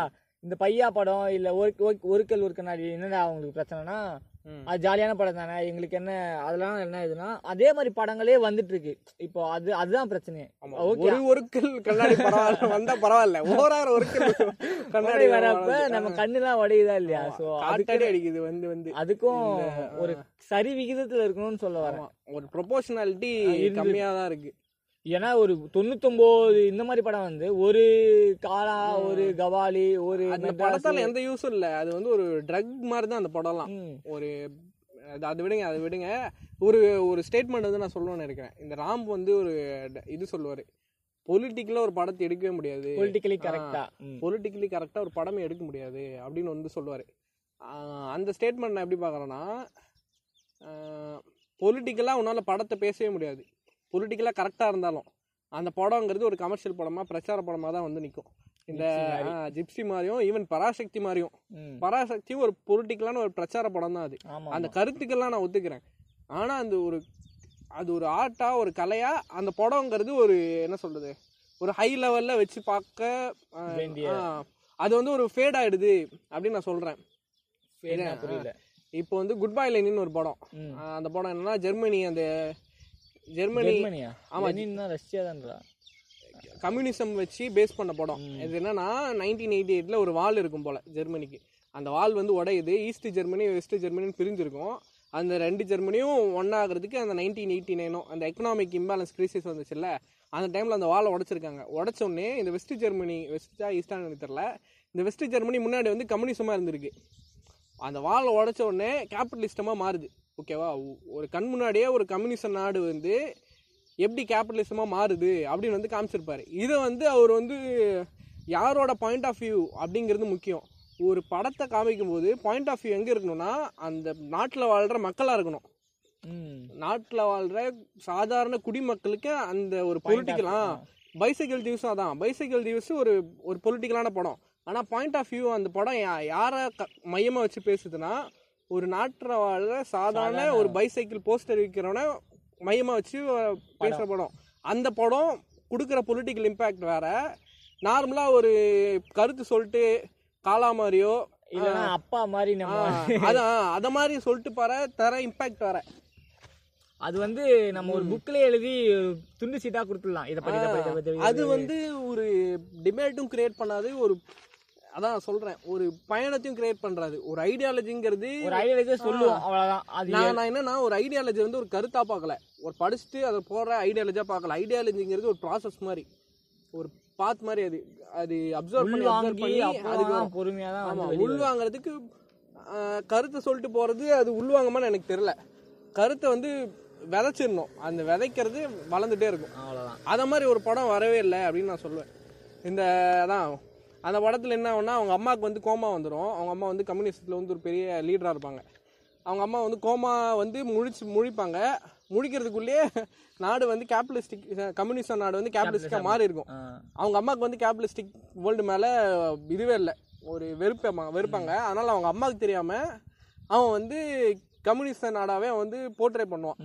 இந்த பையா படம் இல்ல ஒரு ஒரு- ஒரு கல் ஒரு கண்ணாடி என்னடா அவங்களுக்கு பிரச்சனைனா. அது ஜாலியான படம் தானே? எங்களுக்கு என்ன அதெல்லாம் என்ன இதுனா அதே மாதிரி படங்களே வந்துட்டு இருக்கு இப்போ அது அதுதான் பிரச்சனையே. ஒரு கண்ணாடி பரவாயில்ல வந்தா பரவாயில்ல. ஓராறு ஒருக்கல் கண்ணாடி வரப்ப நம்ம கண்ணுலாம் உடையுதா இல்லையா? சோ அதுக்கு காட்டாடி அடிக்குது வந்து வந்து. அதுக்கும் ஒரு சரி விகிதத்துல இருக்கணும்னு சொல்ல வரேன். ஒரு ப்ரொபோஷனாலிட்டி கம்மியா தான் இருக்கு. ஏன்னா ஒரு தொண்ணூத்தொன்பது இந்த மாதிரி படம் வந்து ஒரு காலா ஒரு கவாலி ஒரு அந்த படத்தால எந்த யூஸும் இல்ல. அது வந்து ஒரு ட்ரக் மாதிரி தான் அந்த படம்லாம். ஒரு அது விடுங்க அது விடுங்க. ஒரு ஒரு ஸ்டேட்மெண்ட் வந்து நான் சொல்லணும்னு இருக்கிறேன் இந்த ராம் வந்து ஒரு இது சொல்லுவாரு. பொலிட்டிக்கலா ஒரு படத்தை எடுக்கவே முடியாது. பொலிட்டிக்கலி கரெக்டா பொலிட்டிக்கலி கரெக்டா ஒரு படமே எடுக்க முடியாது அப்படின்னு வந்து சொல்லுவாரு. அந்த ஸ்டேட்மெண்ட் நான் எப்படி பார்க்குறேன்னா பொலிட்டிக்கலாக உன்னால படத்தை பேசவே முடியாது. பொலிட்டிக்கலாக கரெக்டாக இருந்தாலும் அந்த படங்கிறது ஒரு கமர்ஷியல் படமா பிரச்சார படமா தான் வந்து நிற்கும் இந்த ஜிப்சி மாதிரியும் ஈவன் பராசக்தி மாதிரியும். பராசக்தியும் ஒரு பொலிட்டிக்கலான ஒரு பிரச்சார படம் தான் அது. அந்த கருத்துக்கெல்லாம் நான் ஒத்துக்கிறேன். ஆனா அந்த ஒரு அது ஒரு ஆர்ட்டா ஒரு கலையா அந்த படம்ங்கிறது ஒரு என்ன சொல்றது ஒரு ஹை லெவல்ல வச்சு பார்க்க அது வந்து ஒரு ஃபேட் ஆயிடுது அப்படின்னு நான் சொல்றேன். இப்போ வந்து குட் பை லைனின்னு ஒரு படம். அந்த படம் என்னன்னா ஜெர்மனி அந்த ஜெர்மனி ஜெர்மனியா? ஆமா. லெனின்னா ரஷ்யா தான்றா கம்யூனிசம் வச்சு பேஸ் பண்ண படம். இது என்னன்னா நைன்டீன் எயிட்டி எயிட்ல ஒரு வால் இருக்கும் போல ஜெர்மனிக்கு. அந்த வால் வந்து உடையுது. ஈஸ்ட் ஜெர்மனி வெஸ்ட் ஜெர்மனின்னு பிரிஞ்சிருக்கும். அந்த ரெண்டு ஜெர்மனியும் ஒன்னாகிறதுக்கு அந்த நைன்டீன் எயிட்டி நைனும் அந்த எக்கனாமிக் இம்பேலன்ஸ் கிரைசிஸ் வந்துச்சுல்ல அந்த டைம்ல அந்த வாலை உடைச்சிருக்காங்க. உடைச்ச உடனே இந்த வெஸ்ட் ஜெர்மனி வெஸ்டா ஈஸ்டான்னு தெரியல இந்த வெஸ்ட் ஜெர்மனி முன்னாடி வந்து கம்யூனிசமா இருந்திருக்கு. அந்த வாலை உடைச்ச உடனே கேபிட்டலிஸ்டமா மாறுது. ஓகேவா ஒரு கண் முன்னாடியே ஒரு கம்யூனிச நாடு வந்து எப்படி கேபிட்டலிசமா மாறுது அப்படின்னு வந்து காமிச்சிருப்பாரு. இதை வந்து அவர் வந்து யாரோட பாயிண்ட் ஆஃப் வியூ அப்படிங்கிறது முக்கியம். ஒரு படத்தை காமிக்கும் போது பாயிண்ட் ஆஃப் வியூ எங்க இருக்கணும்னா அந்த நாட்டில் வாழ்ற மக்களா இருக்கணும். நாட்டில் வாழ்ற சாதாரண குடிமக்களுக்கு அந்த ஒரு பொலிட்டிக்கலாம் பைசைக்கிள் திவ்ஸும் அதான் பைசைக்கிள் திவ்ஸ் ஒரு ஒரு பொலிட்டிக்கலான படம். ஆனால் பாயிண்ட் ஆஃப் வியூ அந்த படம் யாரை க மையமாக வச்சு பேசுதுன்னா ஒரு நாட்டில் வாழ்ற சாதாரண ஒரு பைசைக்கிள் போஸ்டர் விற்கிறவன மையமாக வச்சு பேசுற படம். அந்த படம் கொடுக்குற பொலிட்டிக்கல் இம்பேக்ட் வேற. நார்மலாக ஒரு கருத்து சொல்லிட்டு காலா மாதிரியோ இல்லனா அப்பா மாதிரி நம்ம அதான் அத மாதிரி சொல்லிட்டு பாரு தர இம்பேக்ட் வேற. அது வந்து நம்ம ஒரு புக்ல எழுதி துண்டு சீட்டா கொடுத்துடலாம். இத படி. அது வந்து ஒரு டிபேட்டும் கிரியேட் பண்ணாது ஒரு அதான் சொல்றேன். ஒரு பயணத்தையும் கிரியேட் பண்றாது ஒரு ஐடியாலஜிங்கிறது ஒரு ஐடியாலஜி சொல்லுவோம். அவ்வளவுதான். நான் நான் என்னன்னா ஒரு ஐடியாலஜி வந்து ஒரு கருத்தா பார்க்கல. ஒரு படிச்சுட்டு அதை போற ஐடியாலஜியா பார்க்கல. ஐடியாலஜிங்கிறது ஒரு ப்ராசஸ் மாதிரி. ஒரு பாத் மாதிரி அது. அது அப்சர்வ் பண்ணி உள்வாங்கி பண்ணி அதுக்கு பொறுமையா தான் ஆமா உள்வாங்கிறதுக்கு கருத்தை சொல்லிட்டு போறது அது உள்வாங்கமான்னு எனக்கு தெரியல. கருத்தை வந்து விதைச்சிடணும். அந்த விதைக்கிறது வளர்ந்துட்டே இருக்கும். அவ்வளவுதான். அத மாதிரி ஒரு படம் வரவே இல்லை அப்படின்னு நான் சொல்லுவேன். இந்த அதான் அந்த படத்தில் என்ன ஆகும்னா அவங்க அம்மாவுக்கு வந்து கோமா வந்துடும் அவங்க அம்மா வந்து கம்யூனிஸ்டில் வந்து ஒரு பெரிய லீடராக இருப்பாங்க. அவங்க அம்மா வந்து கோமா வந்து முழிச்சு முழிப்பாங்க. முழிக்கிறதுக்குள்ளேயே நாடு வந்து கேபிட்டலிஸ்டிக் கம்யூனிஸ்ட் நாடு வந்து கேபிட்டலிஸ்டிக்காக மாறி இருக்கும். அவங்க அம்மாவுக்கு வந்து கேபிட்டலிஸ்டிக் வேர்ல்டு மேலே இதுவே இல்லை. ஒரு வெறுப்ப வெறுப்பாங்க. அதனால் அவங்க அம்மாவுக்கு தெரியாமல் அவன் வந்து கம்யூனிஸ்ட் நாடாவே வந்து போர்ட்ரே பண்ணுவான்.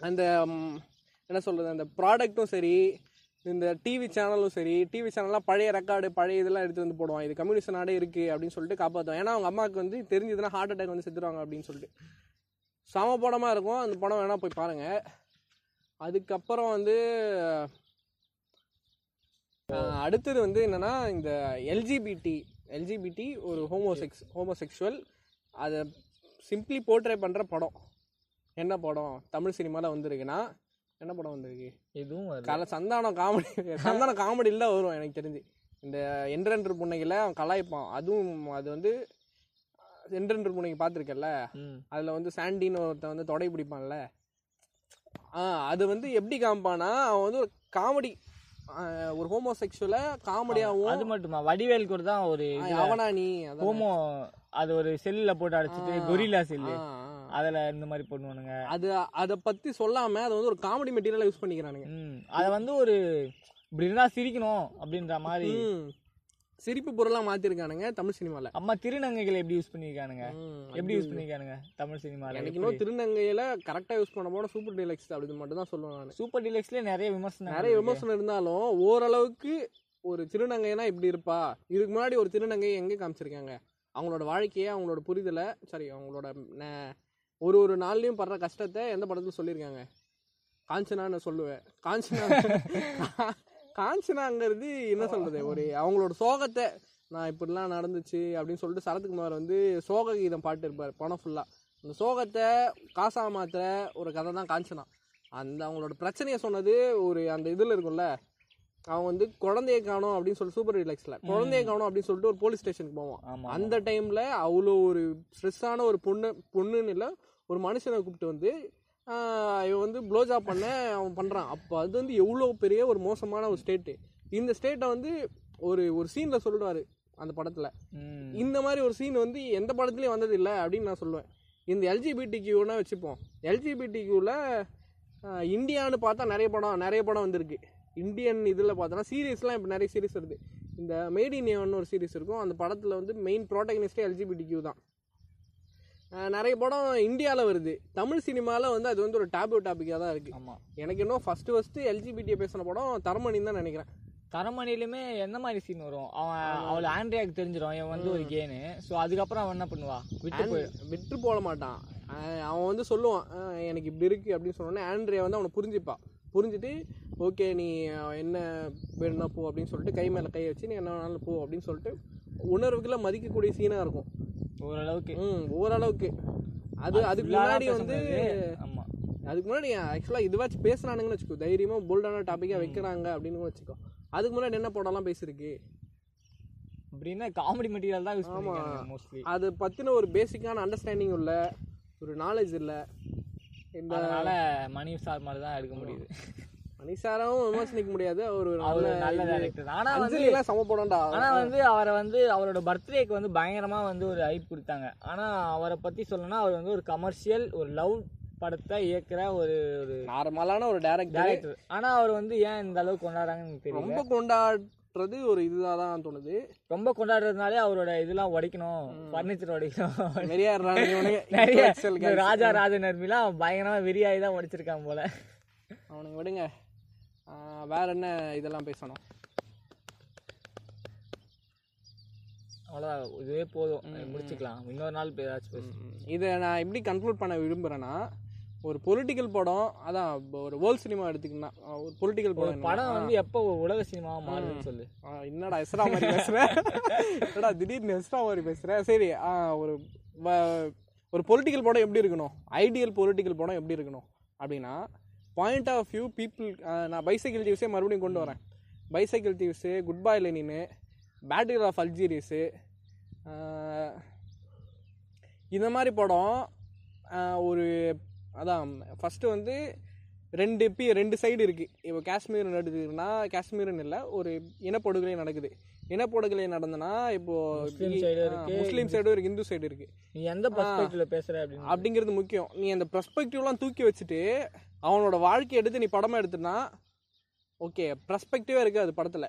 அந்த என்ன சொல்கிறது அந்த ப்ராடக்ட்டும் சரி இந்த டிவி சேனலும் சரி டிவி சேனல்லாம் பழைய ரெக்கார்டு பழைய இதெல்லாம் எடுத்து வந்து போடுவான். இது கம்யூனிஸ்ட் நாடே இருக்குது அப்படின்னு சொல்லிட்டு காப்பாற்றுவான் ஏன்னா அவங்க அம்மாவுக்கு வந்து தெரிஞ்சதுன்னா ஹார்ட் அட்டாக் வந்து செத்துருவாங்க அப்படின்னு சொல்லிட்டு. சம படமாக இருக்கும். அந்த படம் வேணால் போய் பாருங்கள் அதுக்கப்புறம் வந்து அடுத்தது வந்து என்னென்னா இந்த எல்ஜிபிடி எல்ஜிபிடி ஒரு ஹோமோசெக்ஸ் ஹோமோசெக்ஷுவல் அதை சிம்பிளி போர்ட்ரே பண்ணுற படம். என்ன படம்? தமிழ் சினிமாவில் வந்திருக்குன்னா என்ன படம் வந்திருக்கு? எதுவும். கல சந்தானம் காமெடி சந்தானம் காமெடியில் வரும் எனக்கு தெரிஞ்சு. இந்த என்றென்று புன்னைகளை அவன் கலாய்ப்பான். அதுவும் அது வந்து என்றென்று புன்னைக்கு பார்த்துருக்கல. அதில் வந்து சாண்டின்னு ஒருத்தன் வந்து தொடை பிடிப்பான்ல? ஆ அது வந்து எப்படி காமிப்பானா அவன் வந்து ஒரு காமெடி ஒரு ஹோமோசெக்சுவலை அது காமெடியாகவும் மட்டுமா? வடிவேல் கூட தான் ஒரு அவனா நீ. ஹோமோ அது ஒரு செல்லுல போட்டு அடைச்சிட்டு கொரில்லா செல்லு. அதுல இந்த மாதிரி பண்ணுவானுங்க. அது அதை பத்தி சொல்லாம அதை வந்து ஒரு காமெடி மெட்டீரியலா யூஸ் பண்ணிக்கிறானுங்க. அத வந்து ஒரு இப்படி சிரிக்கணும் அப்படின்ற மாதிரி. சிரிப்பு பொருளா மாத்திருக்கானுங்க தமிழ் சினிமால. அம்மா திருநங்கைகளை எப்படி யூஸ் பண்ணிருக்கானுங்க? ம். எப்படி யூஸ் பண்ணிருக்கானுங்க தமிழ் சினிமால? எனக்கு இன்னும் திருநங்கையில கரெக்டா யூஸ் பண்ண போட சூப்பர் டீலக்ஸ் அப்படி மட்டும் தான் சொல்லுவேன் நான். சூப்பர் டிலக்ஸ்ல நிறைய விமர்சனம் நிறைய விமர்சனம் இருந்தாலும் ஓரளவுக்கு ஒரு திருநங்கைனா இப்படி இருப்பா? இதுக்கு முன்னாடி ஒரு திருநங்கை எங்க காமிச்சிருக்காங்க? அவங்களோட வாழ்க்கையை அவங்களோட புரிதலை சாரி அவங்களோட ஒரு ஒரு நாள்லயும் படுற கஷ்டத்தை எந்த படத்துல சொல்லியிருக்காங்க? காஞ்சனான்னு சொல்லுவேன். காஞ்சனா காஞ்சனாங்கிறது என்ன சொல்றது? ஒரு அவங்களோட சோகத்தை நான் இப்படிலாம் நடந்துச்சு அப்படின்னு சொல்லிட்டு சரத்குமார் வந்து சோக கீதம் பாட்டு இருப்பார் படம் ஃபுல்லா அந்த சோகத்தை காசா மாத்துற ஒரு கதை தான் காஞ்சனா. அந்த அவங்களோட பிரச்சனையை சொன்னது ஒரு அந்த இதுல இருக்கும்ல அவன் வந்து குழந்தைய காணோம் அப்படின்னு சொல்லி சூப்பர் ரிலாக்ஸ்ல குழந்தைய காணோம் அப்படின்னு சொல்லிட்டு ஒரு போலீஸ் ஸ்டேஷனுக்கு போவான். அந்த டைம்ல அவ்வளோ ஒரு ஸ்ட்ரெஸ்ஸான ஒரு பொண்ணு பொண்ணுன்னு இல்லை ஒரு மனுஷனை கூப்பிட்டு வந்து இவன் வந்து ப்ளோஜாப் பண்ண அவன் பண்றான். அப்போ அது வந்து எவ்வளோ பெரிய ஒரு மோசமான ஒரு ஸ்டேட்டு இந்த ஸ்டேட்டை வந்து ஒரு ஒரு சீன்ல சொல்லிடுவாரு அந்த படத்துல. இந்த மாதிரி ஒரு சீன் வந்து எந்த படத்துலயும் வந்தது இல்லை அப்படின்னு நான் சொல்லுவேன். இந்த எல்ஜிபிடி கியூனா வச்சுப்போம். எல்ஜிபிடி கியூவில் இந்தியான்னு பார்த்தா நிறைய படம் நிறைய படம் வந்திருக்கு. இந்தியன் இதில் பார்த்தோன்னா சீரீஸ்லாம் இப்போ நிறைய சீரிஸ் வருது. இந்த மேட் இன் ஒரு சீரிஸ் இருக்கும். அந்த படத்தில் வந்து மெயின் ப்ரோட்டகனிஸ்டே எல்ஜிபிடி கியூ தான். நிறைய படம் இந்தியாவில் வருது. தமிழ் சினிமாவில் வந்து அது வந்து ஒரு டேபு டாப்பிக்காக தான் இருக்குது ஆமா. எனக்கு இன்னும் ஃபஸ்ட்டு ஃபஸ்ட்டு எல்ஜிபிடியை பேசின படம் தரமணின்னு தான் நினைக்கிறேன். தரமணிலுமே எந்த மாதிரி சீன் வரும்? அவன் அவளை ஆண்ட்ரியாக்கு தெரிஞ்சிடும். இவன் வந்து ஒரு கேனு ஸோ அதுக்கப்புறம் அவன் என்ன பண்ணுவா? விட்டு போய் விட்டு போட மாட்டான். அவன் வந்து சொல்லுவான் எனக்கு இப்படி இருக்கு அப்படின்னு சொன்னோடனே ஆண்ட்ரியா வந்து அவனை புரிஞ்சுப்பா. புரிஞ்சுட்டு ஓகே நீ என்ன வேணும்னா போ அப்படின்னு சொல்லிட்டு கை மேலே கை வச்சு நீ என்ன வேணாலும் போ அப்படின்னு சொல்லிட்டு உணர்வுக்குள்ள மதிக்கக்கூடிய சீனாக இருக்கும். ஓரளவுக்கு. ம் ஓரளவுக்கு. அது அதுக்கு முன்னாடி வந்து முடியாது. ஆமா. அதுக்கு முன்னாடி ஆக்சுவலாக இதுவாச்சும் பேசுனானுங்கன்னு வச்சுக்கோ. தைரியமாக போல்டான டாப்பிக்காக வைக்கிறாங்க அப்படின்னு வச்சுக்கோ. அதுக்கு முன்னாடி என்ன படம்லாம் பேசியிருக்கு அப்படின்னா காமெடி மெட்டீரியல் தான் யூஸ் பண்ணுவாங்க மோஸ்ட்லி அது பற்றின ஒரு பேசிக்கான அண்டர்ஸ்டாண்டிங் இல்ல ஒரு நாலேஜ் இல்லை அதனால மணி சார் மாதிரி தான் எடுக்க முடியுது. மணிசாராவும் விமர்சனிக்க முடியாது. அவர் ஒரு நல்ல. டேரக்டர் ஆனா வந்து அஞ்சலிலாம் சம படம்டா ஆனா வந்து அவரை வந்து அவரோட பர்த்டேக்கு வந்து பயங்கரமா வந்து ஒரு ஹைப் கொடுத்தாங்க. ஆனா அவரை பத்தி சொல்லணும்னா அவர் வந்து ஒரு கமர்ஷியல் ஒரு லவ் படத்தை இயக்குற ஒரு ஒரு நார்மலான ஒரு டேரக்டர் டேரக்டர் ஆனா அவர் வந்து ஏன் இந்த அளவுக்கு கொண்டாடுறாங்கன்னு எனக்கு தெரியல. ரொம்ப கொண்டாடுறது ஒரு இதுதான் தான் தோணுது. ரொம்ப கொண்டாடுறதுனாலே அவரோட இதெல்லாம் உடைக்கணும். ஃபர்னிச்சர் உடைக்கணும். நிறைய நிறைய ராஜா ராஜ நர்மிலாம் பயங்கரமா வெறியாகி தான் உடைச்சிருக்காங்க போல. அவனுங்க விடுங்க. வேற என்ன இதெல்லாம் பேசணும்? அவ்வளோதான் இதுவே போதும். முடிச்சுக்கலாம். இன்னொரு நாள் ஏதாச்சும் பேசு. இதை நான் எப்படி கன்க்ளூட் பண்ண விரும்புறேன்னா ஒரு பொலிட்டிக்கல் படம் அதான் ஒரு வேர்ல்ட் சினிமா எடுத்துக்கினா ஒரு பொலிட்டிக்கல் படம் படம் வந்து எப்போ உலக சினிமாவா மாறுதுன்னு சொல்லு. ஆ, என்னடா எஸ்ரா மாதிரி பேசுற? என்னடா திடீர்னு எஸ்ரா மாதிரி பேசுற? சரி ஆ, ஒரு ஒரு பொலிட்டிக்கல் படம் எப்படி இருக்கணும்? ஐடியல் பொலிட்டிக்கல் படம் எப்படி இருக்கணும்? அப்படின்னா பாயிண்ட் ஆஃப் வியூ பீப்புள் நான் பைசைக்கிள் தீவ்ஸே மறுபடியும் கொண்டு வரேன். பைசைக்கிள் தீவ்ஸு குட் பாய் லெனின்னு பேட்டில் ஆஃப் அல்ஜீரியஸு இந்த மாதிரி படம் ஒரு அதான் ஃபஸ்ட்டு வந்து ரெண்டு பி ரெண்டு சைடு இருக்குது இப்போ காஷ்மீர் நடக்குதுன்னா காஷ்மீர்னு இல்லை ஒரு இனப்படுகொலை நடக்குது. இனப்படுகொலை நடந்தனா இப்போ முஸ்லிம் சைடும் இருக்கு இந்து சைடு இருக்கு. நீ எந்த பர்ஸ்பெக்டிவ்ல பேசுற அப்படிங்கிறது முக்கியம். நீ அந்த பெர்ஸ்பெக்டிவ்லாம் தூக்கி வச்சுட்டு அவனோட வாழ்க்கையை எடுத்து நீ படமா எடுத்துனா ஓகே பெர்ஸ்பெக்டிவே இருக்கு அது படத்துல.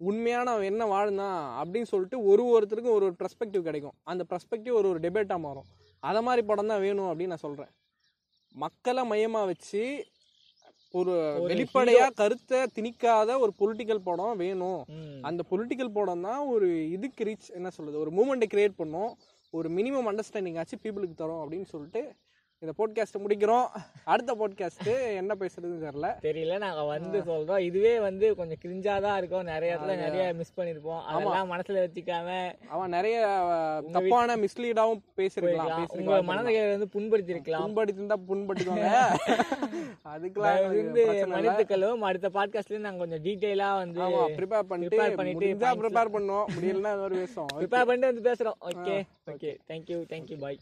உண்மையான அவன் என்ன வாழ்ந்தான் அப்படின்னு சொல்லிட்டு ஒரு ஒருத்தருக்கும் ஒரு ஒரு பெர்ஸ்பெக்டிவ் கிடைக்கும். அந்த பெர்ஸ்பெக்டிவ் ஒரு ஒரு டிபேட்டாக மாறும். அதை மாதிரி படம் தான் வேணும் அப்படின்னு நான் சொல்றேன். மக்களை மையமா வச்சு ஒரு வெளிப்படையா கருத்தை திணிக்காத ஒரு பொலிட்டிக்கல் படம் வேணும். அந்த பொலிட்டிக்கல் படம் தான் ஒரு இதுக்கு ரீச் என்ன சொல்றது ஒரு மூமெண்ட்டை கிரியேட் பண்ணும். ஒரு மினிமம் அண்டர்ஸ்டாண்டிங் ஆச்சு பீப்புளுக்கு தரும் அப்படின்னு சொல்லிட்டு இந்த போட்காஸ்ட் முடிக்கிறோம். அடுத்த போட்காஸ்ட் என்ன பேசுறதுன்னு தெரியல. தெரியல நாங்க வந்து சொல்றோம். இதுவே வந்து கொஞ்சம் கிரிஞ்சா தான் இருக்கும். நிறைய இடத்துல நிறைய மிஸ் பண்ணிருப்போம். அதெல்லாம் மனசுல வச்சுக்காம அவன் நிறைய தப்பான மிஸ்லீடாவும் பேசிருக்கலாம் உங்க மனதை வந்து புண்படுத்தி இருக்கலாம் புண்படுத்தி இருந்தா புண்படுத்திக்கோங்க அதுக்கெல்லாம் வந்து. மன்னித்துக்களும் அடுத்த பாட்காஸ்ட்ல நாங்க கொஞ்சம் டீடைலா வந்து ப்ரிப்பேர் பண்ணிட்டு பண்ணிட்டு ப்ரிப்பேர் பண்ணுவோம். முடியலன்னா ஒரு பேசுவோம் ப்ரிப்பேர் பண்ணிட்டு வந்து பேசுறோம். Okay okay thank you thank you bye